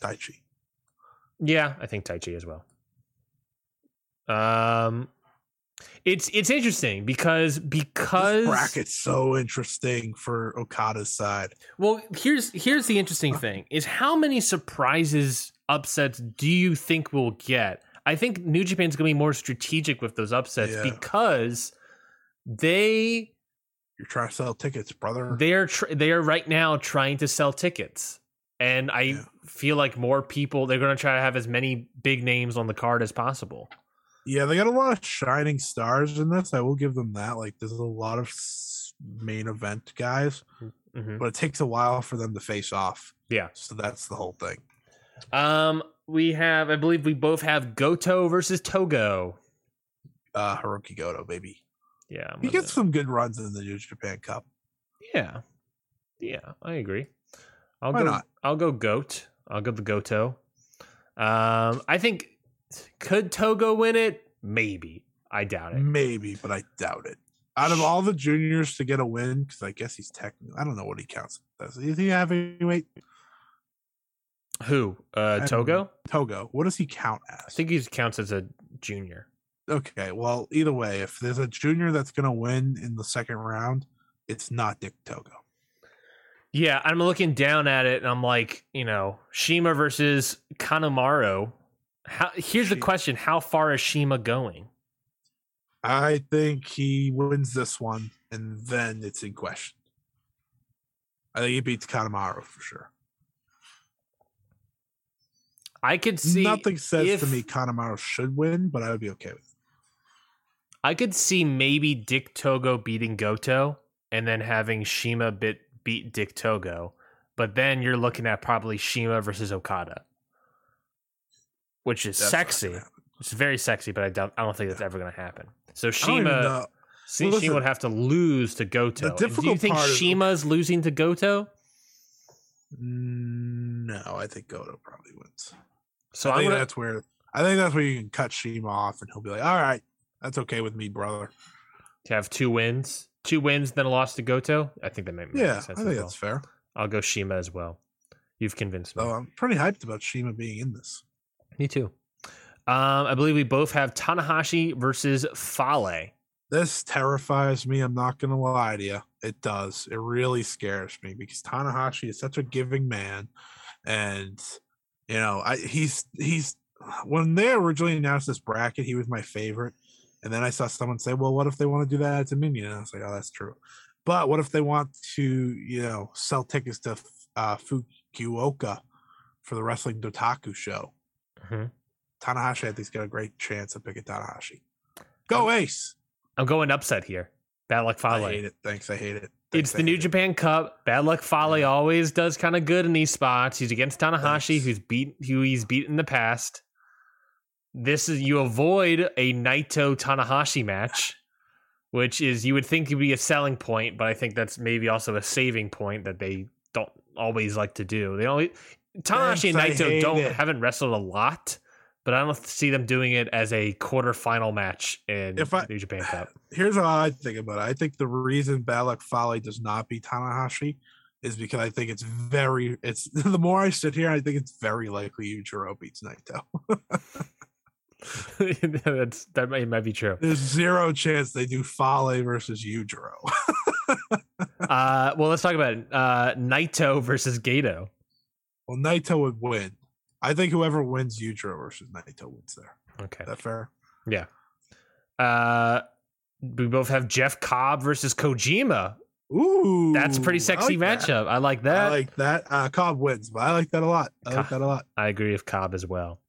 Speaker 2: Tai Chi.
Speaker 1: yeah i think taichi as well um it's it's interesting because because
Speaker 2: This bracket's so interesting for Okada's side.
Speaker 1: well here's here's the interesting thing is how many surprises upsets do you think we'll get i think new japan's gonna be more strategic with those upsets
Speaker 2: Yeah.
Speaker 1: because they
Speaker 2: You're trying to sell tickets, brother.
Speaker 1: They're tr- they are right now trying to sell tickets, and I
Speaker 2: Yeah.
Speaker 1: feel like more people they're going to try to have as many big names on the card as possible.
Speaker 2: Yeah, they got a lot of shining stars in this. I will give them that. Like, there's a lot of main event guys,
Speaker 1: Mhm.
Speaker 2: but it takes a while for them to face off.
Speaker 1: Yeah.
Speaker 2: So that's the whole thing.
Speaker 1: Um, we have I believe we both have Goto versus Togo.
Speaker 2: Uh, Hiroki Goto, baby.
Speaker 1: Yeah, I'm
Speaker 2: He gets some good runs in the New Japan Cup.
Speaker 1: Yeah, yeah, I agree. I'll
Speaker 2: Why
Speaker 1: go.
Speaker 2: not?
Speaker 1: I'll go goat. I'll go the goto. Um, I think could Togo win it? Maybe. I doubt it.
Speaker 2: Maybe, but I doubt it. Out of all the juniors to get a win, because I guess he's technically, I don't know what he counts as. Is he heavyweight?
Speaker 1: Who? Uh, Togo.
Speaker 2: Togo. What does he count as?
Speaker 1: I think he counts as a junior.
Speaker 2: Okay, well, either way, if there's a junior that's going to win in the second round, it's not Dick Togo.
Speaker 1: Yeah, I'm looking down at it and I'm like, you know, Shima versus Kanemaru. How, here's the question: How far is Shima going?
Speaker 2: I think he wins this one, and then it's in question. I think he beats Kanemaru for sure.
Speaker 1: I could see
Speaker 2: Nothing says to me Kanemaru should win, but I would be okay with it.
Speaker 1: I could see maybe Dick Togo beating Goto and then having Shima bit beat Dick Togo, but then you're looking at probably Shima versus Okada, which is
Speaker 2: That's
Speaker 1: sexy. It's very sexy, but I don't. I don't think that's ever going to happen. So
Speaker 2: I
Speaker 1: Shima,
Speaker 2: Well,
Speaker 1: Shima would have to lose to Goto. And do you
Speaker 2: difficult
Speaker 1: think
Speaker 2: part is-
Speaker 1: losing to Goto?
Speaker 2: Mm, No, I think Goto probably wins.
Speaker 1: So
Speaker 2: I think
Speaker 1: gonna,
Speaker 2: that's where I think that's where you can cut Shima off, and he'll be like, "All right, that's okay with me, brother."
Speaker 1: to have two wins, two wins, then a loss to Goto. I think that might make
Speaker 2: Yeah, I
Speaker 1: sense.
Speaker 2: think
Speaker 1: as well.
Speaker 2: that's fair.
Speaker 1: I'll go Shima as well. You've convinced me.
Speaker 2: So I'm pretty hyped about Shima being in this.
Speaker 1: Me too. Um, I believe we both have Tanahashi versus Fale.
Speaker 2: This terrifies me. I'm not gonna lie to you. It does. It really scares me because Tanahashi is such a giving man, and you know, I he's he's when they originally announced this bracket, he was my favorite, and then I saw someone say, "Well, what if they want to do that at Dominion?" And I was like, "Oh, that's true." But what if they want to, you know, sell tickets to uh, Fukuoka for the Wrestling Dontaku show?
Speaker 1: Mhm.
Speaker 2: Tanahashi, I think's got a great chance of picking Tanahashi. Go Ace!
Speaker 1: I'm going upset here. Bad luck Fale.
Speaker 2: I hate it. Thanks. I hate it.
Speaker 1: It's
Speaker 2: Thanks, I
Speaker 1: the New
Speaker 2: it.
Speaker 1: Japan Cup. Bad luck Fale always does kind of good in these spots. He's against Tanahashi,
Speaker 2: Thanks.
Speaker 1: who's beat who he's beaten in the past. This is you avoid a Naito Tanahashi match, which is you would think would be a selling point, but I think that's maybe also a saving point that they don't always like to do. They only Tanahashi and Naito don't
Speaker 2: it.
Speaker 1: haven't wrestled a lot, but I don't see them doing it as a quarterfinal match in
Speaker 2: If I-
Speaker 1: New Japan Cup. (sighs)
Speaker 2: Here's how I think about it. I think the reason Bad Luck Fale does not beat Tanahashi is because I think it's very. It's (laughs) the more I sit here, I think it's very likely Yujiro beats Naito. (laughs)
Speaker 1: that's that might, might be true.
Speaker 2: There's zero chance they do Fale versus Yujiro. (laughs)
Speaker 1: Uh, well, let's talk about it. Uh, Naito versus Gedo.
Speaker 2: Well, Naito would win. I think whoever wins Yujiro versus Naito wins there.
Speaker 1: Okay.
Speaker 2: Is that fair?
Speaker 1: Yeah. Uh, we both have Jeff Cobb versus Kojima.
Speaker 2: Ooh,
Speaker 1: That's a pretty
Speaker 2: I
Speaker 1: sexy
Speaker 2: like that.
Speaker 1: matchup. I like that.
Speaker 2: I
Speaker 1: I,
Speaker 2: like that. Uh, Cobb wins, but I like that a lot. I like that a lot.
Speaker 1: I agree with Cobb as well.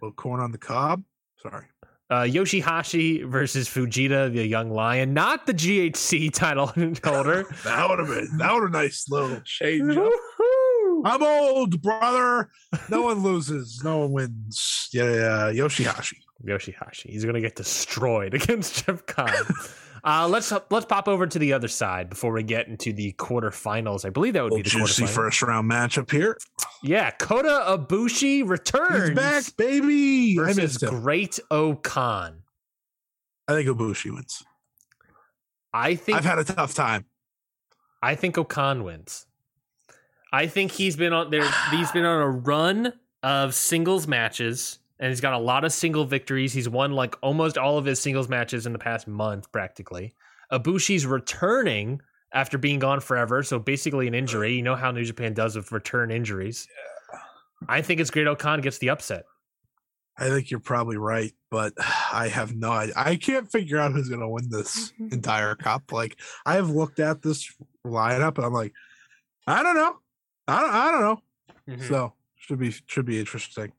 Speaker 2: little corn on the cob. Sorry.
Speaker 1: Uh, Yoshihashi versus Fujita, the young lion, not the GHC title (laughs) holder. (laughs)
Speaker 2: That would have been that would have nice little change. (laughs) I'm old, brother. No one loses. No one wins. Yeah, yeah, Yoshihashi.
Speaker 1: Yoshihashi. He's gonna get destroyed (laughs) against Jeff Cobb. uh, let's let's pop over to the other side before we get into the quarterfinals. I believe that would be the
Speaker 2: juicy
Speaker 1: quarterfinals.
Speaker 2: first round matchup here.
Speaker 1: Yeah, Kota Ibushi returns
Speaker 2: He's back, baby. I
Speaker 1: versus
Speaker 2: him.
Speaker 1: Great Okan.
Speaker 2: I think Ibushi wins.
Speaker 1: I think
Speaker 2: I've had a tough time.
Speaker 1: I think O-Khan wins. I think he's been on there. He's been on a run of singles matches, and he's got a lot of single victories. He's won like almost all of his singles matches in the past month, practically. Ibushi's returning after being gone forever, so basically an injury. You know how New Japan does with return injuries. I think it's Great-O-Khan gets the upset.
Speaker 2: I think you're probably right, but (sighs) I have no idea. I can't figure out who's gonna win this mm-hmm. entire cup. Like I have looked at this lineup and I'm like, I don't know. I don't I don't know.
Speaker 1: Mhm.
Speaker 2: So should be should be interesting.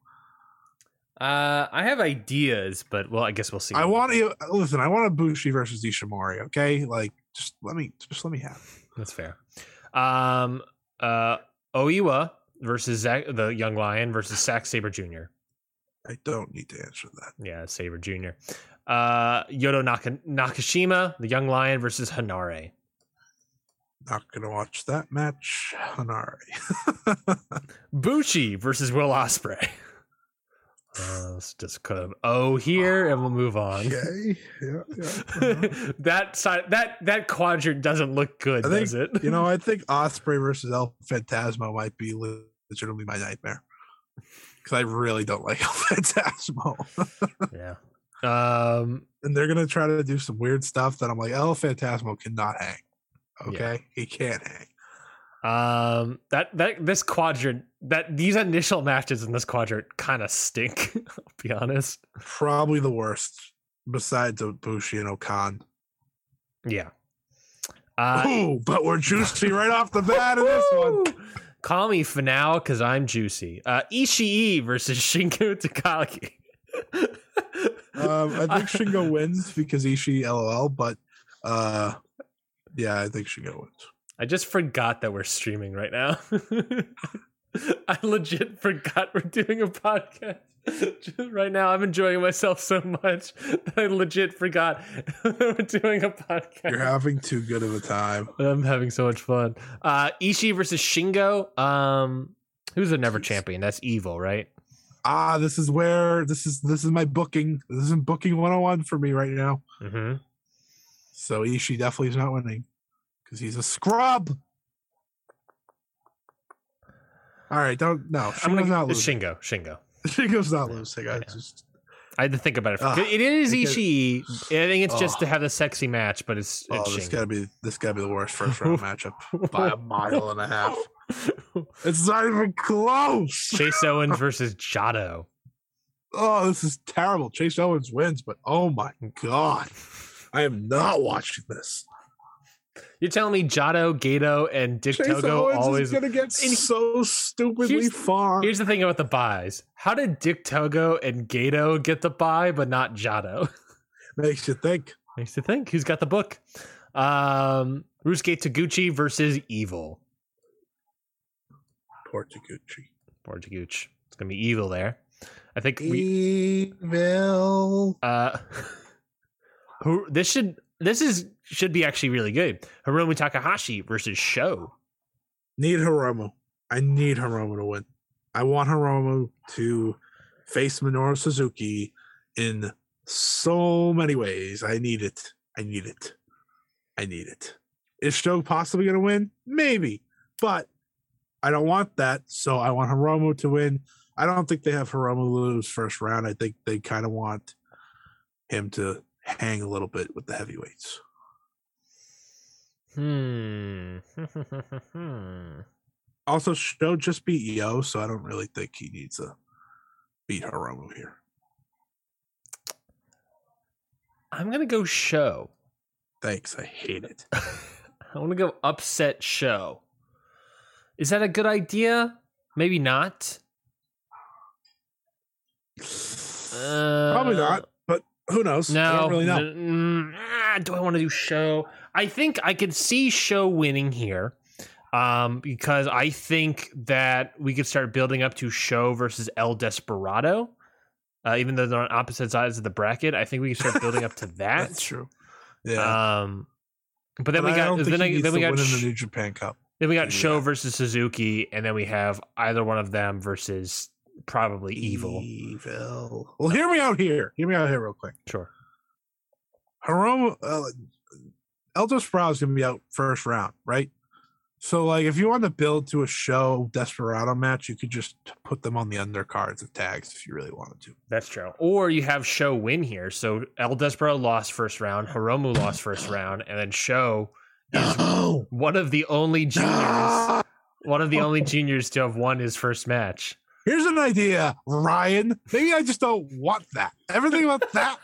Speaker 1: Uh, I have ideas, but well, I guess we'll see.
Speaker 2: I want to listen, I want a Bushi versus Ishimori, okay? Like just let me just let me have it.
Speaker 1: That's fair. Um, uh, Oiwa versus Zack, the young lion versus Zack Saber Jr.
Speaker 2: I don't need to answer that.
Speaker 1: Yeah, Saber Jr. Uh, Yuto Naka- Nakashima, the young lion versus Henare.
Speaker 2: Not gonna watch that match. Henare.
Speaker 1: Bucci (laughs) versus Will Ospreay. (sighs) Uh, let's just cut an O here, and we'll move on.
Speaker 2: okay. Yeah, yeah. uh-huh. (laughs)
Speaker 1: that side, that that quadrant doesn't look good,
Speaker 2: I think-
Speaker 1: does it?
Speaker 2: You know, I think (laughs) Ospreay versus El Phantasmo might be legitimately my nightmare. Because I really don't like El Phantasmo.
Speaker 1: yeah. Um,
Speaker 2: and they're gonna try to do some weird stuff that I'm like, El Phantasmo cannot hang.
Speaker 1: Yeah.
Speaker 2: Okay. He can't hang.
Speaker 1: Um, that that this quadrant, that these initial matches in this quadrant kind of stink. (laughs) I'll be honest.
Speaker 2: Probably the worst besides Bushi and O-Khan.
Speaker 1: Yeah. Uh,
Speaker 2: Ooh, but we're (laughs) juicy right off the bat in this one.
Speaker 1: Call me for now because I'm juicy. Uh, Ishii versus (laughs) Shingo Takagi.
Speaker 2: Um, I think Shingo wins because Ishii LOL, but uh yeah, I think Shingo wins.
Speaker 1: I just forgot that we're streaming right now. (laughs) I legit forgot we're doing a podcast. (laughs) Just right now, I'm enjoying myself so much that I legit forgot (laughs) that we're doing a podcast.
Speaker 2: You're having too good of a time.
Speaker 1: I'm having so much fun. Uh Ishii versus Shingo. Um who's the never
Speaker 2: Jeez.
Speaker 1: champion? That's evil, right?
Speaker 2: Ah, this is where this is this is my booking. This is booking 101 for me right now.
Speaker 1: Mm-hmm.
Speaker 2: So Ishii definitely is not winning because he's a scrub. All right, don't no.
Speaker 1: I'm gonna
Speaker 2: not losing.
Speaker 1: Shingo. Shingo. (laughs)
Speaker 2: Shingo's not losing. I
Speaker 1: Yeah.
Speaker 2: just
Speaker 1: I had to think about it. It is Ishii. I think it's just to have the sexy match, but it's,
Speaker 2: oh,
Speaker 1: it's
Speaker 2: this gotta be this gotta be the worst first round matchup by a mile and a half. (laughs) It's not even close.
Speaker 1: Chase Owens (laughs) versus Jado.
Speaker 2: Oh, this is terrible. Chase Owens wins, but oh my god, I am not watching this.
Speaker 1: You're telling me Jado, Gedo, and Dick
Speaker 2: Chase
Speaker 1: Togo
Speaker 2: Owens
Speaker 1: always.
Speaker 2: is gonna get
Speaker 1: And
Speaker 2: so stupidly
Speaker 1: here's-
Speaker 2: far.
Speaker 1: Here's the thing about the buys. How did Dick Togo and Gedo get the buy, but not Jado? (laughs)
Speaker 2: Makes you think.
Speaker 1: Makes you think. Who's got the book? Um, Ryusuke Taguchi versus Evil.
Speaker 2: Poor Taguchi.
Speaker 1: Or Taguchi. It's gonna be Evil there. I think we.
Speaker 2: Evil.
Speaker 1: Uh, (laughs) this should this is should be actually really good. Hiromu Takahashi versus Show.
Speaker 2: Need Hiromu. I need Hiromu to win. I want Hiromu to face Minoru Suzuki in so many ways. I need it. I need it. I need it. Is Show possibly going to win? Maybe, but I don't want that. So I want Hiromu to win. I don't think they have Hiromu lose first round. I think they kind of want him to hang a little bit with the heavyweights.
Speaker 1: Hmm. (laughs)
Speaker 2: Also, Show just beat Yo, so I don't really think he needs to beat Hiromu here.
Speaker 1: I'm gonna go Show.
Speaker 2: Thanks. I hate it. (laughs)
Speaker 1: I want to go upset Show. Is that a good idea? Maybe not. Uh, (sighs)
Speaker 2: Probably not, but who knows? I
Speaker 1: No,
Speaker 2: don't really know.
Speaker 1: n- mm, do I want to do show? I think I could see show winning here, um, because I think that we could start building up to show versus El Desperado. Uh, even though they're on opposite sides of the bracket, I think we can start building up to (laughs) that.
Speaker 2: That's true. Yeah.
Speaker 1: Um, but then
Speaker 2: But
Speaker 1: we
Speaker 2: I
Speaker 1: got then,
Speaker 2: he
Speaker 1: I, then we got sh-
Speaker 2: the New Japan Cup.
Speaker 1: then we got
Speaker 2: Yeah.
Speaker 1: show versus Suzuki, and then we have either one of them versus probably evil.
Speaker 2: Evil. Well, hear me out here. Hear me out here real quick.
Speaker 1: Sure.
Speaker 2: Hiromu, uh, El Desperado is going to be out first round, right? So, like, if you want to build to a show Desperado match, you could just put them on the undercards of tags if you really wanted to.
Speaker 1: That's true. Or you have Show win here. So El Desperado lost first round, Hiromu lost first round, and then Show is
Speaker 2: No,
Speaker 1: one of the only (gasps) juniors,
Speaker 2: no.
Speaker 1: one of the (laughs) only juniors to have won his first match.
Speaker 2: Here's an idea, Ryan. Maybe I just don't want that. Everything about (laughs) that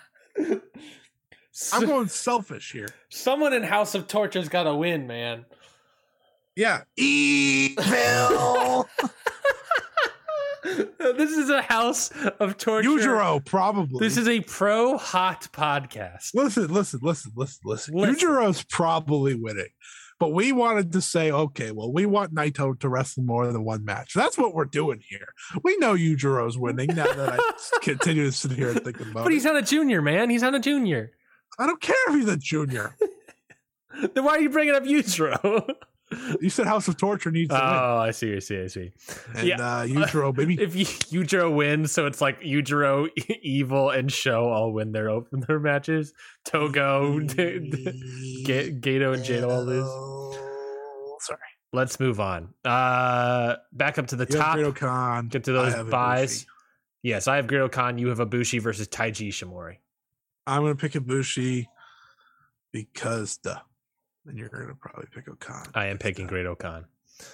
Speaker 2: I'm going selfish here.
Speaker 1: Someone in House of Torture's got to win, man.
Speaker 2: Yeah. Evil. (laughs) (laughs)
Speaker 1: this is a House of Torture.
Speaker 2: Yujiro, probably.
Speaker 1: This is a pro hot podcast.
Speaker 2: listen, listen, listen, listen, listen.
Speaker 1: Listen.
Speaker 2: Yujiro's probably winning. But we wanted to say, okay, well, we want Naito to wrestle more than one match. That's what we're doing here. We know Yujiro's winning now that I (laughs) continue to sit here and think about
Speaker 1: But he's not a junior, man. He's not a junior.
Speaker 2: I don't care if he's a junior. (laughs)
Speaker 1: Then why are you bringing up Yujiro? (laughs)
Speaker 2: You said House of Torture needs to
Speaker 1: oh, I see, I see, I see.
Speaker 2: win. And
Speaker 1: yeah.
Speaker 2: uh, Yujiro, (laughs) baby.
Speaker 1: If Yu- Yujiro wins, so it's like Yujiro, (laughs) Evil, and Show all win their open (laughs) their matches. Togo, Gedo, and Jado all lose.
Speaker 2: Sorry.
Speaker 1: Let's move on. Uh, back up to the
Speaker 2: You
Speaker 1: top.
Speaker 2: Khan.
Speaker 1: Get to those
Speaker 2: have
Speaker 1: buys.
Speaker 2: Ibushi.
Speaker 1: Yes, I have Great-O-Khan. You have Ibushi versus Taiji Ishimori.
Speaker 2: I'm going to pick Ibushi because duh. And you're going to probably pick O-Khan.
Speaker 1: I am picking. Great-O-Khan.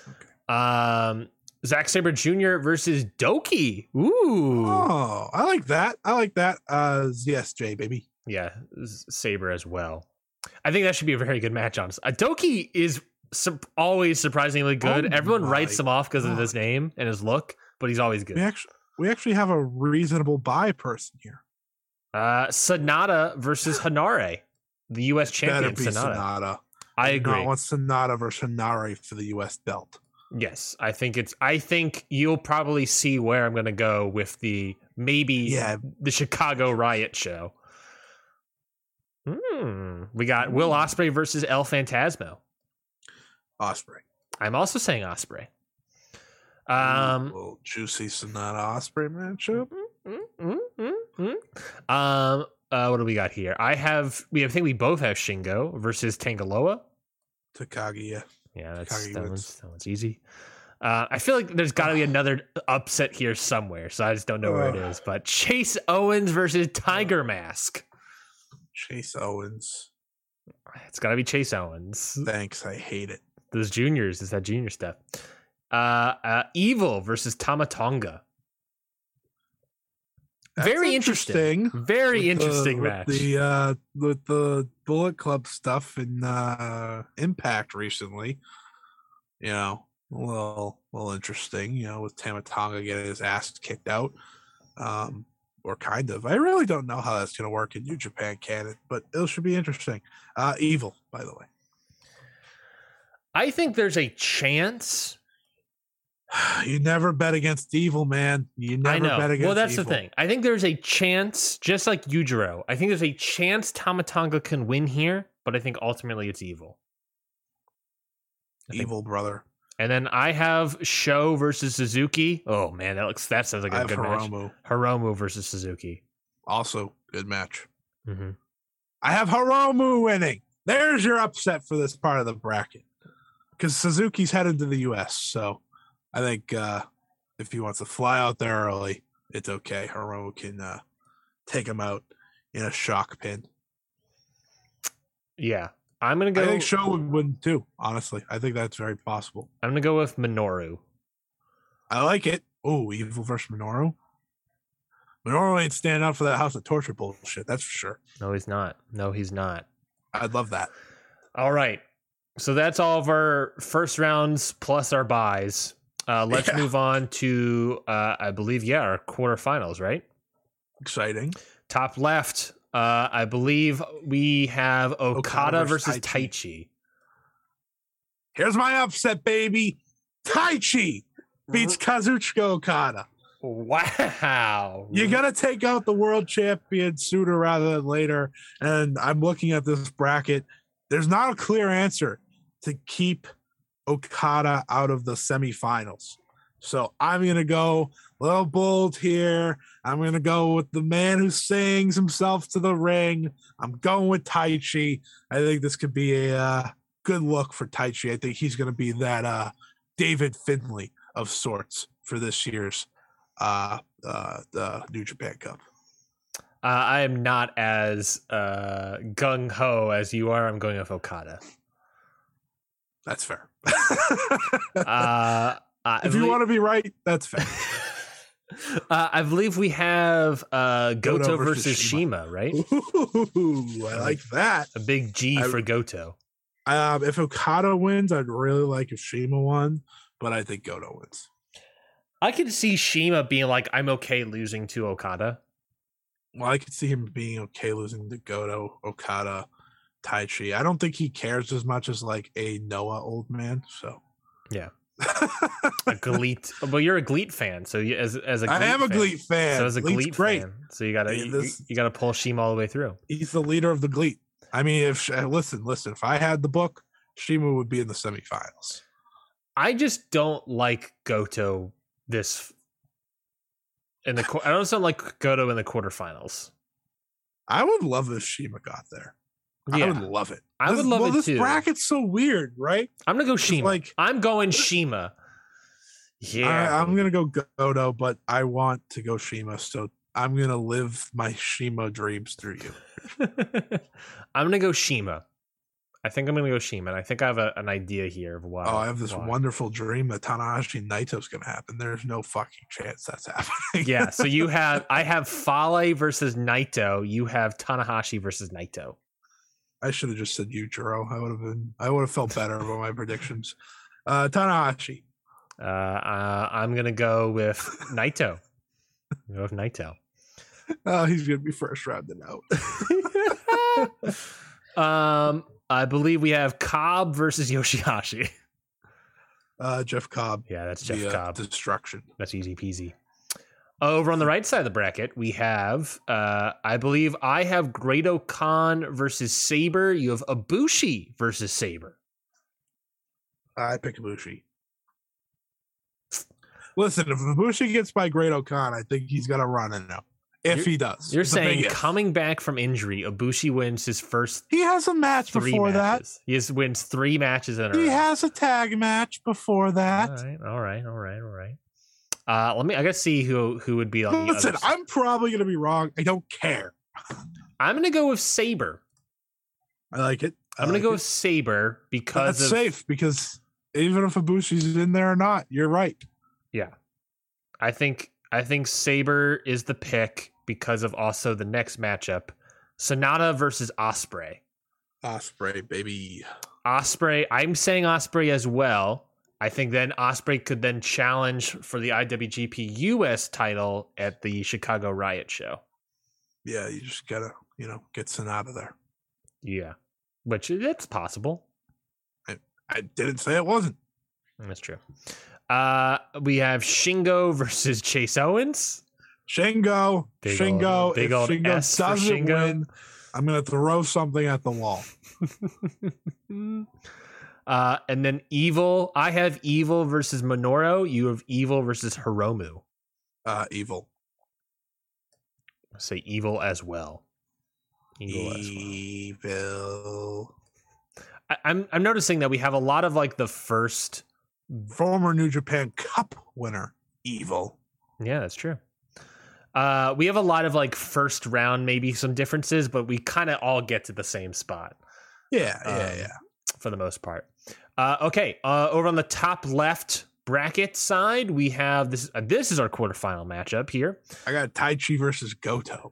Speaker 2: Okay.
Speaker 1: Um, Zack Saber Jr. versus Doki. Ooh,
Speaker 2: Oh, I like that. I like that. Uh, ZSJ, baby.
Speaker 1: yeah, Saber as well. I think that should be a very good match. Honestly, uh, Doki is sup- always surprisingly good.
Speaker 2: Oh
Speaker 1: Everyone writes him off because of his name and his look, but he's always
Speaker 2: We
Speaker 1: good.
Speaker 2: actually, we actually have a reasonable buy person here.
Speaker 1: Uh, Sanada versus (gasps) Henare, the U.S.
Speaker 2: Better
Speaker 1: champion.
Speaker 2: be
Speaker 1: Sanada.
Speaker 2: Sanada.
Speaker 1: I agree.
Speaker 2: Not want Sanada versus Henare for the U.S. belt.
Speaker 1: Yes, I think it's. I think you'll probably see where I'm going to go with the maybe
Speaker 2: Yeah.
Speaker 1: the Chicago Riot show. Hmm. We got Will Ospreay versus El Phantasmo.
Speaker 2: Ospreay.
Speaker 1: I'm also saying Ospreay. Um.
Speaker 2: little juicy Sanada Ospreay matchup.
Speaker 1: mm, mm. Um. Uh, what do we got here? I have. We. have, I think we both have Shingo versus Tanga Loa.
Speaker 2: Takagi. Yeah.
Speaker 1: Yeah, that's
Speaker 2: Takagi
Speaker 1: that one's, that one's easy. Uh, I feel like there's got to be another upset here somewhere, so I just don't know where it is. But Chase Owens versus Tiger Mask.
Speaker 2: Chase Owens.
Speaker 1: It's got to be Chase Owens.
Speaker 2: Thanks. I hate it.
Speaker 1: Those juniors, is that junior stuff? Uh, uh, Evil versus Tama
Speaker 2: Tonga.
Speaker 1: Very interesting. Very
Speaker 2: with the-
Speaker 1: interesting
Speaker 2: with. The uh, with the Bullet Club stuff in uh, Impact recently, you know, a little, little interesting. You know, with Tama Tonga getting his ass kicked out, um, or kind of. I really don't know how that's going to work in New Japan canon, but it should be interesting. Uh, Evil, by the way.
Speaker 1: I think there's a chance. (sighs)
Speaker 2: You never bet against Evil, man. You never
Speaker 1: I know.
Speaker 2: bet against. Evil.
Speaker 1: Well, that's
Speaker 2: evil.
Speaker 1: the thing. I think there's a chance, just like Yujiro. I think there's a chance Tama Tonga can win here, but I think ultimately it's Evil. I think-
Speaker 2: Evil brother.
Speaker 1: And then I have Show versus Suzuki. Oh man, that looks that sounds like a good match.
Speaker 2: Hiromu.
Speaker 1: Hiromu versus Suzuki.
Speaker 2: Also, good match.
Speaker 1: hmm
Speaker 2: I have Hiromu winning. There's your upset for this part of the bracket. Because Suzuki's headed to the US. So I think uh, if he wants to fly out there early, it's okay. Hiromu can uh, take him out in a shock pin.
Speaker 1: Yeah, I'm gonna go.
Speaker 2: I think Show would win too, honestly. I think that's very possible.
Speaker 1: I'm gonna go with Minoru.
Speaker 2: I like it. Oh, Evil versus Minoru. Minoru ain't standing up for that House of Torture bullshit. That's for sure.
Speaker 1: No, he's not. No, he's not.
Speaker 2: I'd love that.
Speaker 1: All right. So that's all of our first rounds plus our buys. Uh, let's
Speaker 2: Yeah.
Speaker 1: move on to, uh, I believe, yeah, our quarterfinals, right?
Speaker 2: Exciting.
Speaker 1: Top left, uh, I believe we have Okada,
Speaker 2: Okada
Speaker 1: versus
Speaker 2: versus
Speaker 1: Tai
Speaker 2: Taichi.
Speaker 1: Chi.
Speaker 2: Here's my upset, baby. Tai Chi beats Kazuchika Okada.
Speaker 1: Wow.
Speaker 2: You gotta take out the world champion sooner rather than later. And I'm looking at this bracket. There's not a clear answer to keep Okada out of the semifinals. So I'm gonna go a little bold here. I'm gonna go with the man who sings himself to the ring. I'm going with Tai Chi. I think this could be a uh, good look for Tai Chi. I think he's gonna be that uh, David Finlay of sorts for this year's uh, uh, the New Japan Cup.
Speaker 1: Uh, I am not as uh, gung ho as you are. I'm going with Okada.
Speaker 2: That's fair. (laughs)
Speaker 1: Uh,
Speaker 2: if you want to be right, that's fair. (laughs)
Speaker 1: Uh, I believe we have uh, Goto,
Speaker 2: Goto
Speaker 1: versus,
Speaker 2: versus
Speaker 1: Shima, right?
Speaker 2: Ooh, I like that.
Speaker 1: A big G
Speaker 2: I-
Speaker 1: for Goto.
Speaker 2: Um, if Okada wins, I'd really like if Shima won, but I think Goto wins.
Speaker 1: I could see Shima being like, "I'm okay losing to Okada."
Speaker 2: Well, I could see him being okay losing to Goto, Okada, Tai Chi. I don't think he cares as much as like a Noah old man. So
Speaker 1: Yeah. A (laughs) Gleet, well, you're a Gleet fan, so you, as as a
Speaker 2: I am a
Speaker 1: fan-
Speaker 2: Gleet fan.
Speaker 1: So as a
Speaker 2: Gleet's
Speaker 1: Gleet
Speaker 2: great.
Speaker 1: fan, so you gotta you,
Speaker 2: this-
Speaker 1: you gotta pull Shima all the way through.
Speaker 2: He's the leader of the Gleet. I mean, if uh, listen, listen, if I had the book, Shima would be in the semifinals.
Speaker 1: I just don't like Goto this in the. (laughs) I don't sound like Goto in the quarterfinals.
Speaker 2: I would love if Shima got there. I would love it.
Speaker 1: I would
Speaker 2: This-
Speaker 1: love
Speaker 2: well,
Speaker 1: it
Speaker 2: this
Speaker 1: too.
Speaker 2: bracket's so weird, right?
Speaker 1: I'm gonna go Shima.
Speaker 2: like-
Speaker 1: I'm going Shima. Yeah,
Speaker 2: I, I'm gonna go Goto, but I want to go Shima, so I'm gonna live my Shima dreams through you. (laughs)
Speaker 1: I'm gonna go Shima. I think I'm gonna go Shima. And I think I have a, an idea here of why.
Speaker 2: oh, I have this
Speaker 1: why.
Speaker 2: wonderful dream that Tanahashi and Naito's gonna happen. There's no fucking chance that's happening.
Speaker 1: yeah. So you (laughs) have I have Fale versus Naito. You have Tanahashi versus Naito.
Speaker 2: I should have just said Yujiro. I would have been. I would have felt better about my predictions. Uh, Tanahashi.
Speaker 1: Uh, uh, I'm gonna go with Naito. Go with Naito. (laughs)
Speaker 2: Oh, he's gonna be first rounded out. (laughs)
Speaker 1: um, I believe we have Cobb versus Yoshihashi.
Speaker 2: Uh, Jeff Cobb.
Speaker 1: Yeah, that's Jeff
Speaker 2: via
Speaker 1: Cobb.
Speaker 2: Destruction.
Speaker 1: That's easy peasy. Over on the right side of the bracket, we have, uh, I believe I have Great-O-Khan versus Sabre. You have Ibushi versus Sabre.
Speaker 2: I pick Ibushi. Listen, if Ibushi gets by Great-O-Khan, I think he's gonna run it now. If
Speaker 1: You're-
Speaker 2: he does,
Speaker 1: You're
Speaker 2: It's a big
Speaker 1: saying coming back from injury, Ibushi wins his first
Speaker 2: he has a match before
Speaker 1: matches. He has, wins three matches in a
Speaker 2: that. He
Speaker 1: row.
Speaker 2: has a tag match before that.
Speaker 1: All right, all right, all right, all right. Uh, let me. I gotta see who who would be on the
Speaker 2: Listen. I'm probably gonna be wrong. I don't care.
Speaker 1: I'm gonna go with Sabre.
Speaker 2: I like it. I
Speaker 1: I'm gonna
Speaker 2: like
Speaker 1: go
Speaker 2: it.
Speaker 1: with Sabre because
Speaker 2: That's
Speaker 1: of
Speaker 2: safe because even if Ibushi's in there or not, you're right.
Speaker 1: yeah. I think I think Sabre is the pick because of also the next matchup, Sanada versus Ospreay.
Speaker 2: Ospreay, baby.
Speaker 1: Ospreay, I'm saying Ospreay as well. I think then Ospreay could then challenge for the IWGP US title at the Chicago Riot show.
Speaker 2: Yeah, you just gotta, you know, get Sanada there.
Speaker 1: Yeah, which it's possible.
Speaker 2: I I didn't say it wasn't.
Speaker 1: That's true. Uh, we have Shingo (laughs) versus Chase Owens.
Speaker 2: Shingo,
Speaker 1: Big
Speaker 2: Shingo.
Speaker 1: ol- big
Speaker 2: if
Speaker 1: old
Speaker 2: Shingo
Speaker 1: S
Speaker 2: doesn't
Speaker 1: Shingo.
Speaker 2: win, I'm gonna throw something at the wall. (laughs)
Speaker 1: uh, and then Evil. I have Evil versus Minoru. You have Evil versus Hiromu.
Speaker 2: Uh, evil.
Speaker 1: Say Evil as well. Evil as well.
Speaker 2: Evil.
Speaker 1: I, I'm I'm noticing that we have a lot of like the first.
Speaker 2: Former New Japan Cup winner. Evil.
Speaker 1: Yeah, that's true. Uh, we have a lot of like first round, maybe some differences, but we kind of all get to the same spot.
Speaker 2: Yeah, yeah,
Speaker 1: Um,
Speaker 2: yeah.
Speaker 1: for the most part. Uh, okay, uh, over on the top left bracket side, we have this. Uh, this is our quarterfinal matchup here.
Speaker 2: I got Taichi versus Goto.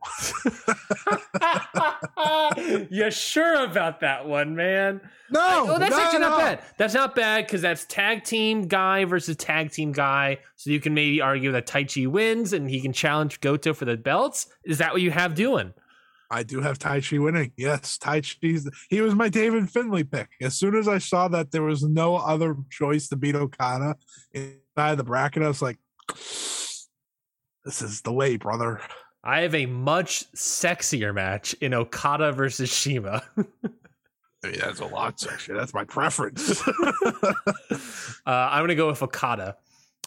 Speaker 2: (laughs)
Speaker 1: you sure about that one, man?
Speaker 2: No,
Speaker 1: oh, that's
Speaker 2: no,
Speaker 1: actually not
Speaker 2: no.
Speaker 1: bad. That's not bad because that's tag team guy versus tag team guy. So you can maybe argue that Taichi wins and he can challenge Goto for the belts. Is that what you have doing?
Speaker 2: I do have Taichi winning. Yes, Tai Chi's. He was my David Finlay pick. As soon as I saw that there was no other choice to beat Okada inside the bracket, I was like, (sighs) "This is the way, brother."
Speaker 1: I have a much sexier match in Okada versus Shima. (laughs)
Speaker 2: I mean, that's a lot sexier. That's my preference. (laughs)
Speaker 1: uh, I'm gonna go with Okada.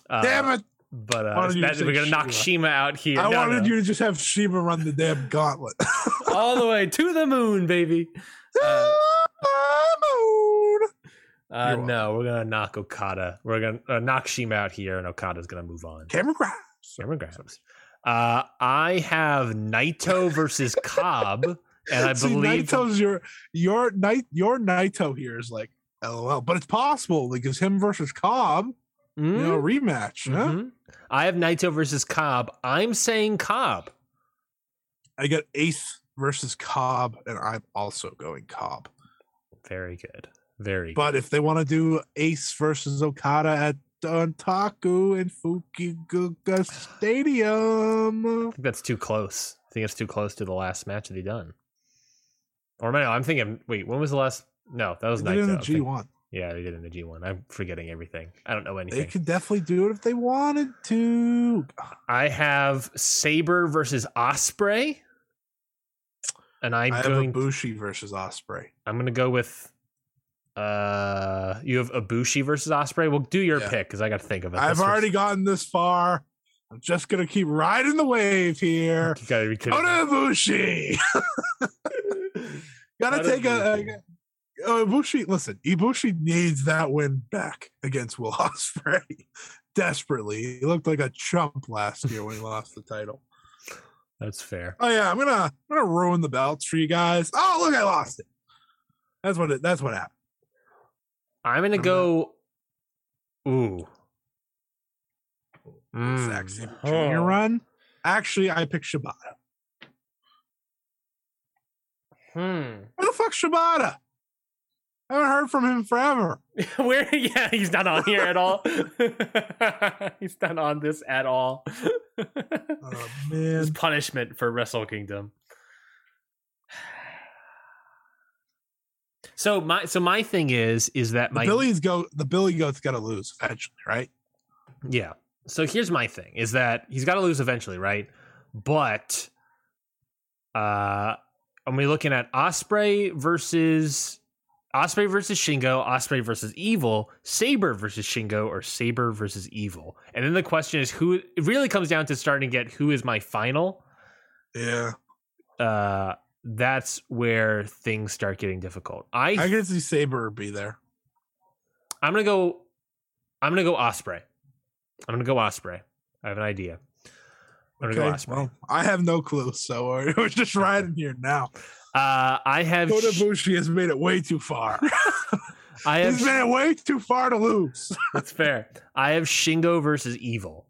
Speaker 1: Uh,
Speaker 2: Damn it!
Speaker 1: But uh, that- we're gonna knock
Speaker 2: Shima.
Speaker 1: Shima out here.
Speaker 2: I
Speaker 1: No,
Speaker 2: wanted
Speaker 1: no.
Speaker 2: you to just have Shima run the damn gauntlet. (laughs)
Speaker 1: all the way to the moon, baby. Uh, uh, no, we're gonna knock Okada. We're gonna uh, knock Shima out here, and Okada's gonna move on.
Speaker 2: Camera grabs.
Speaker 1: Camera grabs. Uh, I have Naito versus (laughs) Cobb, and I
Speaker 2: See,
Speaker 1: believe
Speaker 2: Naito's your your night your Naito here is like LOL, but it's possible because him versus Cobb. You know, rematch. Huh?
Speaker 1: Mhm. I have Naito versus Cobb. I'm saying Cobb.
Speaker 2: I got Ace versus Cobb, and I'm also going Cobb.
Speaker 1: Very good. Very good.
Speaker 2: But if they want to do Ace versus Okada at Dontaku and Fukuoka Stadium,
Speaker 1: I think that's too close. I think it's too close to the last match that he done. Or no, I'm thinking. Wait, when was the last? No, that was
Speaker 2: in
Speaker 1: Naito.
Speaker 2: the
Speaker 1: I'm
Speaker 2: G1.
Speaker 1: Yeah, they did in the G1. I'm forgetting everything. I don't know anything.
Speaker 2: They could definitely do it if they wanted to.
Speaker 1: I have Sabre versus Ospreay, and I'm
Speaker 2: I have
Speaker 1: going.
Speaker 2: Ibushi versus Ospreay.
Speaker 1: I'm going to go with. Uh, you have Ibushi versus Ospreay. Well, do your
Speaker 2: Yeah.
Speaker 1: pick because I got to think of it.
Speaker 2: I've
Speaker 1: That's
Speaker 2: already gotten this far. I'm just gonna keep riding the wave here. (laughs)
Speaker 1: You gotta, could've-
Speaker 2: to Ibushi. (laughs) (laughs) Gotta take a, a, oh, Ibushi. Listen, Ibushi needs that win back against Will (laughs) Ospreay desperately. He looked like a chump last year when he lost the title.
Speaker 1: That's fair.
Speaker 2: Oh yeah, I'm gonna I'm gonna ruin the belts for you guys. Oh look, I lost it. That's what it. That's what happened.
Speaker 1: I'm gonna
Speaker 2: I'm
Speaker 1: go. Ooh.
Speaker 2: Zack
Speaker 1: Mm.
Speaker 2: Sabre
Speaker 1: Oh.
Speaker 2: Jr. run. Actually, I picked Shibata.
Speaker 1: Hmm.
Speaker 2: Where the fuck's Shibata? I haven't heard from him forever. (laughs)
Speaker 1: Where? Yeah, he's not on here at all. (laughs) he's not on this at all. (laughs)
Speaker 2: Oh man.
Speaker 1: punishment for Wrestle Kingdom. (sighs) So my so my thing is is that
Speaker 2: The Billy's go. The Billy goat's got to lose eventually, right?
Speaker 1: Yeah. So here's my thing is that he's got to lose eventually, right? But uh are we looking at Ospreay versus Ospreay versus Shingo, Ospreay versus Evil, Sabre versus Shingo, or Sabre versus Evil? And then the question is who it really comes down to starting to get who is my final.
Speaker 2: Yeah.
Speaker 1: Uh that's where things start getting difficult. I,
Speaker 2: I can see Sabre be there.
Speaker 1: I'm gonna go I'm gonna go Ospreay. I'm gonna go Ospreay. I have an idea. I'm gonna go Ospreay.
Speaker 2: Well, I have no clue, so we're, (laughs) we're just riding here now.
Speaker 1: Uh, I have
Speaker 2: Kota
Speaker 1: Sh-
Speaker 2: Ibushi has made it way too far. (laughs) (laughs)
Speaker 1: I have
Speaker 2: He's made it way too far to lose. (laughs)
Speaker 1: that's fair. I have Shingo versus Evil,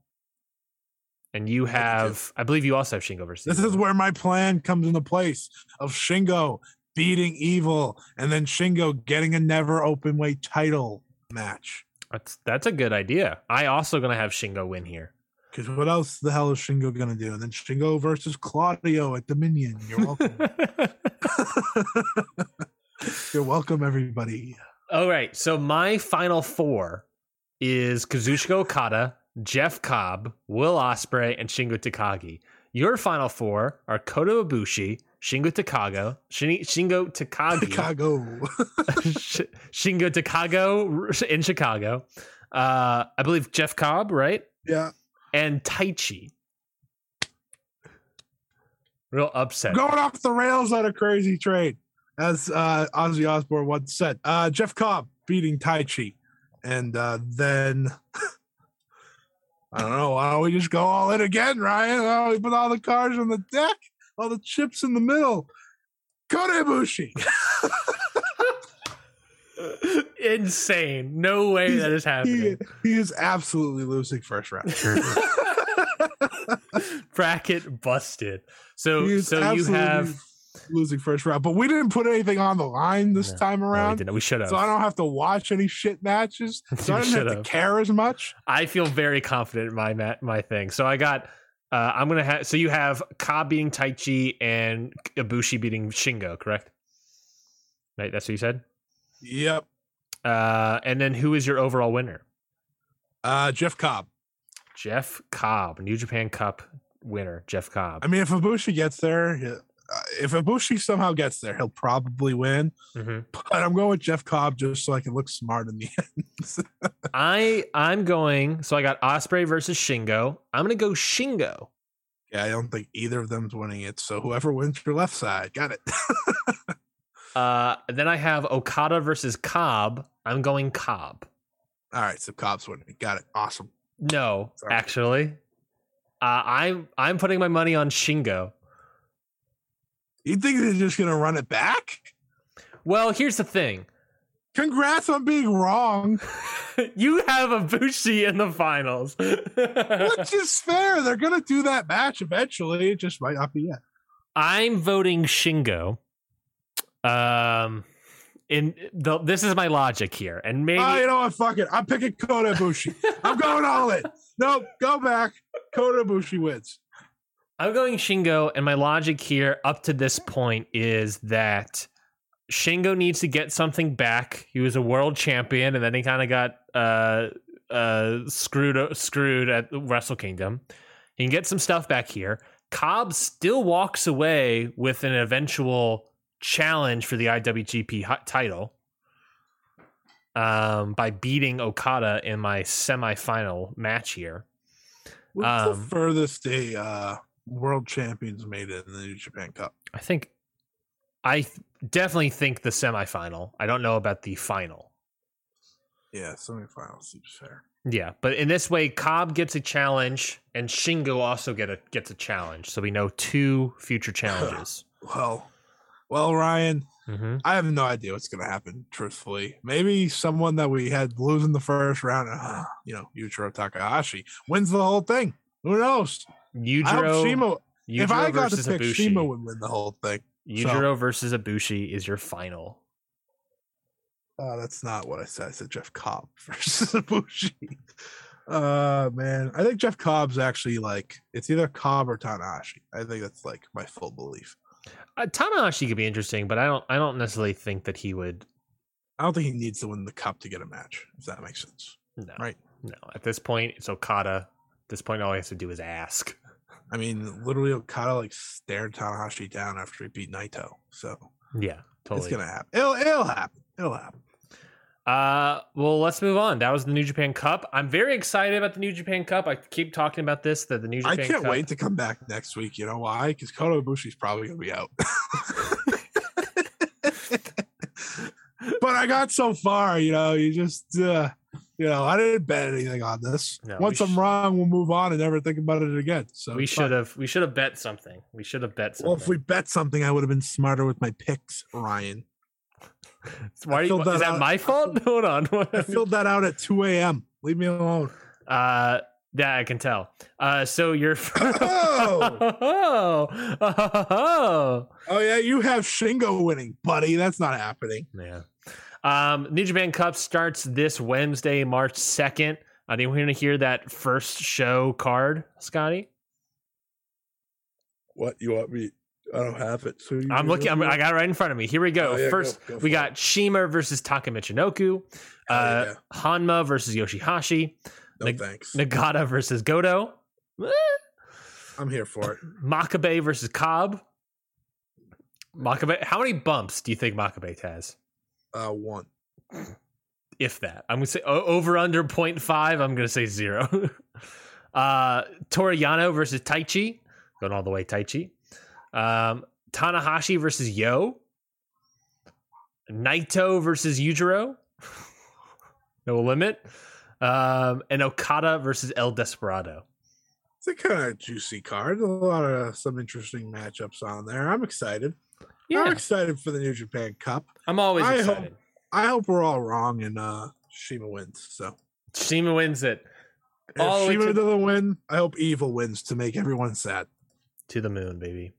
Speaker 1: and you have I believe you also have Shingo versus.
Speaker 2: This
Speaker 1: Evil.
Speaker 2: is where my plan comes into place of Shingo beating Evil and then Shingo getting a never open weight title match.
Speaker 1: that's that's a good idea. I also gonna have Shingo win here.
Speaker 2: Because what else the hell is Shingo gonna do? And then Shingo versus Claudio at Dominion. You're welcome. (laughs) You're welcome, everybody.
Speaker 1: All right, so my final four is Kazuchika Okada, Jeff Cobb, Will Ospreay, and Shingo Takagi. Your final four are Kota Ibushi, Shingo Takago, Shin- Shingo Takagi,
Speaker 2: Chicago. (laughs)
Speaker 1: Sh- Shingo Takago in Chicago. Uh, I believe Jeff Cobb, right?
Speaker 2: yeah.
Speaker 1: And Taichi. Real upset.
Speaker 2: Going off the rails on a crazy trade. As uh, Ozzy Osbourne once said. Uh, Jeff Cobb beating Taichi. And uh, then (laughs) I don't know. Why don't we just go all in again, Ryan? Why don't we put all the cards on the deck, all the chips in the middle. Kota Ibushi. (laughs)
Speaker 1: Insane. No way that is happening.
Speaker 2: he is absolutely losing first round. (laughs)
Speaker 1: Bracket busted. So so you have
Speaker 2: losing first round, but we didn't put anything on the line this
Speaker 1: No,
Speaker 2: time
Speaker 1: No, we,
Speaker 2: around.
Speaker 1: we should have.
Speaker 2: so I don't have to watch any shit matches. (laughs) So I didn't have to care as much.
Speaker 1: I feel very confident in my my thing. So I got. Uh, I'm gonna have. So you have Cobb beating Taichi and Ibushi beating Shingo, correct? Right. That's what you said.
Speaker 2: Yep.
Speaker 1: Uh, and then who is your overall winner?
Speaker 2: Uh, Jeff Cobb.
Speaker 1: Jeff Cobb, New Japan Cup winner. Jeff Cobb.
Speaker 2: I mean, if Ibushi gets there, uh, if Ibushi somehow gets there, he'll probably win.
Speaker 1: Mhm. (laughs)
Speaker 2: But I'm going with Jeff Cobb just so I can look smart in the end. (laughs)
Speaker 1: I I'm going. So I got Ospreay versus Shingo. I'm gonna go Shingo.
Speaker 2: yeah, I don't think either of them's winning it. So whoever wins your left side, got it. (laughs)
Speaker 1: Uh, then I have Okada versus Cobb. I'm going Cobb.
Speaker 2: All right, so Cobb's winning. Got it. Awesome.
Speaker 1: No,
Speaker 2: Sorry.
Speaker 1: actually, uh, I'm I'm putting my money on Shingo.
Speaker 2: You think they're just gonna run it back?
Speaker 1: Well, here's the thing.
Speaker 2: Congrats on being wrong. (laughs)
Speaker 1: you have a Bushi in the finals. (laughs)
Speaker 2: Which is fair. They're gonna do that match eventually. It just might not be yet.
Speaker 1: I'm voting Shingo. Um, in the this is my logic here, and maybe
Speaker 2: Oh, you know what? Fuck it. I'm picking Kota Ibushi. I'm going all in. Nope, go back. Kota Ibushi wins.
Speaker 1: I'm going Shingo, and my logic here up to this point is that Shingo needs to get something back. He was a world champion, and then he kind of got uh, uh, screwed screwed at Wrestle Kingdom. He can get some stuff back here. Cobb still walks away with an eventual challenge for the IWGP title um, by beating Okada in my semifinal match here.
Speaker 2: What's
Speaker 1: Um,
Speaker 2: the furthest a uh, world champions made it in the New Japan Cup?
Speaker 1: I think I th- definitely think the semifinal. I don't know about the final.
Speaker 2: Yeah, semifinal seems fair.
Speaker 1: Yeah, but in this way, Cobb gets a challenge, and Shingo also get a gets a challenge. So we know two future (laughs) challenges.
Speaker 2: Well, well, Ryan,
Speaker 1: hmm
Speaker 2: I have no idea what's going to happen. Truthfully, maybe someone that we had lose in the first round, uh, you know, Yujiro Takahashi wins the whole thing. Who knows? I hope
Speaker 1: Yujiro,
Speaker 2: Shima.
Speaker 1: Yujiro
Speaker 2: if I got to pick,
Speaker 1: Ibushi.
Speaker 2: Shima would win the whole thing.
Speaker 1: Yujiro versus Ibushi is your final.
Speaker 2: Uh, that's not what I said. I said Jeff Cobb (laughs) versus Ibushi. Uh man, I think Jeff Cobb's actually like it's either Cobb or Tanahashi. I think that's like my full belief.
Speaker 1: Uh, Tanahashi could be interesting, but I don't. I don't necessarily think that he would.
Speaker 2: I don't think he needs to win the cup to get a match. If that makes sense.
Speaker 1: No,
Speaker 2: Right.
Speaker 1: No, at this point, it's Okada. At this point, all he has to do is ask.
Speaker 2: I mean, literally, Okada like stared Tanahashi down after he beat Naito. So
Speaker 1: Yeah, totally.
Speaker 2: it's gonna happen. It'll it'll happen. It'll happen.
Speaker 1: Uh, well, let's move on. That was the New Japan Cup. I'm very excited about the New Japan Cup. I keep talking about this. That the New Japan.
Speaker 2: I can't
Speaker 1: Cup.
Speaker 2: wait to come back next week. You know why? Because Kota Ibushi's probably gonna be out. (laughs) but I got so far. You know, you just. uh you know, I didn't bet anything on this.
Speaker 1: No,
Speaker 2: Once I'm
Speaker 1: sh-
Speaker 2: wrong, we'll move on and never think about it again. So
Speaker 1: we should have. We should have bet something. We should have bet something.
Speaker 2: Well, if we bet something, I would have been smarter with my picks, Ryan. (laughs)
Speaker 1: Why you, is that
Speaker 2: out-
Speaker 1: my fault? (laughs) Hold on. (laughs)
Speaker 2: I filled that out at 2 a.m. Leave me alone.
Speaker 1: Uh, yeah, I can tell. Uh, so you're.
Speaker 2: Oh!
Speaker 1: oh, oh,
Speaker 2: Oh yeah, you have Shingo winning, buddy. That's not happening.
Speaker 1: yeah. Um, New Japan Cup starts this Wednesday, March second. Uh, do you want to hear that first show card, Scotty?
Speaker 2: What you want me? I don't have it. So
Speaker 1: I'm looking. I'm, I got it right in front of me. Here we go.
Speaker 2: Oh, yeah,
Speaker 1: First,
Speaker 2: go
Speaker 1: we
Speaker 2: for
Speaker 1: got Shima versus Taka Michinoku. Uh,
Speaker 2: yeah.
Speaker 1: Honma versus Yoshihashi.
Speaker 2: no
Speaker 1: Nag-
Speaker 2: thanks.
Speaker 1: Nagata versus Goto. Eh.
Speaker 2: I'm here for it. (laughs)
Speaker 1: Makabe versus Cobb. Makabe. How many bumps do you think Makabe has?
Speaker 2: Uh, one.
Speaker 1: If that, I'm gonna say o- over under 0.5. I'm gonna say zero. (laughs) uh, Toru Yano versus Taichi. Going all the way Taichi. Um, Tanahashi versus Yoh. Naito versus Yujiro. no limit. Um, and Okada versus El Desperado.
Speaker 2: It's a kind of juicy card. A lot of some interesting matchups on there. I'm excited. I'm
Speaker 1: Yeah,
Speaker 2: excited for the New Japan Cup.
Speaker 1: I'm always
Speaker 2: I
Speaker 1: excited.
Speaker 2: hope- I hope we're all wrong and uh Shima wins. So
Speaker 1: Shima wins it
Speaker 2: if
Speaker 1: All the
Speaker 2: Shima
Speaker 1: to-
Speaker 2: doesn't win, I hope Evil wins to make everyone sad.
Speaker 1: to the moon, baby.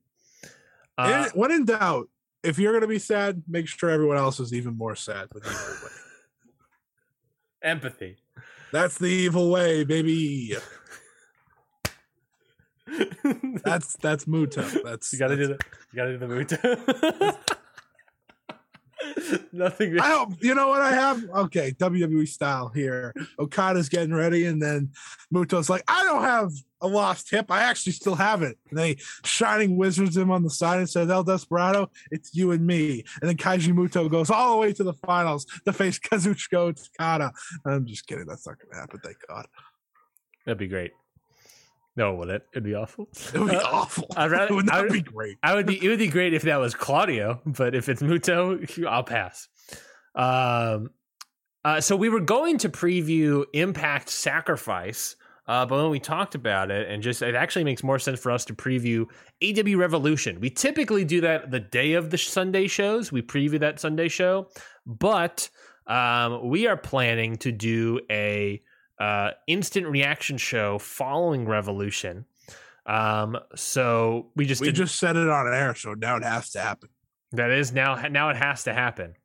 Speaker 1: Uh,
Speaker 2: And when in doubt, if you're gonna be sad, make sure everyone else is even more sad with Evil winning.
Speaker 1: empathy.
Speaker 2: That's the evil way, baby. (laughs) That's that's Muto. That's
Speaker 1: you gotta do
Speaker 2: that's-
Speaker 1: the you gotta do the mood. (laughs) (laughs) Nothing.
Speaker 2: I hope you know what I have. (laughs) Okay, WWE style here. Okada's getting ready, and then Muto's like, "I don't have a lost hip. I actually still have it." And they shining wizards him on the side and says, "El Desperado, it's you and me." And then Keiji Muto goes all the way to the finals to face Kazuchika Okada. I'm just kidding. That's not going to happen. Thank God.
Speaker 1: That'd be great. No, would it? It'd be awful.
Speaker 2: It would be
Speaker 1: Uh,
Speaker 2: awful.
Speaker 1: I'd rather- (laughs)
Speaker 2: it would
Speaker 1: I would-
Speaker 2: be great.
Speaker 1: I would be. It would be great if that was Claudio, but if it's Muto, (laughs) I'll pass. Um, uh, so we were going to preview Impact Sacrifice, uh, but when we talked about it, and just it actually makes more sense for us to preview AW Revolution. We typically do that the day of the Sunday shows. We preview that Sunday show, but um, we are planning to do a uh, instant reaction show following Revolution. Um, so we just
Speaker 2: we
Speaker 1: did,
Speaker 2: just said it on air, so now it has to happen.
Speaker 1: that is now now it has to happen.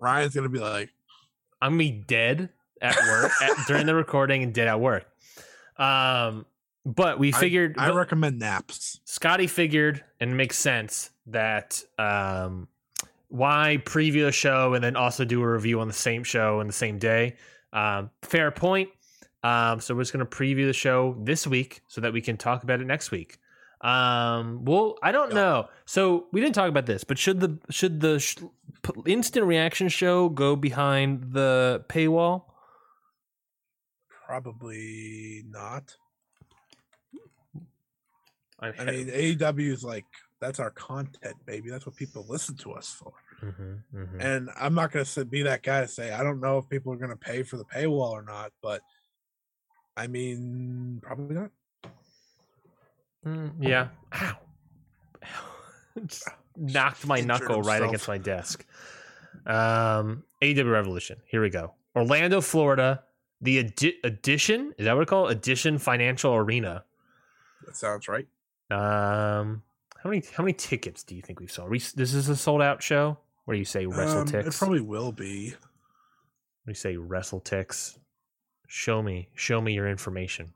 Speaker 2: Ryan's gonna be like,
Speaker 1: I'm gonna be dead at work (laughs) at, during the recording and dead at work. Um, but we
Speaker 2: I-
Speaker 1: figured
Speaker 2: I, recommend naps.
Speaker 1: Scotty figured and it makes sense that um, why preview a show and then also do a review on the same show in the same day. Um, fair point. Um, so we're just going to preview the show this week so that we can talk about it next week. Um, well, I don't know. So we didn't talk about this, but should the should the sh- instant reaction show go behind the paywall?
Speaker 2: Probably not.
Speaker 1: I
Speaker 2: I mean, AEW is like that's our content, baby. That's what people listen to us for.
Speaker 1: Mhm, mhm.
Speaker 2: And I'm not gonna be that guy to say I don't know if people are gonna pay for the paywall or not, but I mean, probably not.
Speaker 1: Mm, yeah. Ow. (laughs) Just knocked my knuckle right against my desk. Um, AW Revolution. Here we go. Orlando, Florida. The adi- addition is that what it's called? Addition Financial Arena.
Speaker 2: That sounds right.
Speaker 1: Um, how many how many tickets do you think we've sold? We, this is a sold out show. Where you say wrestle
Speaker 2: Um, it probably will be.
Speaker 1: we say wrestle ticks show me show me your information.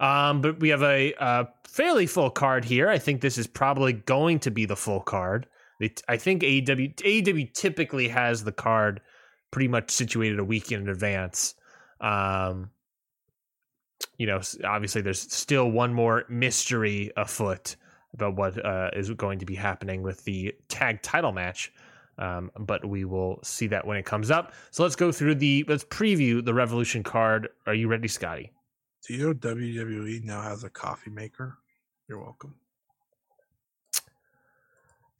Speaker 1: Um but we have a, uh fairly full card here. I think this is probably going to be the full card. It, i think aew aew typically has the card pretty much situated a week in advance. Um you know obviously there's still one more mystery afoot about what uh, is going to be happening with the tag title match um, but we will see that when it comes up. So let's go through the let's preview the Revolution card. Are you ready, Scotty?
Speaker 2: Do you know WWE now has a coffee maker? You're welcome.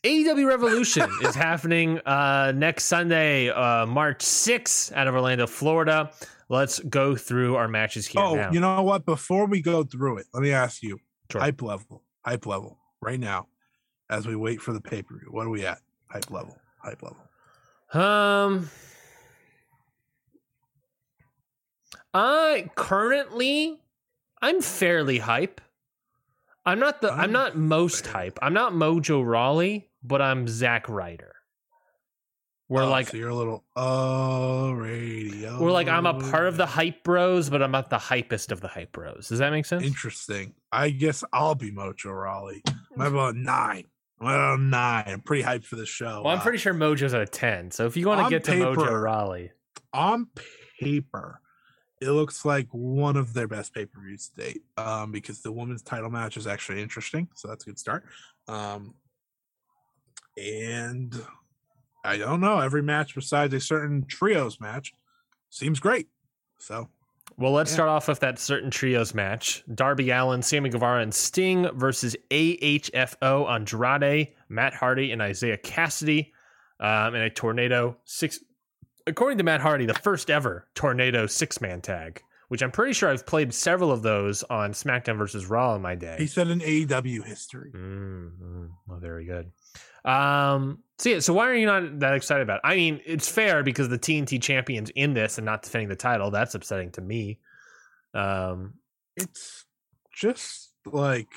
Speaker 1: AEW Revolution (laughs) is happening uh, next Sunday, uh, March 6th, out of Orlando, Florida. Let's go through our matches here
Speaker 2: oh,
Speaker 1: now.
Speaker 2: you know what? Before we go through it, let me ask you
Speaker 1: Sure.
Speaker 2: hype level, hype level, right now, as we wait for the pay per view. What are we at? Hype level, hype level.
Speaker 1: Um, I currently, I'm fairly hype. I'm not the. I'm
Speaker 2: I'm
Speaker 1: not most
Speaker 2: fair.
Speaker 1: hype. I'm not Mojo Rawley, but I'm Zack Ryder. We're
Speaker 2: Oh,
Speaker 1: like
Speaker 2: so you're a little oh radio.
Speaker 1: we're like I'm a part of the hype bros, but I'm not the hypest of the hype bros. Does that make sense?
Speaker 2: Interesting. I guess I'll be Mojo Rawley. (laughs) I'm about nine. I'm nine. I'm pretty hyped for the show.
Speaker 1: Well, I'm
Speaker 2: Uh,
Speaker 1: pretty sure Mojo's at a ten. So if you want to get to Mojo
Speaker 2: paper-
Speaker 1: Rawley,
Speaker 2: on paper, it looks like one of their best pay per views to date. Um, because the women's title match is actually interesting, so that's a good start. Um, and I don't know. Every match besides a certain trios match seems great. So
Speaker 1: Well, let's
Speaker 2: Yeah.
Speaker 1: start off with that certain trios match: Darby Allin, Sammy Guevara, and Sting versus AHFO Andrade, Matt Hardy, and Isiah Kassidy, um, in a tornado six. According to Matt Hardy, the first ever tornado six man tag, which I'm pretty sure I've played several of those on SmackDown versus Raw in my day.
Speaker 2: he said in AEW history.
Speaker 1: Mm, mm, well, very good. Um, so yeah, so why are you not that excited about? It? I mean, it's fair because the TNT champions in this and not defending the title. That's upsetting to me. Um,
Speaker 2: it's just like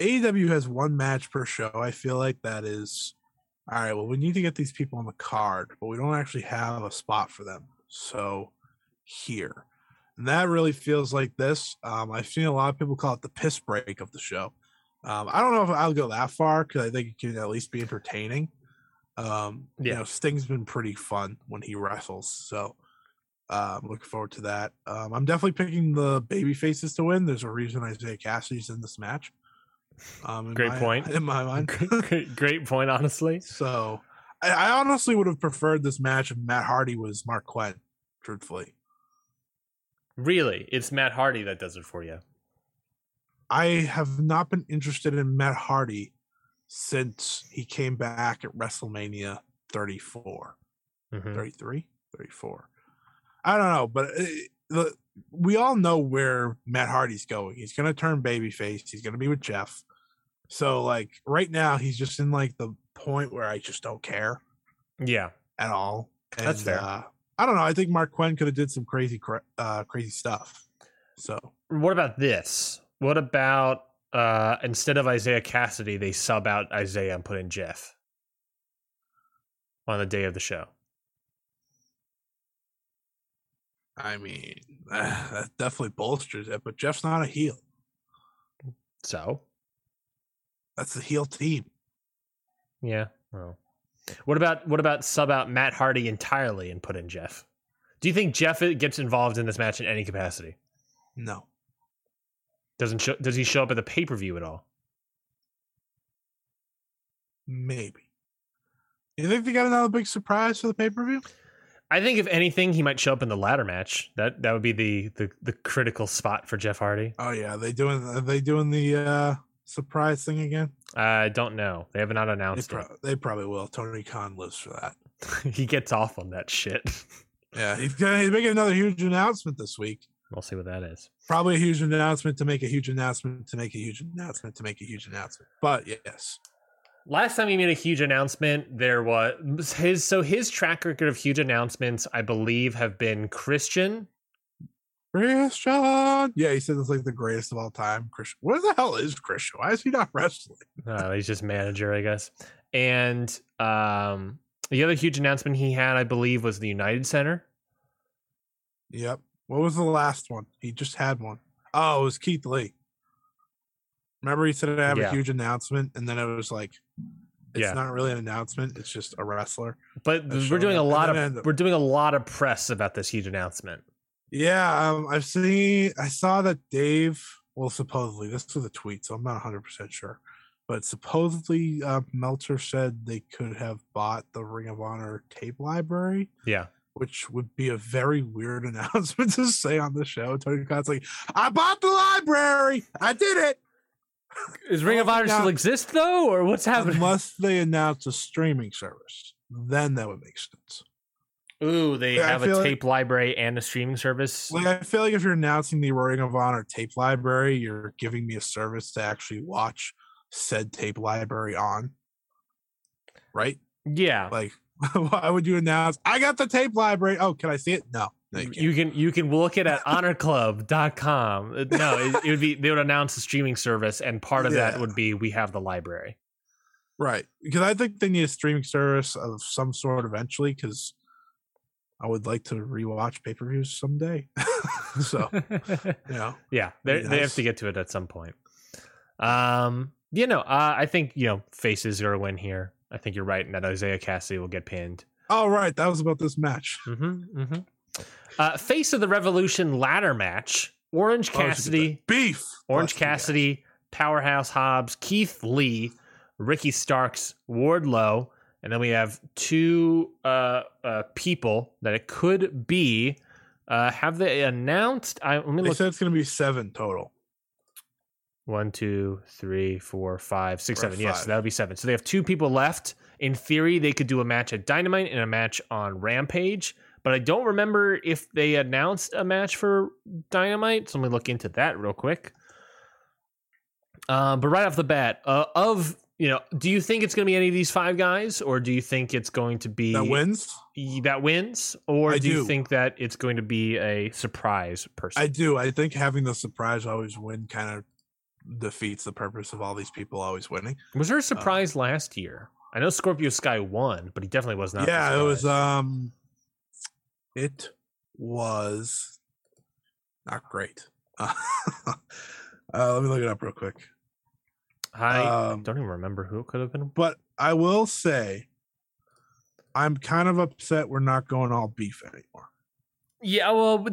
Speaker 2: AEW has one match per show. I feel like that is all right. Well, we need to get these people on the card, but we don't actually have a spot for them. So here, and that really feels like this. Um, I've seen a lot of people call it the piss break of the show. Um, I don't know if I'll go that far because I think it can at least be entertaining. Um, you know, Sting's been pretty fun when he wrestles, so um, looking forward to that. Um, I'm definitely picking the baby faces to win. There's a reason Isiah Kassidy's in this match. Um,
Speaker 1: Great
Speaker 2: my-
Speaker 1: point. (laughs)
Speaker 2: In my mind.
Speaker 1: great, great, great point, honestly.
Speaker 2: so I, I honestly would have preferred this match if Matt Hardy was Marq Quen, truthfully.
Speaker 1: Really, it's Matt Hardy that does it for you.
Speaker 2: I have not been interested in Matt Hardy since he came back at WrestleMania 34.
Speaker 1: Mhm.
Speaker 2: 33 34 i don't know but uh, the, we all know where matt hardy's going he's going to turn babyface he's going to be with jeff so like right now he's just in like the point where i just don't care
Speaker 1: Yeah,
Speaker 2: at all And,
Speaker 1: That's fair.
Speaker 2: Uh, I don't know. I think Marq Quen could have did some crazy, uh, crazy stuff. So
Speaker 1: What about this? What about uh instead of Isiah Kassidy, they sub out Isiah and put in Jeff on the day of the show?
Speaker 2: I mean, (sighs) that definitely bolsters it. But Jeff's not a heel.
Speaker 1: So
Speaker 2: That's the heel team.
Speaker 1: yeah. Well, what about what about sub out Matt Hardy entirely and put in Jeff? Do you think Jeff gets involved in this match in any capacity?
Speaker 2: No,
Speaker 1: Doesn't show, does he show up at the pay per view at all?
Speaker 2: maybe. You think they got another big surprise for the pay per view?
Speaker 1: I think if anything, he might show up in the ladder match. That that would be the the, the critical spot for Jeff Hardy.
Speaker 2: Oh yeah, they doing are they doing the uh surprise thing again?
Speaker 1: I don't know. They have not
Speaker 2: They,
Speaker 1: announced
Speaker 2: pro- they probably will. Tony Khan lives for that. (laughs)
Speaker 1: he gets off on that shit. (laughs)
Speaker 2: Yeah, he's gonna he's making another huge announcement this week.
Speaker 1: we'll see what that is.
Speaker 2: Probably a huge announcement to make a huge announcement to make a huge announcement to make a huge announcement. But yes,
Speaker 1: Last time he made a huge announcement, there was his so his track record of huge announcements, I believe, have been Christian.
Speaker 2: Christian. Yeah, he said it's like the greatest of all time. Christian. What the hell is Christian? Why is he not wrestling?
Speaker 1: Uh, he's just manager, I guess. And um, the other huge announcement he had, I believe, was the United Center.
Speaker 2: Yep. What was the last one? He just had one. Oh, it was Keith Lee. Remember he said I have
Speaker 1: Yeah.
Speaker 2: a huge announcement, and then it was like it's
Speaker 1: Yeah.
Speaker 2: not really an announcement, it's just a wrestler.
Speaker 1: But we're doing a lot of we're doing a lot of press about this huge announcement.
Speaker 2: Yeah, um, I've seen I saw that Dave well supposedly this was a tweet, so I'm not 100 percent sure. But supposedly uh, Meltzer said they could have bought the Ring of Honor tape library.
Speaker 1: Yeah.
Speaker 2: which would be a very weird (laughs) announcement to say on the show. Tony Khan's like, I bought the library. I did it. (laughs)
Speaker 1: Is Ring of Honor
Speaker 2: Now-
Speaker 1: still exist though, or what's happening?
Speaker 2: Unless they announce a streaming service, then that would make sense.
Speaker 1: Ooh, they
Speaker 2: Yeah,
Speaker 1: have a
Speaker 2: feel like-
Speaker 1: tape library and a streaming service.
Speaker 2: Like, I feel like if you're announcing the Ring of Honor tape library, you're giving me a service to actually watch said tape library on. Right?
Speaker 1: Yeah,
Speaker 2: Like, (laughs) why would you announce, I got the tape library? Oh, can I see it? No. no you
Speaker 1: you can you can look it at (laughs) honorclub.com. Uh, No, it, it would be they would announce a streaming service, and part of that would be we have the library.
Speaker 2: Right. Because I think they need a streaming service of some sort eventually because I would like to rewatch pay per views someday. (laughs) so, (laughs) you know,
Speaker 1: yeah, they
Speaker 2: Be
Speaker 1: they have to get to it at some point. Um, you know, uh, I think you know faces are a win here. I think you're right, and that Isiah Kassidy will get pinned.
Speaker 2: all right, that was about this match.
Speaker 1: Mm-hmm, mm-hmm. Uh, face of the Revolution ladder match: Orange
Speaker 2: Oh, it's a good
Speaker 1: Cassidy.
Speaker 2: Beef.
Speaker 1: Orange
Speaker 2: guys.
Speaker 1: Cassidy, Powerhouse Hobbs, Keith Lee, Ricky Starks, Wardlow, and then we have two uh, uh, people that it could be. Uh, have they announced? I let me
Speaker 2: They
Speaker 1: look.
Speaker 2: said it's going to be seven total.
Speaker 1: One, two, three, four, five, six, seven. Yes,
Speaker 2: five.
Speaker 1: that would be seven. So they have two people left. In theory, they could do a match at Dynamite and a match on Rampage. But I don't remember if they announced a match for Dynamite. So let me look into that real quick. Um, but right off the bat, uh, of you know, do you think it's going to be any of these five guys, or do you think it's going to be
Speaker 2: That wins.
Speaker 1: that wins, or
Speaker 2: I
Speaker 1: do you think that it's going to be a surprise person?
Speaker 2: I do. I think having the surprise always win kind of defeats the purpose of all these people always winning.
Speaker 1: Was there a surprise last year? I know Scorpio Sky won, but he definitely was not.
Speaker 2: yeah, it was. um It was not great. (laughs) uh, let me look it up real quick.
Speaker 1: I
Speaker 2: um,
Speaker 1: don't even remember who it could have been.
Speaker 2: But I will say, I'm kind of upset we're not going all beef anymore.
Speaker 1: Yeah, well,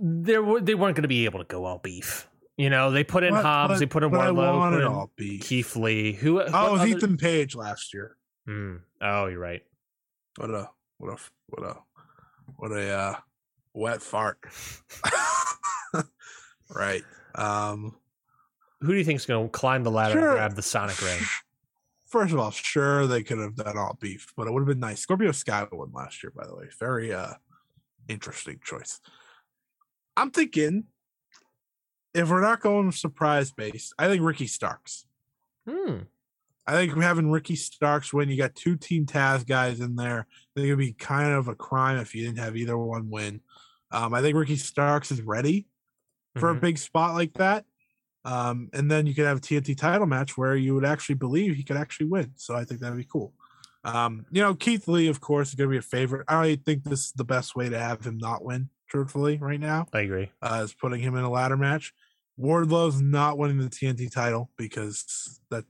Speaker 1: there were they weren't going to be able to go all beef. You know, they put in
Speaker 2: But-
Speaker 1: Hobbs,
Speaker 2: but-
Speaker 1: they put in
Speaker 2: but I
Speaker 1: Wardlow, put in
Speaker 2: all beef.
Speaker 1: Keith Lee. Who?
Speaker 2: Oh, it was
Speaker 1: other-
Speaker 2: Ethan Page last year.
Speaker 1: Hmm. Oh, you're right.
Speaker 2: What a what a what a what a uh, wet fart. (laughs) (laughs) right. Um
Speaker 1: Who do you think's going to climb the ladder
Speaker 2: Sure.
Speaker 1: and grab the Sonic ring? (sighs)
Speaker 2: First of all, sure they could have done all beef, but it would have been nice. Scorpio Sky won last year, by the way. Very uh interesting choice. I'm thinking if we're not going surprise based, I think Ricky Starks.
Speaker 1: Hmm.
Speaker 2: I think having Ricky Starks win, you got two Team Taz guys in there. I think it'd be kind of a crime if you didn't have either one win. Um, I think Ricky Starks is ready for
Speaker 1: Mhm.
Speaker 2: a big spot like that. Um, and then you could have a TNT title match where you would actually believe he could actually win. So I think that'd be cool. Um, you know, Keith Lee, of course, is going to be a favorite. I think this is the best way to have him not win, truthfully, right now,
Speaker 1: I agree.
Speaker 2: uh, is putting him in a ladder match. Wardlow's not winning the TNT title because that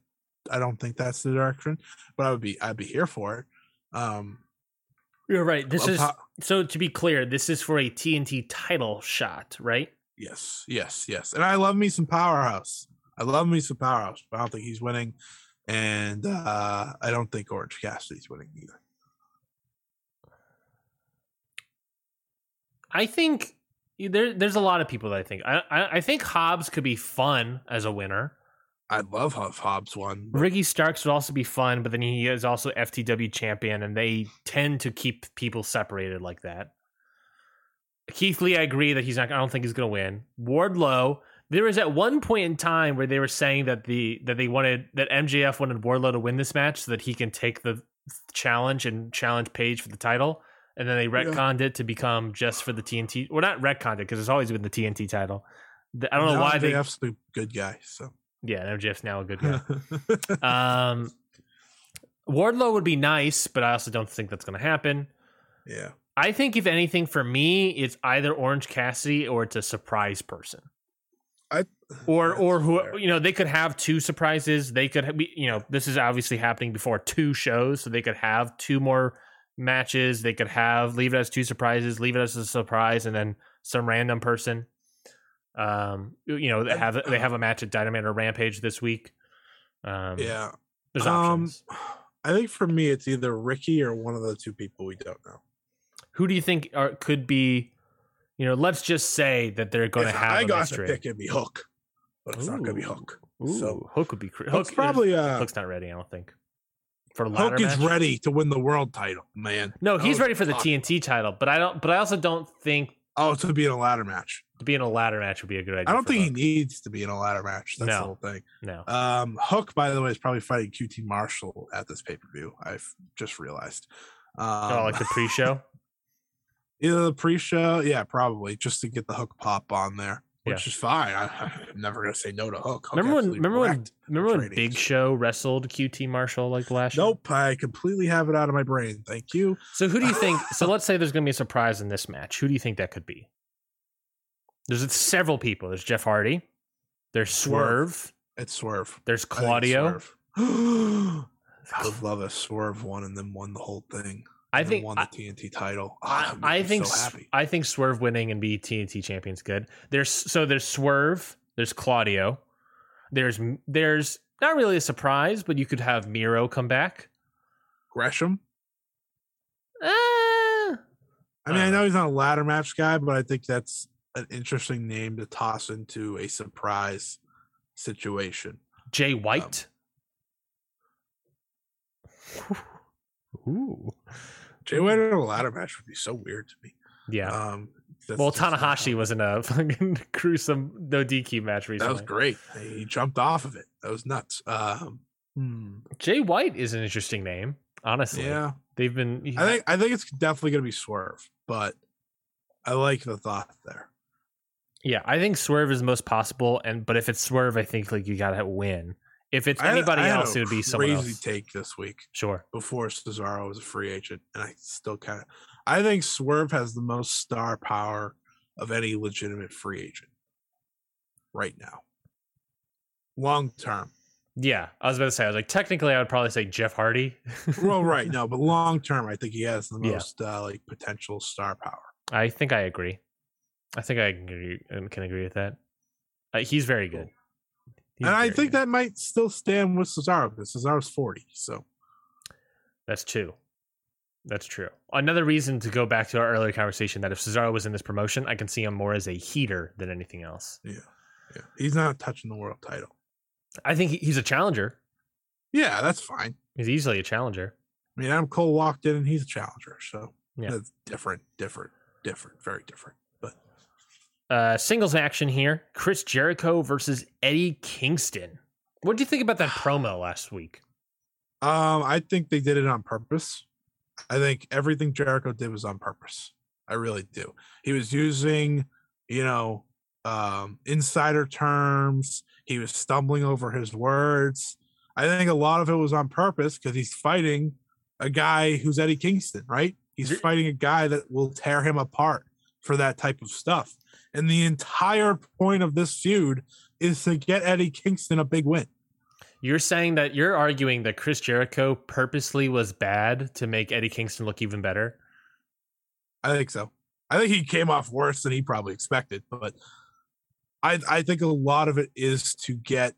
Speaker 2: I don't think that's the direction, but I would be I'd be here for it. Um,
Speaker 1: You're right. This is
Speaker 2: how-
Speaker 1: so to be clear. This is for a TNT title shot, right?
Speaker 2: Yes, yes, yes. And I love me some powerhouse. I love me some powerhouse, but I don't think he's winning. And uh I don't think Orange Cassidy's winning either.
Speaker 1: I think there, there's a lot of people that I think. I, I, I think Hobbs could be fun as a winner.
Speaker 2: I'd love Huff Hobbs won. but
Speaker 1: Ricky Starks would also be fun, but then he is also FTW champion, and they tend to keep people separated like that. Keith Lee, I agree that he's not. I don't think he's going to win. Wardlow. There was at one point in time where they were saying that the that they wanted that MJF wanted Wardlow to win this match so that he can take the challenge and challenge Page for the title, and then they retconned it to become just for the TNT. Well, not retconned it because it's always been the TNT title. I don't know
Speaker 2: now
Speaker 1: why they.
Speaker 2: MJF's the good guy. So
Speaker 1: Yeah, MJF's now a good guy. (laughs) Um, Wardlow would be nice, but I also don't think that's going to happen.
Speaker 2: yeah.
Speaker 1: I think if anything for me, it's either Orange Cassidy or it's a surprise person.
Speaker 2: I
Speaker 1: Or or who
Speaker 2: fair.
Speaker 1: you know they could have two surprises. They could have, you know this is obviously happening before two shows, so they could have two more matches. They could have leave it as two surprises, leave it as a surprise, and then some random person. Um, you know they have they (sighs) have a match at Dynamite or Rampage this week. Um,
Speaker 2: Yeah.
Speaker 1: there's
Speaker 2: Um,
Speaker 1: options. (sighs)
Speaker 2: I think for me it's either Ricky or one of the two people we don't know.
Speaker 1: Who do you think are, could be you know let's just say that they're going to have
Speaker 2: I got to pick it'd be Hook. But it's not gonna be Hook.
Speaker 1: Ooh,
Speaker 2: So
Speaker 1: hook would be
Speaker 2: Hook's
Speaker 1: hook
Speaker 2: probably uh
Speaker 1: hook's not ready i don't think for
Speaker 2: Hook is
Speaker 1: match.
Speaker 2: ready to win the world title, man.
Speaker 1: no
Speaker 2: That
Speaker 1: he's ready for the
Speaker 2: talking.
Speaker 1: tnt title but i don't but i also don't think
Speaker 2: Oh, to be in a ladder match.
Speaker 1: to be in a ladder match would be a good idea
Speaker 2: I don't think he needs to be in a ladder match. That's
Speaker 1: No.
Speaker 2: the whole thing.
Speaker 1: no
Speaker 2: Um, Hook, by the way, is probably fighting QT Marshall at this pay per view. I've just realized. Um,
Speaker 1: oh like the pre-show (laughs)
Speaker 2: the pre-show, yeah, probably just to get the Hook pop on there, which
Speaker 1: Yeah.
Speaker 2: is fine. I, I'm never gonna say no to Hook. Hook
Speaker 1: remember when remember when remember when big show wrestled qt marshall like last year
Speaker 2: Nope, I completely have it out of my brain. Thank you.
Speaker 1: so who do you think (laughs) so let's say there's to be a surprise in this match who do you think that could be there's several people there's jeff hardy there's
Speaker 2: Swerve.
Speaker 1: swerve
Speaker 2: It's Swerve.
Speaker 1: there's
Speaker 2: I
Speaker 1: claudio
Speaker 2: Swerve. (gasps) I would love a Swerve one and then won the whole thing.
Speaker 1: I
Speaker 2: and
Speaker 1: think
Speaker 2: won the TNT title. Oh,
Speaker 1: I, I think
Speaker 2: so.
Speaker 1: I think Swerve winning and be TNT champions good. There's so there's Swerve, there's Claudio, there's there's not really a surprise, but you could have Miro come back.
Speaker 2: Gresham.
Speaker 1: Uh,
Speaker 2: I mean, I
Speaker 1: Uh.
Speaker 2: know he's not a ladder match guy, but I think that's an interesting name to toss into a surprise situation.
Speaker 1: Jay White. Ooh,
Speaker 2: Jay White in a ladder match would be so weird to me.
Speaker 1: yeah.
Speaker 2: Um, that's
Speaker 1: well, Tanahashi was in a (laughs) fucking gruesome no DQ match recently.
Speaker 2: That was great. He jumped off of it. That was nuts. Um, hmm,
Speaker 1: Jay White is an interesting name. Honestly,
Speaker 2: yeah,
Speaker 1: they've been.
Speaker 2: I think I think it's definitely going to be Swerve, but I like the thought there.
Speaker 1: Yeah, I think Swerve is most possible, and but if it's Swerve, I think like you gotta win. If it's
Speaker 2: I
Speaker 1: anybody
Speaker 2: I had
Speaker 1: else, it would be someone
Speaker 2: crazy
Speaker 1: else.
Speaker 2: take this week
Speaker 1: Sure.
Speaker 2: before Cesaro was a free agent, and I still kind of I think Swerve has the most star power of any legitimate free agent right now. Long term.
Speaker 1: Yeah, I was about to say. I was like, technically, I would probably say Jeff Hardy.
Speaker 2: Well, right, no, but (laughs) long term, I think he has the
Speaker 1: Yeah.
Speaker 2: most uh, like potential star power.
Speaker 1: I think I agree. I think I can agree, can agree with that. Uh, he's very good. He's
Speaker 2: and I think
Speaker 1: good.
Speaker 2: that might still stand with Cesaro because Cesaro's 40. So
Speaker 1: that's true. That's true. Another reason to go back to our earlier conversation that if Cesaro was in this promotion, I can see him more as a heater than anything else.
Speaker 2: yeah. Yeah. He's not touching the world title.
Speaker 1: I think he's a challenger.
Speaker 2: Yeah, that's fine.
Speaker 1: He's easily a challenger.
Speaker 2: I mean, Adam Cole walked in and he's a challenger. So
Speaker 1: Yeah.
Speaker 2: that's different, different, different, very different.
Speaker 1: Uh, singles action here: Chris Jericho versus Eddie Kingston. What do you think about that promo (sighs) last week?
Speaker 2: Um, I think they did it on purpose. I think everything Jericho did was on purpose. I really do. He was using, you know, um, insider terms. He was stumbling over his words. I think a lot of it was on purpose because he's fighting a guy who's Eddie Kingston, right? He's fighting a guy that will tear him apart for that type of stuff. And the entire point of this feud is to get Eddie Kingston a big win.
Speaker 1: You're saying that you're arguing that Chris Jericho purposely was bad to make Eddie Kingston look even better.
Speaker 2: I think so. I think he came off worse than he probably expected, but I I think a lot of it is to get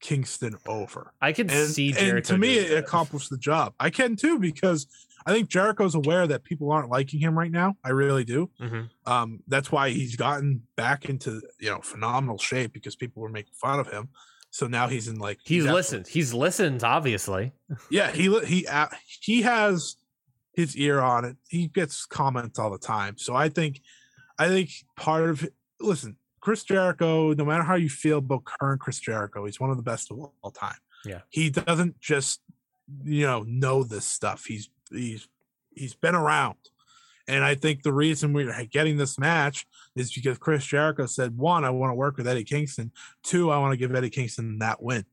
Speaker 2: Kingston over.
Speaker 1: I can
Speaker 2: And,
Speaker 1: see
Speaker 2: and to me, it accomplished the job. I can too because I think Jericho's aware that people aren't liking him right now. I really do.
Speaker 1: Mhm.
Speaker 2: Um, that's why he's gotten back into you know phenomenal shape because people were making fun of him. So now he's in like
Speaker 1: He's listened. He's listened, obviously. (laughs)
Speaker 2: Yeah, he he uh, he has his ear on it. He gets comments all the time. So I think I think part of listen, Chris Jericho, no matter how you feel about current Chris Jericho, he's one of the best of all time.
Speaker 1: Yeah.
Speaker 2: He doesn't just you know know this stuff. He's he's he's been around. And I think the reason we're getting this match is because Chris Jericho said, one, I want to work with Eddie Kingston. Two, I want to give Eddie Kingston that win,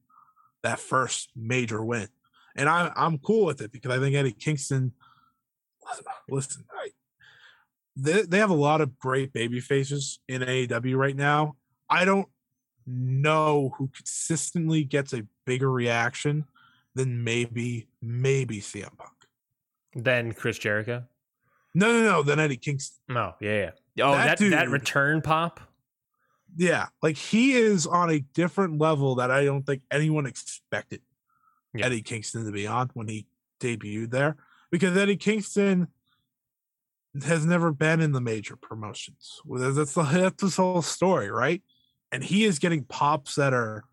Speaker 2: that first major win and I, I'm cool with it because I think Eddie Kingston. (sighs) Listen, I, they they have a lot of great baby faces in AEW right now. I don't know who consistently gets a bigger reaction than maybe maybe CM Punk.
Speaker 1: Then Chris Jericho.
Speaker 2: No, no, no, than Eddie Kingston.
Speaker 1: Oh yeah, yeah. Oh,
Speaker 2: That
Speaker 1: that that, return pop.
Speaker 2: Yeah, like he is on a different level that I don't think anyone expected
Speaker 1: Yeah.
Speaker 2: Eddie Kingston to be on when he debuted there because Eddie Kingston has never been in the major promotions. That's the that's his whole story, right? And he is getting pops that are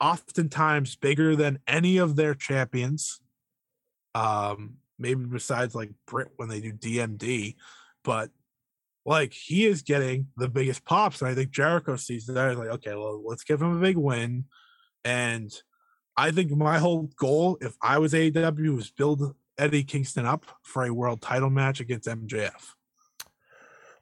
Speaker 2: oftentimes bigger than any of their champions. Um, maybe besides like Brit when they do DMD, but like he is getting the biggest pops. And I think Jericho sees that he's like, okay, well, let's give him a big win. And I think my whole goal, if I was AEW, was build Eddie Kingston up for a world title match against MJF.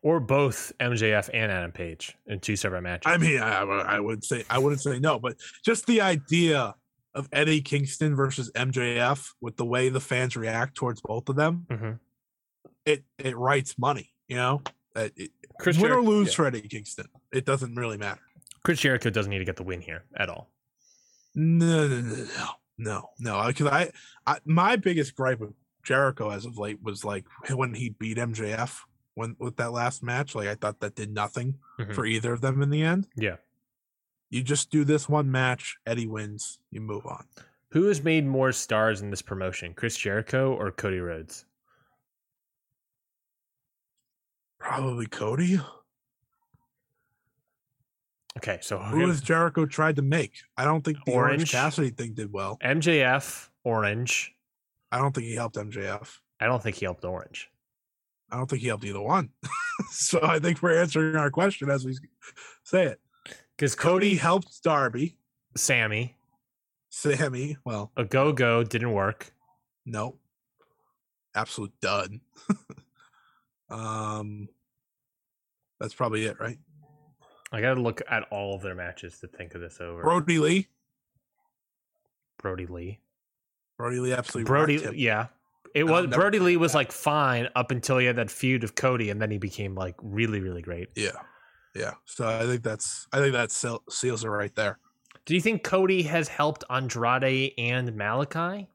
Speaker 1: Or both MJF and Adam Page in two separate matches.
Speaker 2: I mean, I, I would say I wouldn't say no, but just the idea of Eddie Kingston versus MJF with the way the fans react towards both of them,
Speaker 1: Mhm.
Speaker 2: it it writes money. You know, it,
Speaker 1: Chris
Speaker 2: win or lose
Speaker 1: yeah.
Speaker 2: for Eddie Kingston, it doesn't really matter.
Speaker 1: Chris Jericho doesn't need to get the win here at all.
Speaker 2: No, no, no, no, no, no. Because I, I, my biggest gripe with Jericho as of late was like when he beat MJF when with that last match. Like I thought that did nothing
Speaker 1: Mhm.
Speaker 2: for either of them in the end.
Speaker 1: Yeah.
Speaker 2: You just do this one match, Eddie wins, you move on.
Speaker 1: Who has made more stars in this promotion, Chris Jericho or Cody Rhodes?
Speaker 2: Probably Cody.
Speaker 1: Okay, so
Speaker 2: Who has Jericho tried to make? I don't think the Orange,
Speaker 1: Orange.
Speaker 2: Cassidy thing did well.
Speaker 1: MJF, Orange.
Speaker 2: I don't think he helped MJF.
Speaker 1: I don't think he helped Orange.
Speaker 2: I don't think he helped either one. (laughs) so I think we're answering our question as we say it.
Speaker 1: Because
Speaker 2: Cody
Speaker 1: Cody,
Speaker 2: helped Darby.
Speaker 1: Sammy,
Speaker 2: Sammy, well,
Speaker 1: a go go didn't work.
Speaker 2: no. Absolute dud. (laughs) um that's probably it, right?
Speaker 1: I got to look at all of their matches to think of this over.
Speaker 2: Brodie Lee.
Speaker 1: Brodie Lee.
Speaker 2: Brodie Lee absolutely Brodie,
Speaker 1: yeah. It
Speaker 2: No,
Speaker 1: was
Speaker 2: Brodie
Speaker 1: Lee was
Speaker 2: that.
Speaker 1: like fine up until he had that feud of Cody, and then he became like really, really great.
Speaker 2: Yeah. Yeah. So I think that's I think that seal, seals it right there.
Speaker 1: Do you think Cody has helped Andrade and Malakai?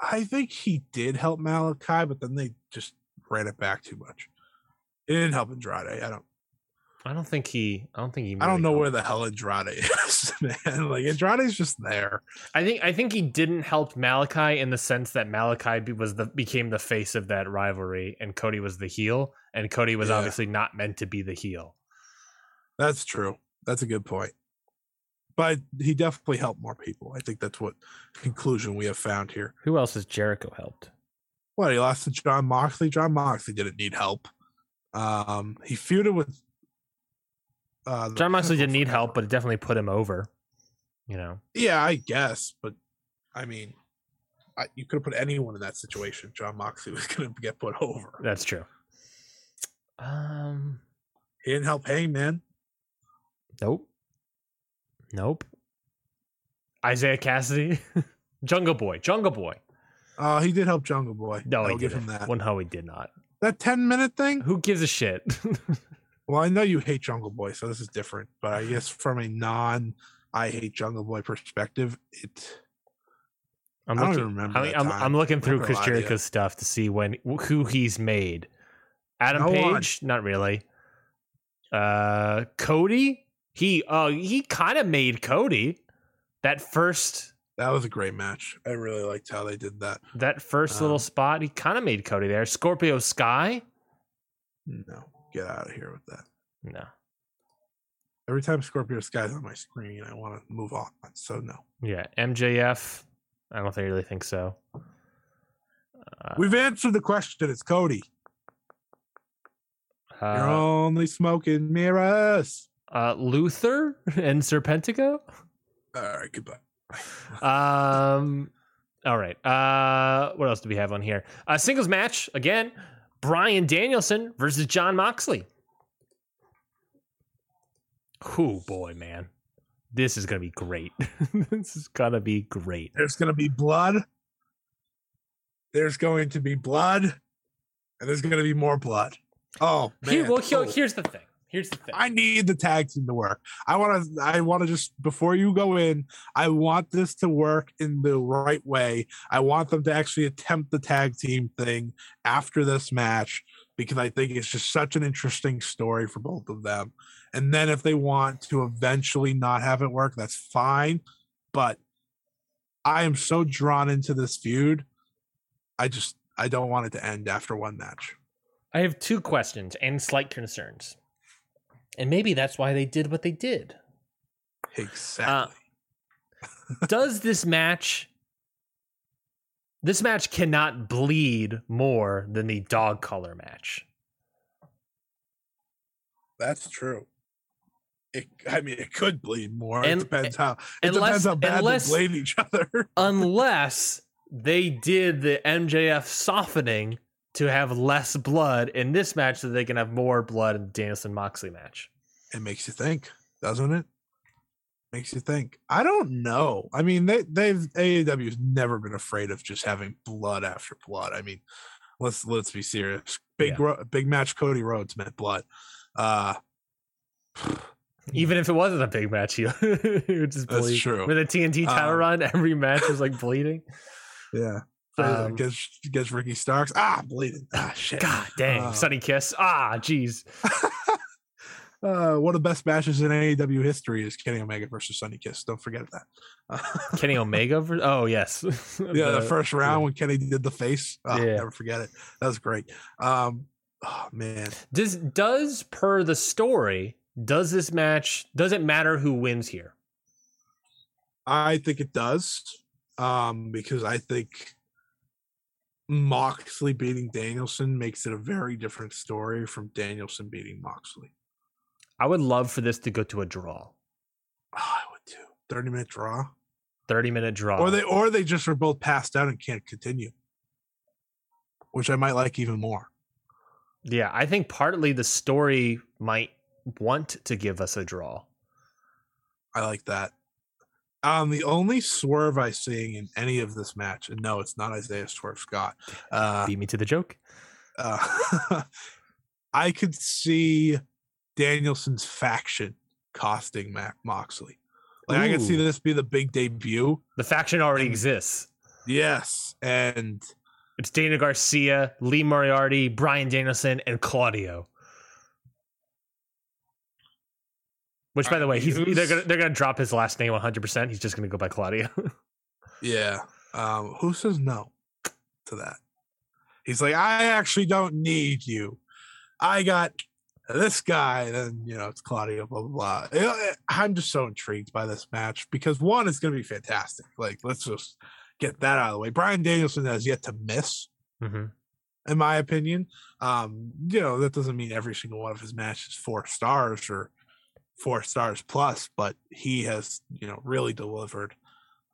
Speaker 2: I think he did help Malakai, but then they just ran it back too much. It didn't help Andrade. I don't
Speaker 1: I don't think he. I don't think he.
Speaker 2: I don't know
Speaker 1: helped.
Speaker 2: where the hell Andrade (laughs) is, man. Like Andrade's just there.
Speaker 1: I think. I think he didn't help Malakai in the sense that Malakai was the became the face of that rivalry, and Cody was the heel, and Cody was
Speaker 2: Yeah.
Speaker 1: obviously not meant to be the heel.
Speaker 2: That's true. That's a good point. But he definitely helped more people. I think that's what conclusion we have found here.
Speaker 1: Who else has Jericho helped?
Speaker 2: What he lost to Jon Moxley. Jon Moxley didn't need help. Um, he feuded with uh,
Speaker 1: Jon Moxley didn't need help, but it definitely put him over. You know,
Speaker 2: Yeah, I guess, but I mean, I, you could have put anyone in that situation. Jon Moxley (laughs) was going to get put over.
Speaker 1: that's true. Um,
Speaker 2: He didn't help Hangman.
Speaker 1: nope, nope. Isiah Kassidy, (laughs) Jungle Boy, Jungle Boy.
Speaker 2: Uh, he did help Jungle Boy.
Speaker 1: No,
Speaker 2: I'll give him that.
Speaker 1: Well, no, he did not.
Speaker 2: That ten minute thing.
Speaker 1: Who gives a shit? (laughs)
Speaker 2: Well, I know you hate Jungle Boy, so this is different. But I guess from a non I hate Jungle Boy perspective, it
Speaker 1: I'm
Speaker 2: I don't
Speaker 1: looking,
Speaker 2: remember
Speaker 1: I
Speaker 2: that
Speaker 1: I'm. I'm looking through Chris
Speaker 2: gonna lie to you.
Speaker 1: Jericho's stuff to see when who he's made. Adam
Speaker 2: No one.
Speaker 1: Page, not really. Uh, Cody, he uh he kind of made Cody. That first
Speaker 2: that was a great match. I really liked how they did that.
Speaker 1: that first little
Speaker 2: Um,
Speaker 1: spot, he kind of made Cody there. Scorpio Sky,
Speaker 2: No, get out of here with that.
Speaker 1: no,
Speaker 2: Every time Scorpio Sky's on my screen, I want to move on. So no,
Speaker 1: yeah, MJF. I don't think really think so. Uh,
Speaker 2: we've answered the question. It's Cody. You're
Speaker 1: uh,
Speaker 2: only smoking mirrors.
Speaker 1: uh, Luther (laughs) and Serpentico.
Speaker 2: All right, goodbye. (laughs)
Speaker 1: Um. All right. Uh. What else do we have on here? Uh, singles match again. Bryan Danielson versus Jon Moxley. Oh boy, man, this is gonna be great. (laughs) this is gonna be great.
Speaker 2: There's going to be blood. There's going to be blood, and there's going to be more blood. Oh man!
Speaker 1: Here, well,
Speaker 2: Oh.
Speaker 1: here's the thing. Here's the thing.
Speaker 2: I need the tag team to work. I want to. I want to just before you go in. I want this to work in the right way. I want them to actually attempt the tag team thing after this match because I think it's just such an interesting story for both of them. And then if they want to eventually not have it work, that's fine. But I am so drawn into this feud. I just I don't want it to end after one match.
Speaker 1: I have two questions and slight concerns, and maybe that's why they did what they did.
Speaker 2: Exactly.
Speaker 1: Uh, does this match this match cannot bleed more than the dog collar match
Speaker 2: That's true. It, I mean, it could bleed more.
Speaker 1: And-
Speaker 2: it depends how. It
Speaker 1: unless-
Speaker 2: depends how bad
Speaker 1: unless-
Speaker 2: they blade each other. (laughs)
Speaker 1: unless they did the MJF softening to have less blood in this match so they can have more blood in the Danielson Moxley match.
Speaker 2: It makes you think, doesn't it? Makes you think. I don't know. I mean, they they've AEW's never been afraid of just having blood after blood. I mean, let's let's be serious. Big
Speaker 1: Yeah.
Speaker 2: Big match. Cody Rhodes meant blood. Uh,
Speaker 1: Even if it wasn't a big match, you (laughs) would just
Speaker 2: That's
Speaker 1: bleed.
Speaker 2: true.
Speaker 1: With a TNT title
Speaker 2: Um,
Speaker 1: run, every match was like (laughs) bleeding.
Speaker 2: yeah.
Speaker 1: Um,
Speaker 2: gets gets Ricky Starks. Ah, bleeding. Ah, shit.
Speaker 1: God dang,
Speaker 2: Uh,
Speaker 1: Sonny Kiss. Ah, jeez. (laughs)
Speaker 2: Uh, one of the best matches in AEW history is Kenny Omega versus Sonny Kiss. Don't forget that. (laughs)
Speaker 1: Kenny Omega. ver- Oh yes. (laughs)
Speaker 2: yeah, the, first round when Kenny did the face. Oh,
Speaker 1: Yeah.
Speaker 2: Never forget it. That was great. Um, oh man,
Speaker 1: Does does per the story does this match does it matter who wins here?
Speaker 2: I think it does. Um, because I think Moxley beating Danielson makes it a very different story from Danielson beating Moxley.
Speaker 1: I would love for this to go to a draw,
Speaker 2: Oh, I would too. Thirty minute draw,
Speaker 1: thirty minute draw.
Speaker 2: or they or they just are both passed out and can't continue, which I might like even more.
Speaker 1: yeah, I think partly the story might want to give us a draw.
Speaker 2: I like that. Um, the only swerve I see in any of this match, and no, it's not Isiah Swerve Scott. Uh,
Speaker 1: Beat me to the joke.
Speaker 2: uh, (laughs) I could see Danielson's faction costing Mac Moxley. Like I could see this be the big debut.
Speaker 1: The faction already
Speaker 2: And-
Speaker 1: exists.
Speaker 2: Yes, and
Speaker 1: It's Daniel Garcia, Lee Moriarty, Bryan Danielson, and Claudio. Which, by the way, he's they're gonna they're gonna drop his last name 100. percent He's just gonna go by Claudio.
Speaker 2: yeah, um, who says no to that? He's like, I actually don't need you. I got this guy, and then you know it's Claudio, blah blah blah. Eh, I'm just so intrigued by this match because one, it's going to be fantastic. Like, let's just get that out of the way. Bryan Danielson has yet to miss,
Speaker 1: hmm
Speaker 2: in my opinion. Um, you know that doesn't mean every single one of his matches four stars or four stars plus, but he has, you know, really delivered.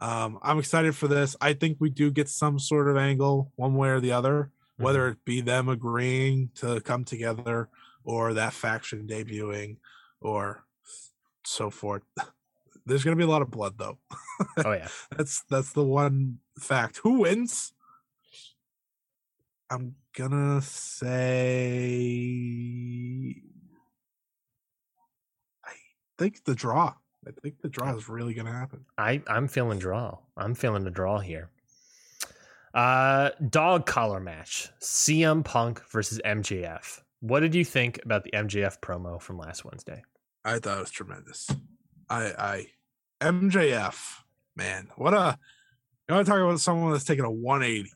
Speaker 2: Um, I'm excited for this. I think we do get some sort of angle one way or the other, whether it be them agreeing to come together or that faction debuting or so forth. (laughs) There's going to be a lot of blood though.
Speaker 1: Oh yeah. (laughs)
Speaker 2: That's that's the one fact. Who wins? I'm gonna say think the draw. I think the draw is really gonna happen.
Speaker 1: I I'm feeling draw. I'm feeling a draw here. Uh, dog collar match: CM Punk versus MJF. What did you think about the MJF promo from last Wednesday?
Speaker 2: I thought it was tremendous. I I MJF, man, what a you want to talk about someone that's taking a 180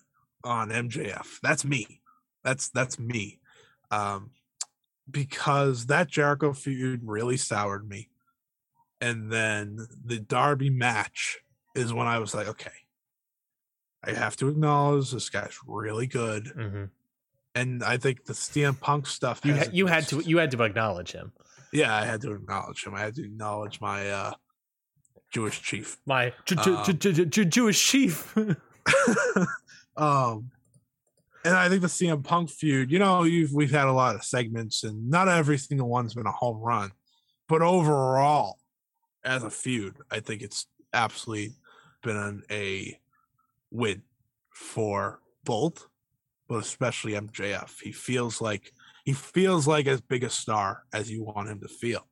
Speaker 2: on MJF. That's me. That's that's me. Um because that Jericho feud really soured me. And then the Darby match is when I was like, okay, I have to acknowledge this guy's really good.
Speaker 1: Mm-hmm.
Speaker 2: And I think the CM Punk stuff
Speaker 1: You ha- you had to you had to acknowledge him.
Speaker 2: yeah, I had to acknowledge him. I had to acknowledge my uh Jewish chief.
Speaker 1: My
Speaker 2: Um,
Speaker 1: Jewish chief. (laughs) (laughs)
Speaker 2: um and I think the CM Punk feud, you know, we've had a lot of segments and not every single one's been a home run. But overall, as a feud, I think it's absolutely been a win for both, but especially MJF. He feels like he feels like as big a star as you want him to feel.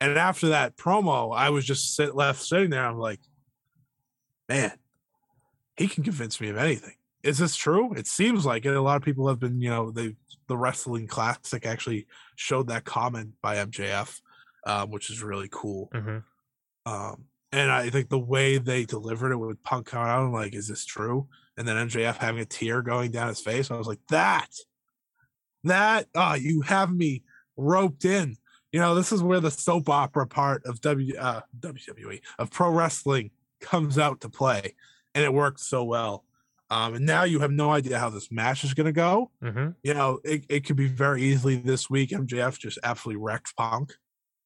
Speaker 2: And after that promo, I was just sit left sitting there. I'm like, man, he can convince me of anything. Is this true? It seems like it. A lot of people have been, you know, they the wrestling classic actually showed that comment by MJF, um, which is really cool.
Speaker 1: Mhm.
Speaker 2: Um, and I think the way they delivered it with Punk coming out, I'm like, is this true? And then MJF having a tear going down his face. I was like, that, that, ah, you have me roped in. You know, this is where the soap opera part of W uh, WWE of pro wrestling comes out to play, and it worked so well. Um, and now you have no idea how this match is going to go.
Speaker 1: mm-hmm.
Speaker 2: You know, it, it could be very easily this week. MJF just absolutely wrecks Punk.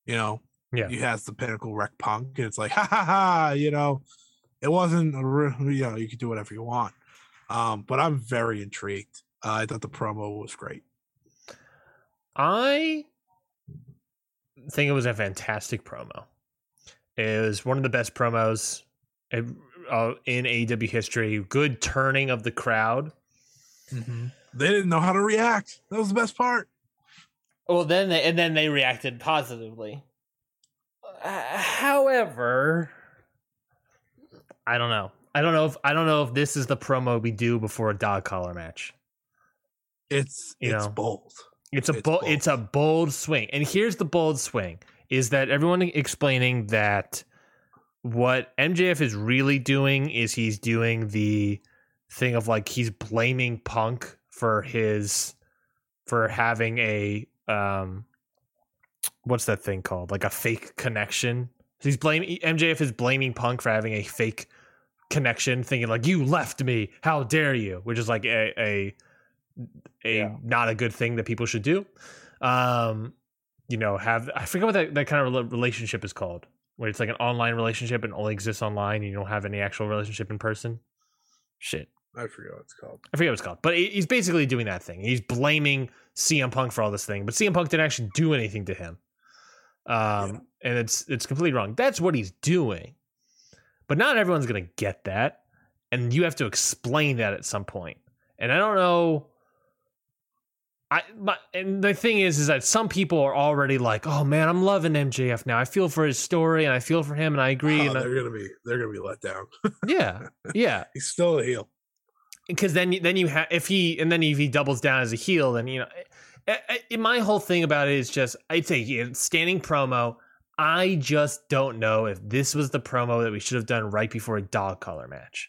Speaker 2: You know,
Speaker 1: Yeah.
Speaker 2: he has the pinnacle wreck Punk, and it's like, ha ha ha. You know, it wasn't a you know, you could do whatever you want. Um, but I'm very intrigued. Uh, I thought the promo was great.
Speaker 1: I think it was a fantastic promo. It was one of the best promos in, uh, in AEW history. Good turning of the crowd.
Speaker 2: They didn't know how to react. That was the best part.
Speaker 1: Well, then they, and then they reacted positively. Uh, however, I don't know. I don't know if I don't know if this is the promo we do before a dog collar match.
Speaker 2: It's
Speaker 1: You
Speaker 2: it's
Speaker 1: know.
Speaker 2: bold.
Speaker 1: It's a
Speaker 2: It's
Speaker 1: bold,
Speaker 2: bold.
Speaker 1: it's a bold swing. And here's the bold swing is that everyone explaining that what MJF is really doing is he's doing the thing of like he's blaming Punk for his for having a um what's that thing called? Like a fake connection. He's blaming MJF is blaming Punk for having a fake connection, thinking like you left me, how dare you, which is like a a a
Speaker 2: Yeah.
Speaker 1: not a good thing that people should do. Um, you know, have I forget what that, that kind of relationship is called, where it's like an online relationship and only exists online, and you don't have any actual relationship in person. Shit,
Speaker 2: I forget what it's called.
Speaker 1: I forget what it's called, but he's basically doing that thing. He's blaming CM Punk for all this thing, but CM Punk didn't actually do anything to him. Um, and it's it's completely wrong. That's what he's doing, but not everyone's gonna get that, and you have to explain that at some point. And I don't know. I my, and the thing is, is that some people are already like, "Oh man, I'm loving MJF now. I feel for his story, and I feel for him, and I agree."
Speaker 2: Oh,
Speaker 1: and
Speaker 2: they're gonna be they're gonna be let down. (laughs)
Speaker 1: yeah, yeah
Speaker 2: He's still a heel.
Speaker 1: because then then you have if he and then if he doubles down as a heel then you know I, I, my whole thing about it is just i'd say yeah, standing promo i just don't know if this was the promo that we should have done right before a dog collar match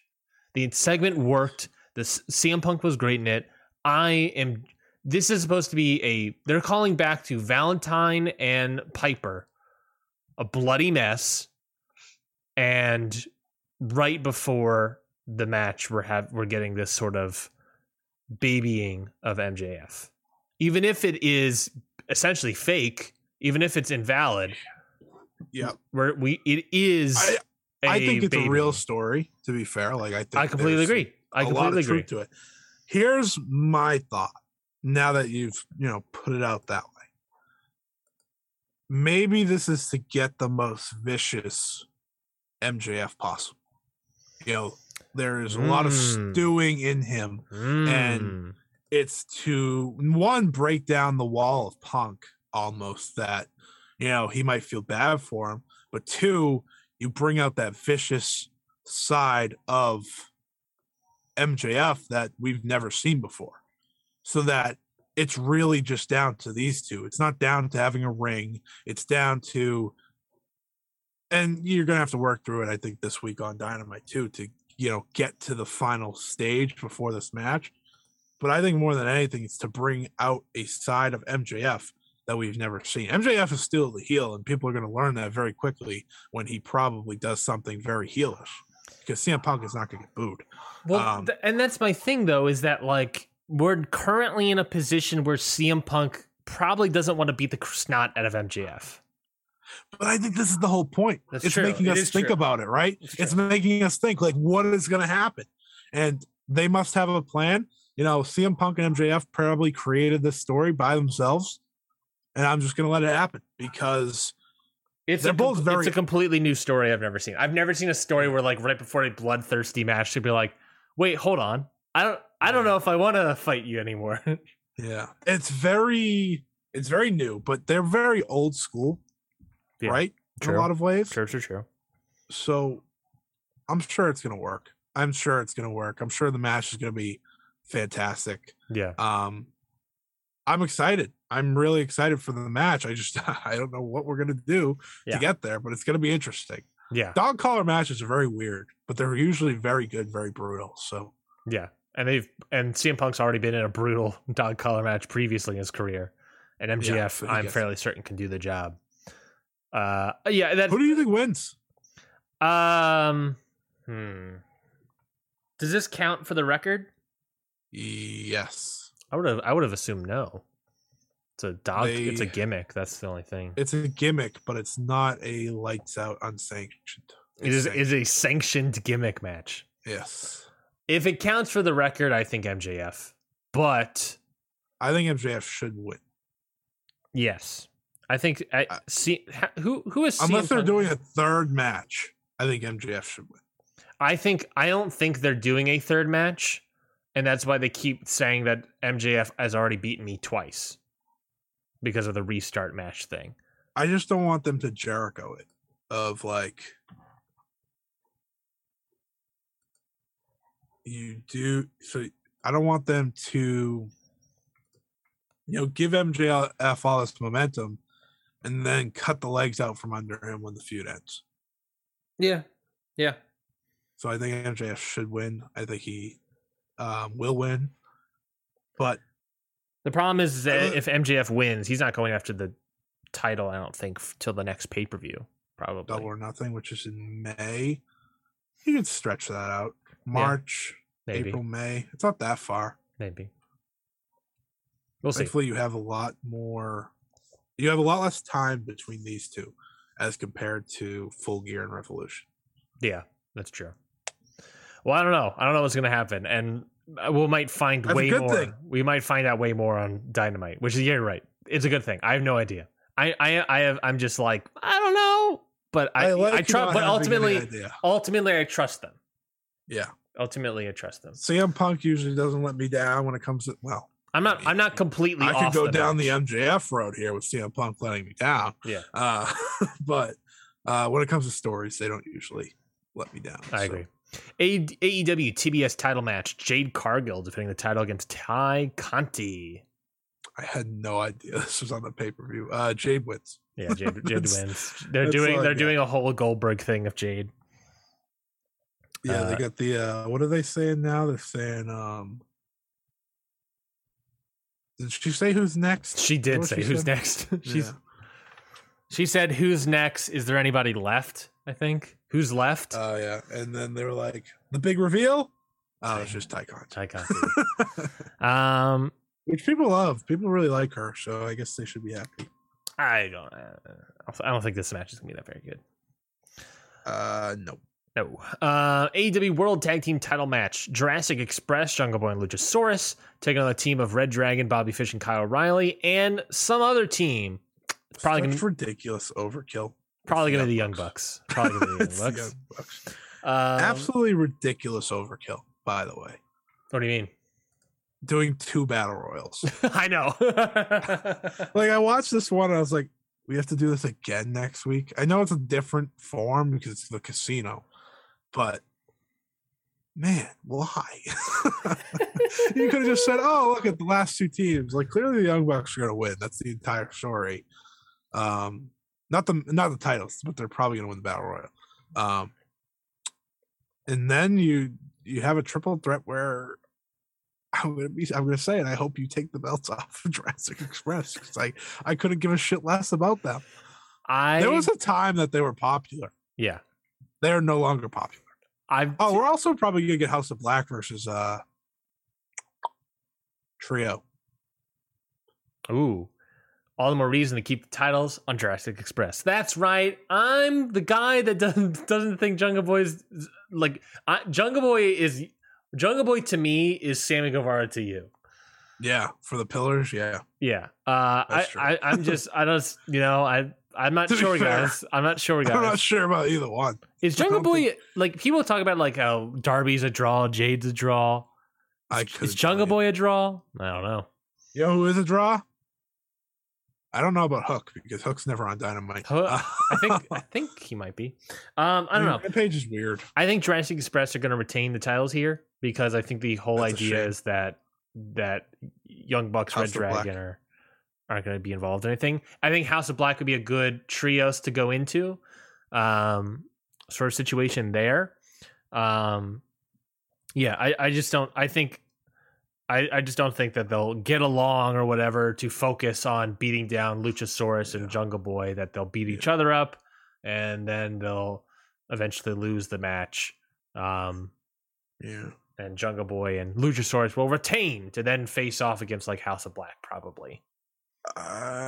Speaker 1: the segment worked the cm punk was great in it i am this is supposed to be a they're calling back to valentine and piper a bloody mess and right before the match we're have we're getting this sort of babying of MJF. Even if it is essentially fake, even if it's invalid,
Speaker 2: Yeah.
Speaker 1: We're, we it is.
Speaker 2: I- I think it's
Speaker 1: baby.
Speaker 2: a real story. To be fair, like I think
Speaker 1: I completely agree. I
Speaker 2: a lot
Speaker 1: completely agree.
Speaker 2: to it. Here's my thought. Now that you've you know put it out that way, maybe this is to get the most vicious MJF possible. You know, there is a lot of
Speaker 1: Mm.
Speaker 2: stewing in him.
Speaker 1: Mm.
Speaker 2: It's to one break down the wall of Punk almost that you know he might feel bad for him, but two, you bring out that vicious side of MJF that we've never seen before. So that it's really just down to these two. It's not down to having a ring. It's down to and you're gonna have to work through it, I think, this week on Dynamite too, to you know, get to the final stage before this match. But I think more than anything, it's to bring out a side of MJF that we've never seen. MJF is still the heel, and people are going to learn that very quickly when he probably does something very heelish. Because CM Punk is not going to get booed.
Speaker 1: Well,
Speaker 2: Um,
Speaker 1: th- and that's my thing though, is that like we're currently in a position where CM Punk probably doesn't want to beat the snot out of MJF.
Speaker 2: But I think this is the whole point.
Speaker 1: That's
Speaker 2: it's
Speaker 1: true.
Speaker 2: making
Speaker 1: It
Speaker 2: us think
Speaker 1: true.
Speaker 2: about it, right?
Speaker 1: It's
Speaker 2: It's, making us think like what is going to happen, and they must have a plan. You know, CM Punk and MJF probably created this story by themselves, and I'm just going to let it happen because
Speaker 1: It's
Speaker 2: They're
Speaker 1: a
Speaker 2: both very-
Speaker 1: It's a completely new story I've never seen. I've never seen a story where like right before a bloodthirsty match, they'd be like, "Wait, hold on, I don't, I don't know if I want to fight you anymore." (laughs)
Speaker 2: yeah, it's very it's very new, but they're very old school,
Speaker 1: Yeah,
Speaker 2: right? In a lot of ways.
Speaker 1: true, true, true.
Speaker 2: So I'm sure it's going to work. I'm sure it's going to work. I'm sure the match is going to be fantastic.
Speaker 1: Yeah,
Speaker 2: Um, I'm excited. I'm really excited for the match. I just (laughs) I don't know what we're gonna do
Speaker 1: Yeah.
Speaker 2: to get there, but it's gonna be interesting.
Speaker 1: yeah,
Speaker 2: Dog collar matches are very weird, but they're usually very good, very brutal. So
Speaker 1: yeah. And they've and CM Punk's already been in a brutal (laughs) dog collar match previously in his career, and MJF
Speaker 2: but he
Speaker 1: I'm fairly certain can do the job. Uh, yeah, that
Speaker 2: who do you think wins?
Speaker 1: um, hmm. Does this count for the record?
Speaker 2: Yes,
Speaker 1: I would have, I would have assumed no. It's a dog. it's a gimmick. That's the only thing.
Speaker 2: it's a gimmick, but it's not a lights out unsanctioned.
Speaker 1: It is
Speaker 2: It's
Speaker 1: is a sanctioned gimmick match.
Speaker 2: yes.
Speaker 1: If it counts for the record, I think MJF. But
Speaker 2: I think MJF should win
Speaker 1: yes, I think I see who who is
Speaker 2: unless they're doing a third match. I think MJF should win.
Speaker 1: I think I don't think they're doing a third match, and that's why they keep saying that MJF has already beaten me twice because of the restart match thing.
Speaker 2: I just don't want them to Jericho it of like you do so I don't want them to you know give MJF all this momentum and then cut the legs out from under him when the feud ends.
Speaker 1: Yeah, yeah.
Speaker 2: So I think MJF should win. I think he um, will win. But
Speaker 1: The problem is that
Speaker 2: Uh,
Speaker 1: if MJF wins, he's not going after the title. I don't think f- till the next pay per view. Probably.
Speaker 2: double or nothing, which is in May, you can stretch that out. March,
Speaker 1: maybe.
Speaker 2: April, May. It's not that far.
Speaker 1: Maybe. We'll see.
Speaker 2: Thankfully, you have a lot more. You have a lot less time between these two, as compared to Full Gear and Revolution.
Speaker 1: Yeah, that's true. Well, I don't know. I don't know what's going to happen, and uh, we might find
Speaker 2: That's a
Speaker 1: way
Speaker 2: good
Speaker 1: more.
Speaker 2: thing.
Speaker 1: We might find out way more on Dynamite, which is yeah, you're right. It's a good thing. I have no idea. I I I have. I'm just like I don't know, but I I,
Speaker 2: like you
Speaker 1: trust. But ultimately, ultimately, I trust them.
Speaker 2: Yeah,
Speaker 1: Ultimately, I trust them.
Speaker 2: CM Punk usually doesn't let me down when it comes to well.
Speaker 1: I'm not. I'm not completely.
Speaker 2: I could
Speaker 1: off
Speaker 2: go
Speaker 1: the
Speaker 2: down
Speaker 1: match.
Speaker 2: the MJF road here with CM Punk letting me down.
Speaker 1: Yeah,
Speaker 2: Uh, (laughs) but uh, when it comes to stories, they don't usually let me down.
Speaker 1: I
Speaker 2: so.
Speaker 1: agree. A- AEW TBS title match: Jade Cargill defending the title against Tay Conti.
Speaker 2: I had no idea (laughs) this was on the pay per view. Uh, Jade wins.
Speaker 1: Yeah, Jade, Jade (laughs) wins. They're doing.
Speaker 2: all I
Speaker 1: They're
Speaker 2: got.
Speaker 1: doing a whole Goldberg thing of Jade.
Speaker 2: Yeah,
Speaker 1: Uh,
Speaker 2: they got the uh what are they saying now? They're saying um Did she say who's next?
Speaker 1: She did say,
Speaker 2: she
Speaker 1: "Who's
Speaker 2: said?
Speaker 1: next?" (laughs) She's.
Speaker 2: Yeah.
Speaker 1: She said, "Who's next? Is there anybody left?" I think. Who's left?
Speaker 2: Oh yeah. And then they were like, the big reveal? Oh, it's just Tycon.
Speaker 1: Tay Conti. um,
Speaker 2: Which people love. People really like her, so I guess they should be happy.
Speaker 1: I don't. Uh, I don't think this match is gonna be that very good.
Speaker 2: Uh, no.
Speaker 1: No. Uh, AEW World Tag Team Title match: Jurassic Express, Jungle Boy and Luchasaurus taking on the team of Red Dragon, Bobby Fish, and Kyle O'Reilly, and some other team. It's probably gonna
Speaker 2: ridiculous overkill.
Speaker 1: probably gonna be the
Speaker 2: Young Bucks.
Speaker 1: Bucks. Probably gonna be the (laughs) Young Bucks.
Speaker 2: Young Bucks.
Speaker 1: Um,
Speaker 2: Absolutely ridiculous overkill. By the way,
Speaker 1: What do you mean?
Speaker 2: doing two battle royals. (laughs)
Speaker 1: I know. (laughs)
Speaker 2: like I watched this one, and I was like, we have to do this again next week. I know it's a different form because it's the casino, but man, why? (laughs) you could have just said, (laughs) "Oh, look at the last two teams. Like clearly the Young Bucks are going to win. That's the entire story. Um, not the not the titles, but they're probably going to win the battle royal. Um, and then you you have a triple threat where I'm gonna be I'm gonna say it. I hope you take the belts (laughs) off of Jurassic Express because I I couldn't give a shit less about them.
Speaker 1: I
Speaker 2: There was a time that they were popular.
Speaker 1: yeah.
Speaker 2: They are no longer popular.
Speaker 1: I've
Speaker 2: Oh, we're also probably gonna get House of Black versus uh Trio.
Speaker 1: Ooh. All the more reason to keep the titles on Jurassic Express. That's right. I'm the guy that doesn't doesn't think Jungle Boy is like I, Jungle Boy is Jungle Boy to me is Sammy Guevara to you.
Speaker 2: Yeah, for the pillars. Yeah,
Speaker 1: Yeah. Uh I, I I'm (laughs) just I don't you know, I I'm not sure
Speaker 2: fair,
Speaker 1: guys. I'm not sure guys. (laughs)
Speaker 2: I'm not sure about either one.
Speaker 1: Is Jungle Boy
Speaker 2: think-
Speaker 1: like people talk about like how Darby's a draw, Jade's a draw.
Speaker 2: I
Speaker 1: Is Jungle Boy a draw? I don't know.
Speaker 2: You know who is a draw? I don't know about Hook because Hook's never on Dynamite.
Speaker 1: Hook- (laughs) I think I think he might be. Um I don't know.
Speaker 2: That page is weird.
Speaker 1: I think Jurassic Express are going to retain the titles here because I think the whole
Speaker 2: That's
Speaker 1: idea is that that Young Bucks, Red
Speaker 2: House Black.
Speaker 1: Dragon are aren't going to be involved in anything. I think House of Black would be a good trios to go into, um, sort of situation there. Um, yeah, I, I just don't. I think. I, I just don't think that they'll get along or whatever to focus on beating down Luchasaurus and Jungle Boy. That they'll beat each other up, and then they'll eventually lose the match. Um,
Speaker 2: Yeah.
Speaker 1: and Jungle Boy and Luchasaurus will retain to then face off against like House of Black, probably.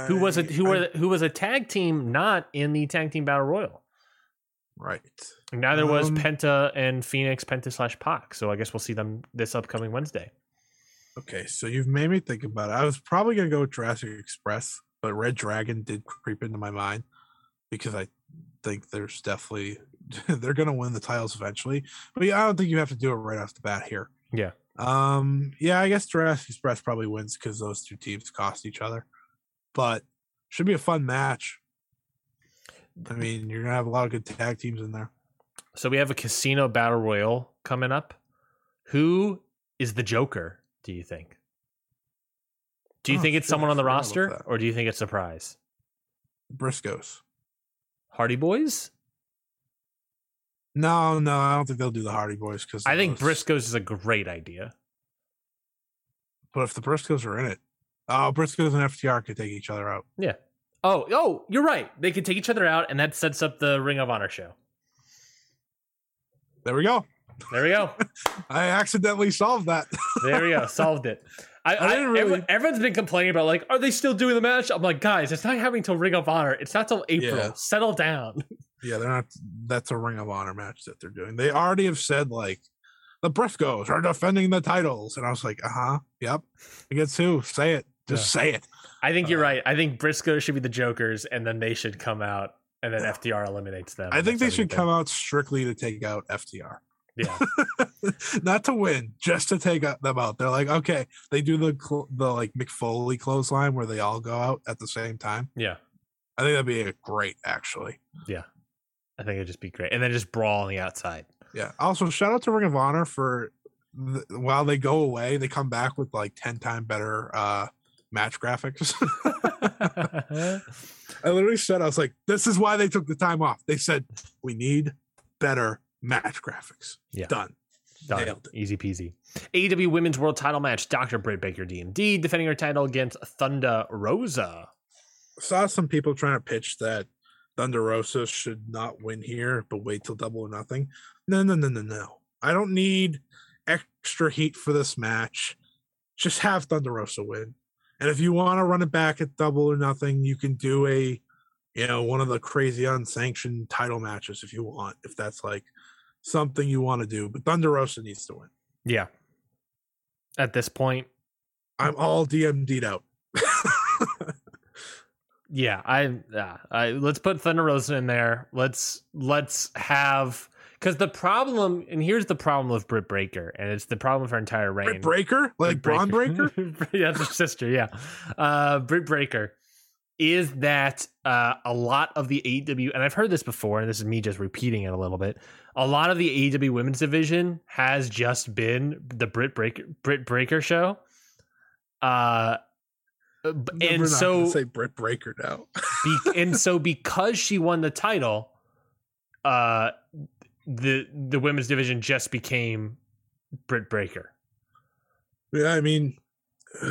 Speaker 1: Who was a who were who was a tag team not in the tag team battle royal.
Speaker 2: right?
Speaker 1: Neither was
Speaker 2: Um,
Speaker 1: Penta and Fenix Penta slash PAC. So I guess we'll see them this upcoming Wednesday.
Speaker 2: Okay, so you've made me think about it. I was probably gonna go with Jurassic Express, but Red Dragon did creep into my mind because I think there's definitely (laughs) they're gonna win the titles eventually. But yeah, I don't think you have to do it right off the bat here.
Speaker 1: Yeah.
Speaker 2: Um. Yeah, I guess Jurassic Express probably wins because those two teams cost each other. But should be a fun match. I mean, you're gonna have a lot of good tag teams in there.
Speaker 1: So we have a casino battle royal coming up. Who is the Joker? Do you think? Do you
Speaker 2: Oh,
Speaker 1: think it's
Speaker 2: shit,
Speaker 1: someone on the roster, or do you think it's surprise?
Speaker 2: Briscoes.
Speaker 1: Hardy Boys?
Speaker 2: No, no, I don't think they'll do the Hardy Boys because
Speaker 1: I think Briscoes is a great idea.
Speaker 2: But if the Briscoes are in it, oh, Briscoes and FTR could take each other out.
Speaker 1: Yeah. Oh, oh, you're right. They could take each other out, and that sets up the Ring of Honor show.
Speaker 2: There we go.
Speaker 1: There we go. (laughs)
Speaker 2: I accidentally solved that.
Speaker 1: There we go. (laughs) Solved it. I,
Speaker 2: I
Speaker 1: I,
Speaker 2: didn't
Speaker 1: everyone,
Speaker 2: really-
Speaker 1: everyone's been complaining about like, are they still doing the match? I'm like, guys, it's not happening till Ring of Honor. It's not till April.
Speaker 2: Yeah.
Speaker 1: Settle down. (laughs)
Speaker 2: yeah, they're not. That's a Ring of Honor match that they're doing. They already have said like the Briscoes are defending the titles, and I was like, uh huh, yep. Against who? Say it. Just say it.
Speaker 1: I think you're
Speaker 2: Uh,
Speaker 1: right. I think Briscoe should be the Jokers, and then they should come out, and then
Speaker 2: Yeah.
Speaker 1: FTR eliminates them.
Speaker 2: I think they should come out strictly to take out FTR.
Speaker 1: Yeah. (laughs)
Speaker 2: not to win, just to take them out. They're like, okay, they do the the like Mick Foley clothesline where they all go out at the same time.
Speaker 1: Yeah.
Speaker 2: I think that'd be great, actually.
Speaker 1: Yeah, I think it'd just be great. And then just brawl on the outside.
Speaker 2: Yeah. Also, shout out to Ring of Honor for th- while they go away, they come back with like ten time better uh match graphics. (laughs) (laughs) I literally said, I was like, this is why they took the time off. They said we need better match graphics.
Speaker 1: Yeah.
Speaker 2: Done.
Speaker 1: Done.
Speaker 2: Nailed.
Speaker 1: Easy peasy. AEW Women's World Title match. Dr. Britt Baker DMD defending her title against Thunder Rosa.
Speaker 2: saw some people trying to pitch that Thunder Rosa should not win here, but wait till double or nothing. No, no, no, no, no. I don't need extra heat for this match. Just have Thunder Rosa win. And if you want to run it back at double or nothing, you can do a you know, one of the crazy unsanctioned title matches if you want, if that's like something you want to do. But Thunder Rosa needs to win.
Speaker 1: Yeah. At this point,
Speaker 2: I'm all DMD'd out. (laughs)
Speaker 1: yeah, I, yeah, I let's put Thunder Rosa in there. Let's let's have because the problem, and here's the problem with Britt Breaker, and it's the problem for entire reign.
Speaker 2: Britt Breaker, like Bron Breaker.
Speaker 1: yeah, that's her sister. Yeah, uh, Britt Breaker is that uh, a lot of the AEW, and I've heard this before, and this is me just repeating it a little bit. A lot of the AEW women's division has just been the Britt Breaker Britt Breaker show. Uh, and so
Speaker 2: say Britt Breaker now.
Speaker 1: be, and so (laughs) because she won the title, uh, the the women's division just became Britt Breaker.
Speaker 2: Yeah, I mean,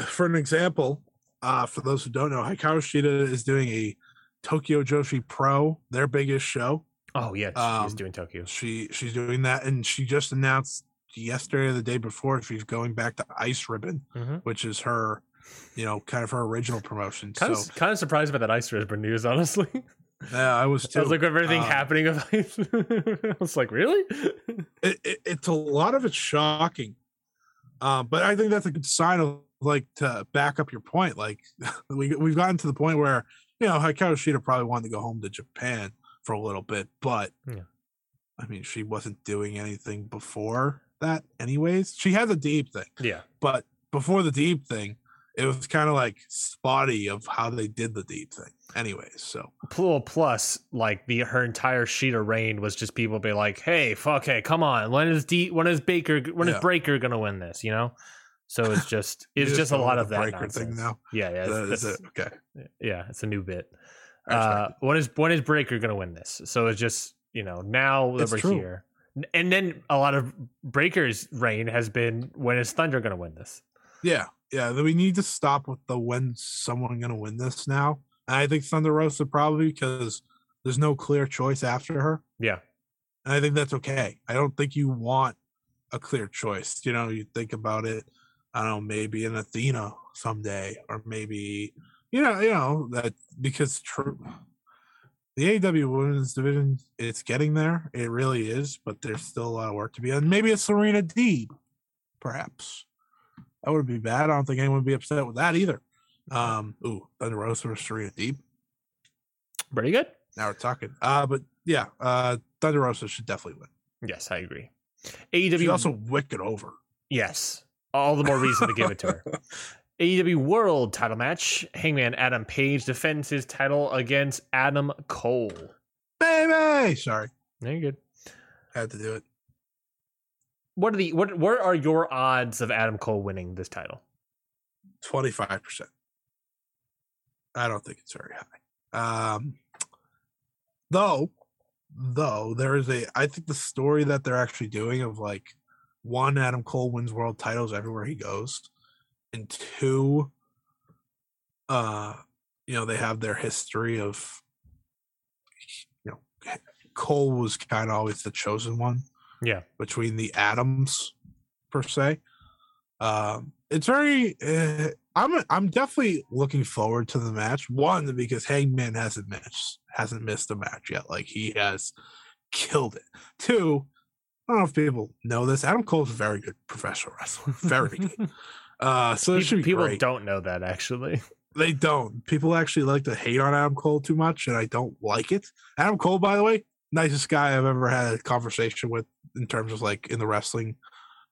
Speaker 2: for an example, uh, for those who don't know, Hikaru Shida is doing a Tokyo Joshi Pro, their biggest show.
Speaker 1: Oh yeah, she's um, doing Tokyo.
Speaker 2: She she's doing that, and she just announced yesterday or the day before she's going back to Ice Ribbon, mm-hmm. which is her, you know, kind of her original promotion.
Speaker 1: Kind
Speaker 2: so
Speaker 1: of, kind of surprised by that Ice Ribbon news, honestly. (laughs)
Speaker 2: Yeah, I was too. (laughs)
Speaker 1: I was like, everything um, happening with. (laughs) I was like, really? (laughs)
Speaker 2: It, it, it's a lot of it's shocking, uh, but I think that's a good sign of like to back up your point. Like we we've gotten to the point where you know Hikaru Shida probably wanted to go home to Japan for a little bit, but yeah. I mean she wasn't doing anything before that anyways. She has a deep thing.
Speaker 1: Yeah.
Speaker 2: But before the deep thing, it was kind of like spotty of how they did the deep thing. Anyways so.
Speaker 1: Plus like the her entire sheet of rain was just people be like hey fuck hey come on. When is deep when is baker when yeah. is breaker gonna win this? You know? So it's just (laughs) it's just, just a lot of that breaker nonsense. thing now? Yeah yeah
Speaker 2: that is it okay.
Speaker 1: yeah it's a new bit. Uh when is when is breaker gonna win this? So it's just you know now that we're true. here. And then a lot of breakers reign has been when is thunder gonna win this?
Speaker 2: Yeah yeah we need to stop with the when someone gonna win this now and i think thunder rosa probably because there's no clear choice after her
Speaker 1: yeah
Speaker 2: and i think that's okay i don't think you want a clear choice you know you think about it I don't know, maybe an Athena someday, or maybe you know, you know that because true, the AW Women's Division it's getting there. It really is, but there's still a lot of work to be done. Maybe a Serena D, perhaps. That wouldn't be bad. I don't think anyone would be upset with that either. Um, ooh, Thunder Rosa or Serena Deeb.
Speaker 1: Pretty good.
Speaker 2: Now we're talking. Uh, but yeah, uh, Thunder Rosa should definitely win.
Speaker 1: Yes, I agree.
Speaker 2: AEW she also wicked over.
Speaker 1: Yes, all the more reason to give it to her. (laughs) AEW World title match. Hangman Adam Page defends his title against Adam Cole.
Speaker 2: Baby! Sorry.
Speaker 1: No, you're good.
Speaker 2: Had to do it.
Speaker 1: What are the what what are your odds of Adam Cole winning this title?
Speaker 2: Twenty five percent. I don't think it's very high. Um though though there is a I think the story that they're actually doing of like one, Adam Cole wins world titles everywhere he goes, and two, uh, you know, they have their history of, you know, Cole was kind of always the chosen one.
Speaker 1: Yeah.
Speaker 2: Between the Adams, per se. Um, it's very. Uh, I'm I'm definitely looking forward to the match. One because Hangman hasn't missed hasn't missed a match yet. Like he has killed it. Two, I don't know if people know this. Adam Cole's a very good professional wrestler. Very good. (laughs) Uh, so
Speaker 1: people,
Speaker 2: people
Speaker 1: great. don't know that actually.
Speaker 2: They don't. People actually like to hate on Adam Cole too much, and I don't like it. Adam Cole, by the way, nicest guy I've ever had a conversation with in terms of like in the wrestling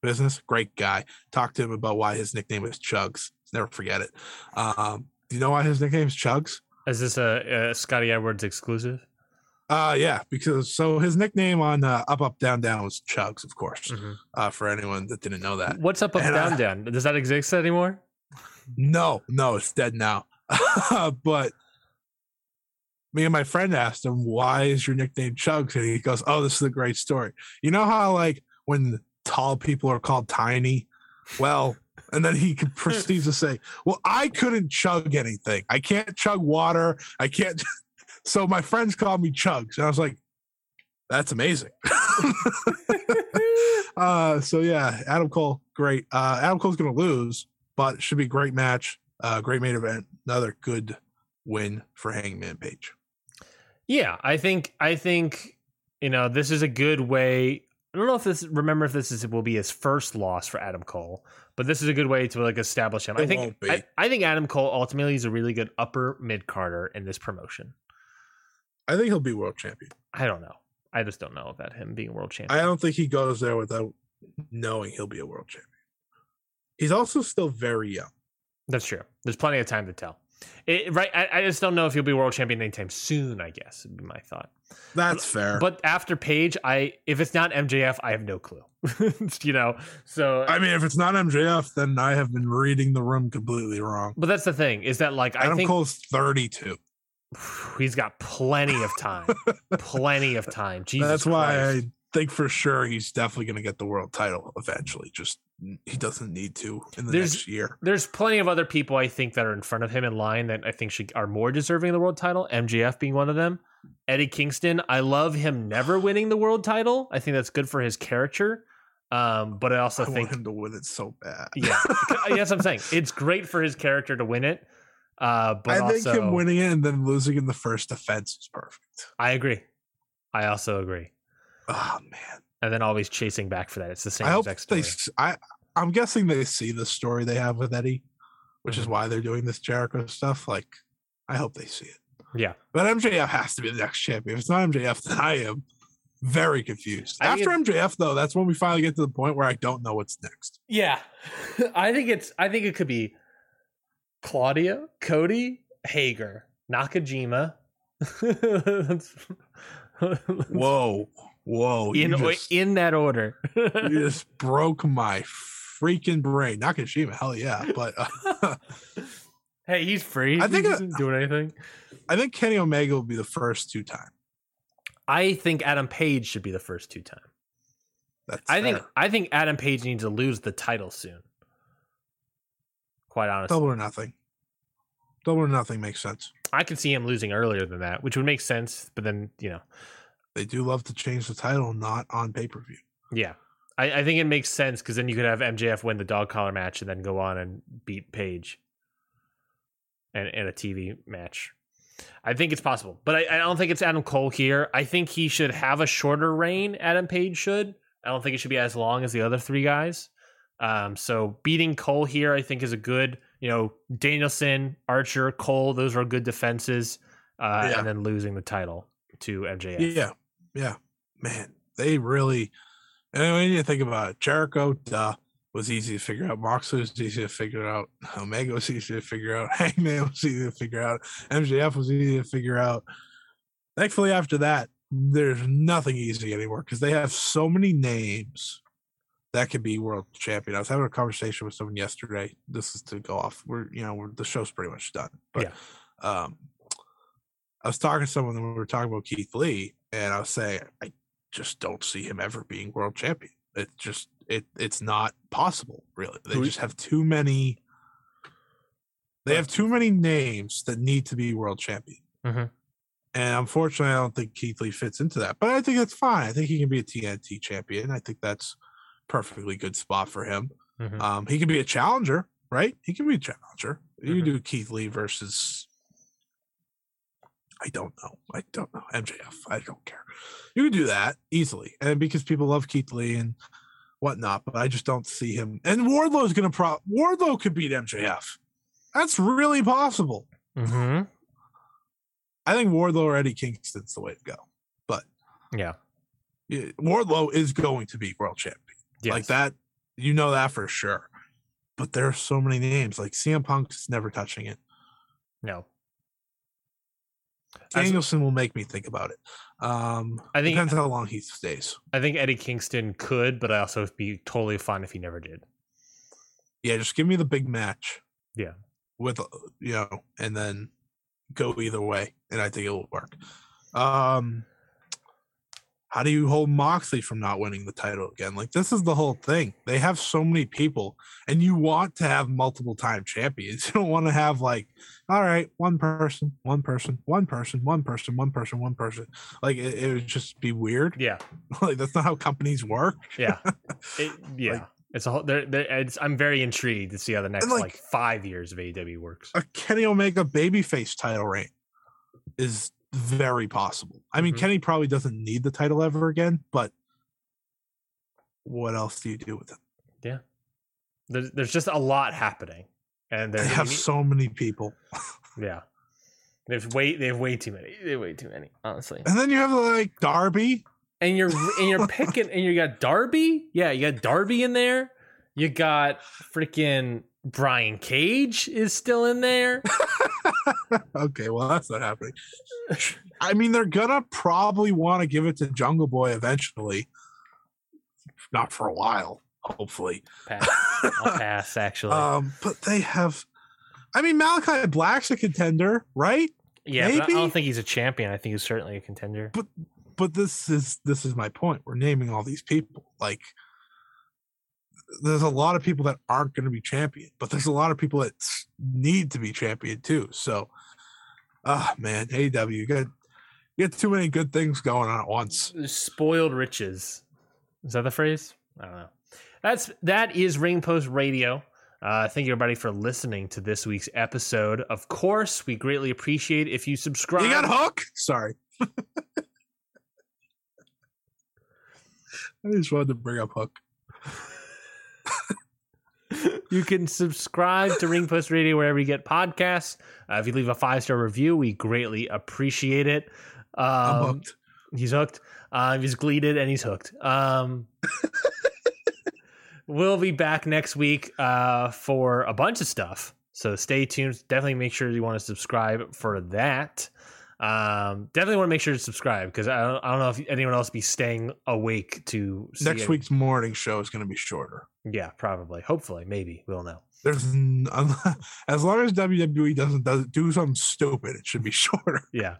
Speaker 2: business. Great guy. Talked to him about why his nickname is Chugs. Never forget it. Um, do you know why his nickname is Chugs?
Speaker 1: Is this a, a Scotty Edwards exclusive?
Speaker 2: Uh yeah, because so his nickname on uh, Up Up Down Down was Chugs, of course. Mm-hmm. Uh, for anyone that didn't know that.
Speaker 1: What's Up Up and, Down uh, Down? Does that exist anymore?
Speaker 2: No, no, it's dead now. (laughs) but me and my friend asked him, "Why is your nickname Chugs?" And he goes, "Oh, this is a great story. You know how like when tall people are called tiny? Well." And then he could (laughs) proceeds to say, Well, I couldn't chug anything. I can't chug water. I can't (laughs) so my friends called me Chugs, and I was like, "That's amazing." (laughs) uh, so yeah, Adam Cole, great. Uh, Adam Cole's gonna lose, but it should be a great match, uh, great main event, another good win for Hangman Page.
Speaker 1: Yeah, I think I think you know this is a good way. I don't know if this remember if this is it will be his first loss for Adam Cole, but this is a good way to like establish him. I think. I, I think Adam Cole ultimately is a really good upper mid carder in this promotion.
Speaker 2: I think he'll be world champion.
Speaker 1: I don't know. I just don't know about him being world champion.
Speaker 2: I don't think he goes there without knowing he'll be a world champion. He's also still very young.
Speaker 1: That's true. There's plenty of time to tell. It, right, I, I just don't know if he'll be world champion anytime soon. I guess would be my thought.
Speaker 2: That's fair.
Speaker 1: But after Page, I if it's not MJF, I have no clue. (laughs) you know, so
Speaker 2: I mean, if it's not MJF, then I have been reading the room completely wrong.
Speaker 1: but that's the thing is that like I
Speaker 2: Adam
Speaker 1: think
Speaker 2: Cole's 32. (sighs)
Speaker 1: he's got plenty of time, (laughs) plenty of time. Jesus
Speaker 2: That's why I think for sure he's definitely going to get the world title eventually. Just he doesn't need to in the
Speaker 1: There's-
Speaker 2: next year.
Speaker 1: there's plenty of other people I think that are in front of him in line that I think should are more deserving of the world title. MJF being one of them. Eddie Kingston, I love him never (sighs) winning the world title. I think that's good for his character. Um, but I also
Speaker 2: I
Speaker 1: think
Speaker 2: want him to win it so bad.
Speaker 1: yeah, (laughs) that's what I'm saying. It's great for his character to win it. Uh, but
Speaker 2: I think
Speaker 1: also,
Speaker 2: him winning it and then losing in the first defense is perfect.
Speaker 1: I agree. I also agree.
Speaker 2: Oh man,
Speaker 1: And then always chasing back for that. It's the same
Speaker 2: I hope
Speaker 1: exact
Speaker 2: they. I I'm guessing they see the story they have with Eddie, which is
Speaker 1: Mhm.
Speaker 2: why they're doing this Jericho stuff. Like, I hope they see it.
Speaker 1: Yeah.
Speaker 2: But MJF has to be the next champion. If it's not MJF, then I am very confused.
Speaker 1: I
Speaker 2: After MJF, though, that's when we finally get to the point where I don't know what's next.
Speaker 1: Yeah. (laughs) I think it's I think it could be Claudia, Cody, Hager, Nakajima. (laughs)
Speaker 2: Whoa, whoa!
Speaker 1: in
Speaker 2: just,
Speaker 1: in that order.
Speaker 2: you (laughs) just broke my freaking brain. Not Nakashima, hell yeah! But uh, (laughs)
Speaker 1: hey, he's free.
Speaker 2: I
Speaker 1: think he
Speaker 2: it-
Speaker 1: doesn't do anything.
Speaker 2: I think Kenny Omega will be the first two time.
Speaker 1: I think Adam Page should be the first two time.
Speaker 2: That's
Speaker 1: I think. I think Adam Page needs to lose the title soon. Quite honestly.
Speaker 2: double or nothing. Double or nothing makes sense.
Speaker 1: I could see him losing earlier than that, which would make sense. But then, you know,
Speaker 2: They do love to change the title, not on pay per view.
Speaker 1: yeah, I, I think it makes sense because then you could have MJF win the dog collar match and then go on and beat Page and in a TV match. I think it's possible, but I, I don't think it's Adam Cole here. I think he should have a shorter reign. Adam Page should. I don't think it should be as long as the other three guys. Um, so beating Cole here, I think, is a good. You know, Danielson, Archer, Cole; those are good defenses. Uh,
Speaker 2: Yeah.
Speaker 1: And then losing the title to MJF.
Speaker 2: Yeah, yeah, man, they really. And when you think about it, Jericho, duh, was easy to figure out. Moxley was easy to figure out. (laughs) Omega was easy to figure out. (laughs) Hangman was easy to figure out. MJF was easy to figure out. Thankfully, after that, there's nothing easy anymore because they have so many names that could be world champion. I was having a conversation with someone yesterday. This is to go off. We're you know we're, the show's pretty much done. But um, I was talking to someone and we were talking about Keith Lee, and I was saying I just don't see him ever being world champion. It just it it's not possible, really. They just have too many. They have too many names that need to be world champion.
Speaker 1: Mhm.
Speaker 2: And unfortunately, I don't think Keith Lee fits into that. But I think that's fine. I think he can be a TNT champion. I think that's perfectly good spot for him.
Speaker 1: Mhm.
Speaker 2: Um, he can be a challenger, right? He can be a challenger. You
Speaker 1: Mhm.
Speaker 2: can do Keith Lee versus. I don't know. I don't know. MJF. I don't care. You can do that easily, and because people love Keith Lee and whatnot, but I just don't see him. And Wardlow's going to pro. Wardlow could beat MJF. That's really possible.
Speaker 1: Mhm.
Speaker 2: I think Wardlow or Eddie Kingston's the way to go.
Speaker 1: But
Speaker 2: Yeah, Wardlow is going to be world champion.
Speaker 1: Yes.
Speaker 2: Like that, you know that for sure. But there are so many names. Like CM Punk's never touching it.
Speaker 1: No. As-
Speaker 2: Danielson will make me think about it. Um,
Speaker 1: I think-
Speaker 2: depends how long he stays.
Speaker 1: I think Eddie Kingston could, but I also be totally fine if he never did.
Speaker 2: Yeah, just give me the big match.
Speaker 1: Yeah.
Speaker 2: with uh, you know, and then go either way, and I think it will work. Um, how do you hold Moxley from not winning the title again? Like this is the whole thing. They have so many people, and you want to have multiple time champions. (laughs) You don't want to have like, all right, one person, one person, one person, one person, one person, one person. Like it, it would just be weird.
Speaker 1: Yeah. (laughs)
Speaker 2: like that's not how companies work.
Speaker 1: Yeah. (laughs) It, yeah.
Speaker 2: Like-
Speaker 1: it's a whole. There, there, it's, I'm very intrigued to see how the next
Speaker 2: like-
Speaker 1: like, five years of AEW works.
Speaker 2: a Kenny Omega babyface title reign is very possible. I mean,
Speaker 1: Mhm.
Speaker 2: Kenny probably doesn't need the title ever again, but what else do you do with it? Yeah.
Speaker 1: There's, there's just a lot happening, and
Speaker 2: They have so many people. (laughs)
Speaker 1: yeah. There's way they have way too many. They have way too many, honestly.
Speaker 2: And then you have like Darby.
Speaker 1: And you're and you're (laughs) picking and you got Darby. Yeah, you got Darby in there. You got freaking Brian Cage is still in there. (laughs) (laughs)
Speaker 2: okay, well that's not happening. I mean, they're gonna probably want to give it to Jungle Boy eventually. Not for a while, hopefully.
Speaker 1: Pass. I'll (laughs) pass. Actually,
Speaker 2: Um, but they have I mean Malakai Black's a contender, right?
Speaker 1: yeah, but I- I don't think he's a champion. I think he's certainly a contender.
Speaker 2: But but this is this is my point. We're naming all these people. Like there's a lot of people that aren't going to be champion, but there's a lot of people that need to be champion too. So, ah man, AEW, you got you got too many good things going on at once.
Speaker 1: Spoiled riches. Is that the phrase? I don't know. That's that is Ring Post Radio. Uh, thank you everybody for listening to this week's episode. Of course, we greatly appreciate if you subscribe.
Speaker 2: You got Hook? Sorry. (laughs) I just wanted to bring up Hook.
Speaker 1: You can subscribe to Ring Post Radio wherever you get podcasts. Uh, if you leave a five star review, we greatly appreciate it.
Speaker 2: I'm
Speaker 1: Um,
Speaker 2: hooked.
Speaker 1: he's hooked. Uh, he's gleeded and he's hooked. Um, (laughs) we'll be back next week uh, for a bunch of stuff. So stay tuned. Definitely make sure you want to subscribe for that. Um, definitely want to make sure to subscribe because I don't, I don't know if anyone else be staying awake to see
Speaker 2: Next
Speaker 1: it.
Speaker 2: week's morning show is going to be shorter.
Speaker 1: Yeah, probably. Hopefully, maybe we'll know.
Speaker 2: There's n- (laughs) as long as WWE doesn't does do something stupid, it should be (laughs) shorter.
Speaker 1: Yeah.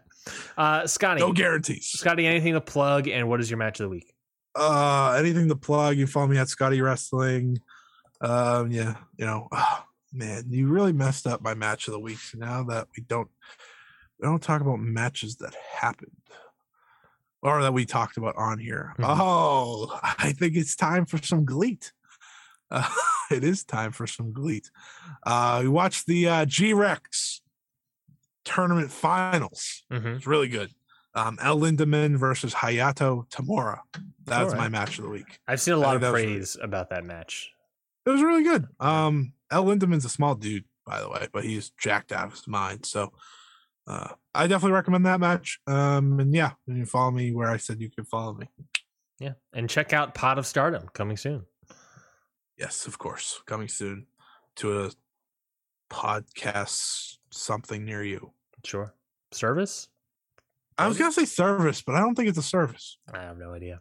Speaker 1: Uh, Scotty,
Speaker 2: No guarantees.
Speaker 1: Scotty, anything to plug? And what is your match of the week?
Speaker 2: Uh, anything to plug? You follow me at Scotty Wrestling. Um, yeah, you know, ah, (sighs) man, you really messed up my match of the week. So now that we don't, we don't talk about matches that happened or that we talked about on here.
Speaker 1: Mhm.
Speaker 2: Oh, I think it's time for some GLEAT. Uh, (laughs) it is time for some GLEAT. Uh, we watched the uh, G Rex tournament finals.
Speaker 1: Mm-hmm.
Speaker 2: It's really good. Um, El Lindaman versus Hayato Tamura. That's
Speaker 1: Alright.
Speaker 2: my match of the week.
Speaker 1: I've seen a lot of
Speaker 2: that was really-
Speaker 1: praise about that match.
Speaker 2: It was really good. Um, El Lindaman's a small dude, by the way, but he's jacked out of his mind. So uh, I definitely recommend that match. Um, and yeah, you can follow me where I said you could follow me.
Speaker 1: Yeah. And check out Pod of Stardom coming soon.
Speaker 2: Yes, of course, coming soon to a podcast something near you.
Speaker 1: Sure. Service?
Speaker 2: I was gonna say service, but I don't think it's a service.
Speaker 1: I have no idea.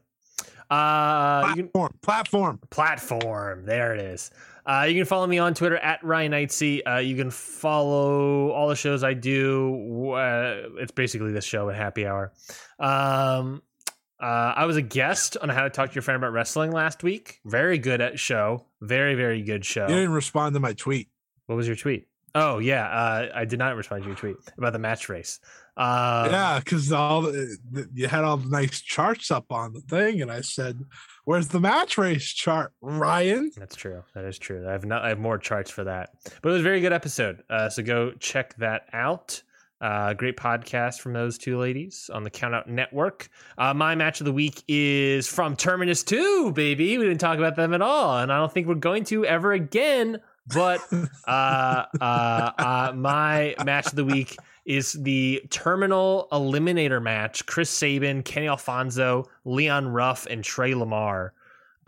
Speaker 1: Uh, you can,
Speaker 2: Platform, platform.
Speaker 1: platform. There it is. Uh, you can follow me on Twitter at Ryan Knightsey. Uh, you can follow all the shows I do. Uh, it's basically this show at Happy Hour. Um, uh, I was a guest on How to Talk to Your Friend About Wrestling last week. Very good at show. Very very good show.
Speaker 2: You didn't respond to my tweet.
Speaker 1: What was your tweet? Oh yeah, uh, I did not respond to your tweet about the match race. Uh,
Speaker 2: yeah, because all the, the- you had all the nice charts up on the thing, and I said, "Where's the match race chart, Ryan?"
Speaker 1: That's true. That is true. I have not. I have more charts for that. But it was a very good episode. Uh, so go check that out. Uh, great podcast from those two ladies on the Countout Network. Uh, my match of the week is from Terminus Two, baby. We didn't talk about them at all, and I don't think we're going to ever again. But (laughs) uh, uh, uh, my match of the week is the Terminal Eliminator match: Chris Sabin, Kenny Alfonso, Leon Ruff, and Trey Lamar.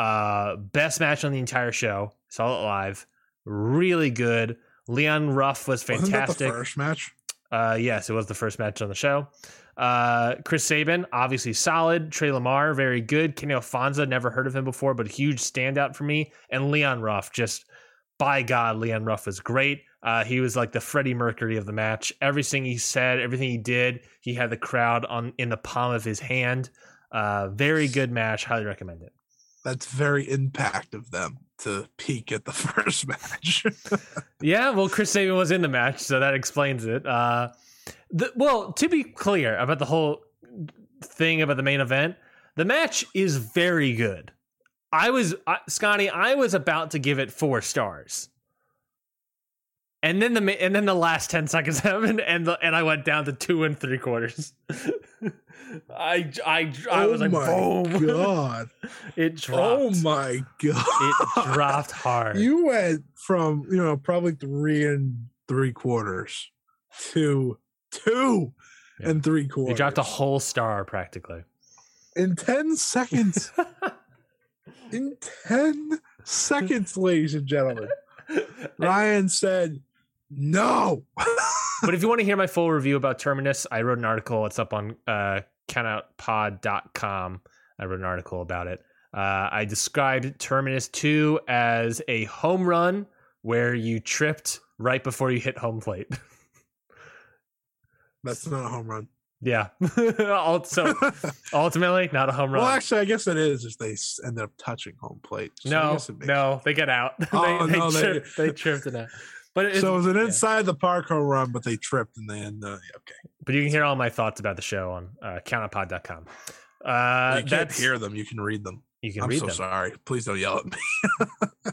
Speaker 1: Uh, best match on the entire show. Saw it live. Really good. Leon Ruff was
Speaker 2: Wasn't that the
Speaker 1: fantastic.
Speaker 2: first match?
Speaker 1: Uh, yes, it was the first match on the show. Uh, Chris Sabin, obviously solid. Trey Lamar, very good. Kenny Alfonso, never heard of him before, but huge standout for me. And Leon Ruff, just by God, Leon Ruff was great. Uh, he was like the Freddie Mercury of the match. Everything he said, everything he did, he had the crowd on in the palm of his hand. Uh, very good match. Highly recommend it.
Speaker 2: That's very impact of them to peak at the (laughs) first match. (laughs)
Speaker 1: Yeah, well, Chris Sabin was in the match, so that explains it. Uh, the, well, to be clear about the whole thing about the main event, the match is very good. I was, uh, Scotty, I was about to give it four stars. And then the and then the last ten seconds (laughs) happened, and the, and I went down to two and three quarters. (laughs) I I I
Speaker 2: oh was
Speaker 1: like
Speaker 2: oh
Speaker 1: my (laughs)
Speaker 2: god!
Speaker 1: it oh dropped.
Speaker 2: oh my god!
Speaker 1: It dropped hard.
Speaker 2: You went from you know probably three and three quarters to two
Speaker 1: Yeah.
Speaker 2: and three quarters.
Speaker 1: You dropped a whole star practically.
Speaker 2: in ten seconds. in ten seconds, ladies and gentlemen. Ryan said, "No."
Speaker 1: but if you want to hear my full review about Terminus, I wrote an article. It's up on uh, countoutpod.com. I wrote an article about it. Uh, I described Terminus 2 as a home run where you tripped right before you hit home plate. (laughs)
Speaker 2: That's not a home run.
Speaker 1: yeah. (laughs) Ult- so (laughs) ultimately, not a home run.
Speaker 2: Well, actually, I guess it is if they end up touching home plate. So
Speaker 1: no, no, they get out.
Speaker 2: Oh,
Speaker 1: they, they,
Speaker 2: no, they-
Speaker 1: tripped, they tripped it out. But it's,
Speaker 2: So it was an
Speaker 1: yeah.
Speaker 2: inside the park home run, but they tripped and then uh, okay.
Speaker 1: But you can hear all my thoughts about the show on uh, countoutpod.com. Uh,
Speaker 2: you can't hear them; you can read them.
Speaker 1: You can
Speaker 2: I'm
Speaker 1: read
Speaker 2: so
Speaker 1: them.
Speaker 2: sorry. Please don't yell at me. (laughs)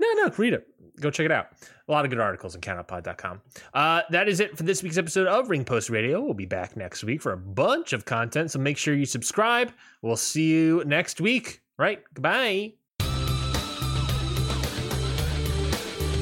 Speaker 1: No, no, read it. Go check it out. A lot of good articles on countoutpod.com. Uh, that is it for this week's episode of Ring Post Radio. We'll be back next week for a bunch of content, so make sure you subscribe. We'll see you next week. Right? Goodbye.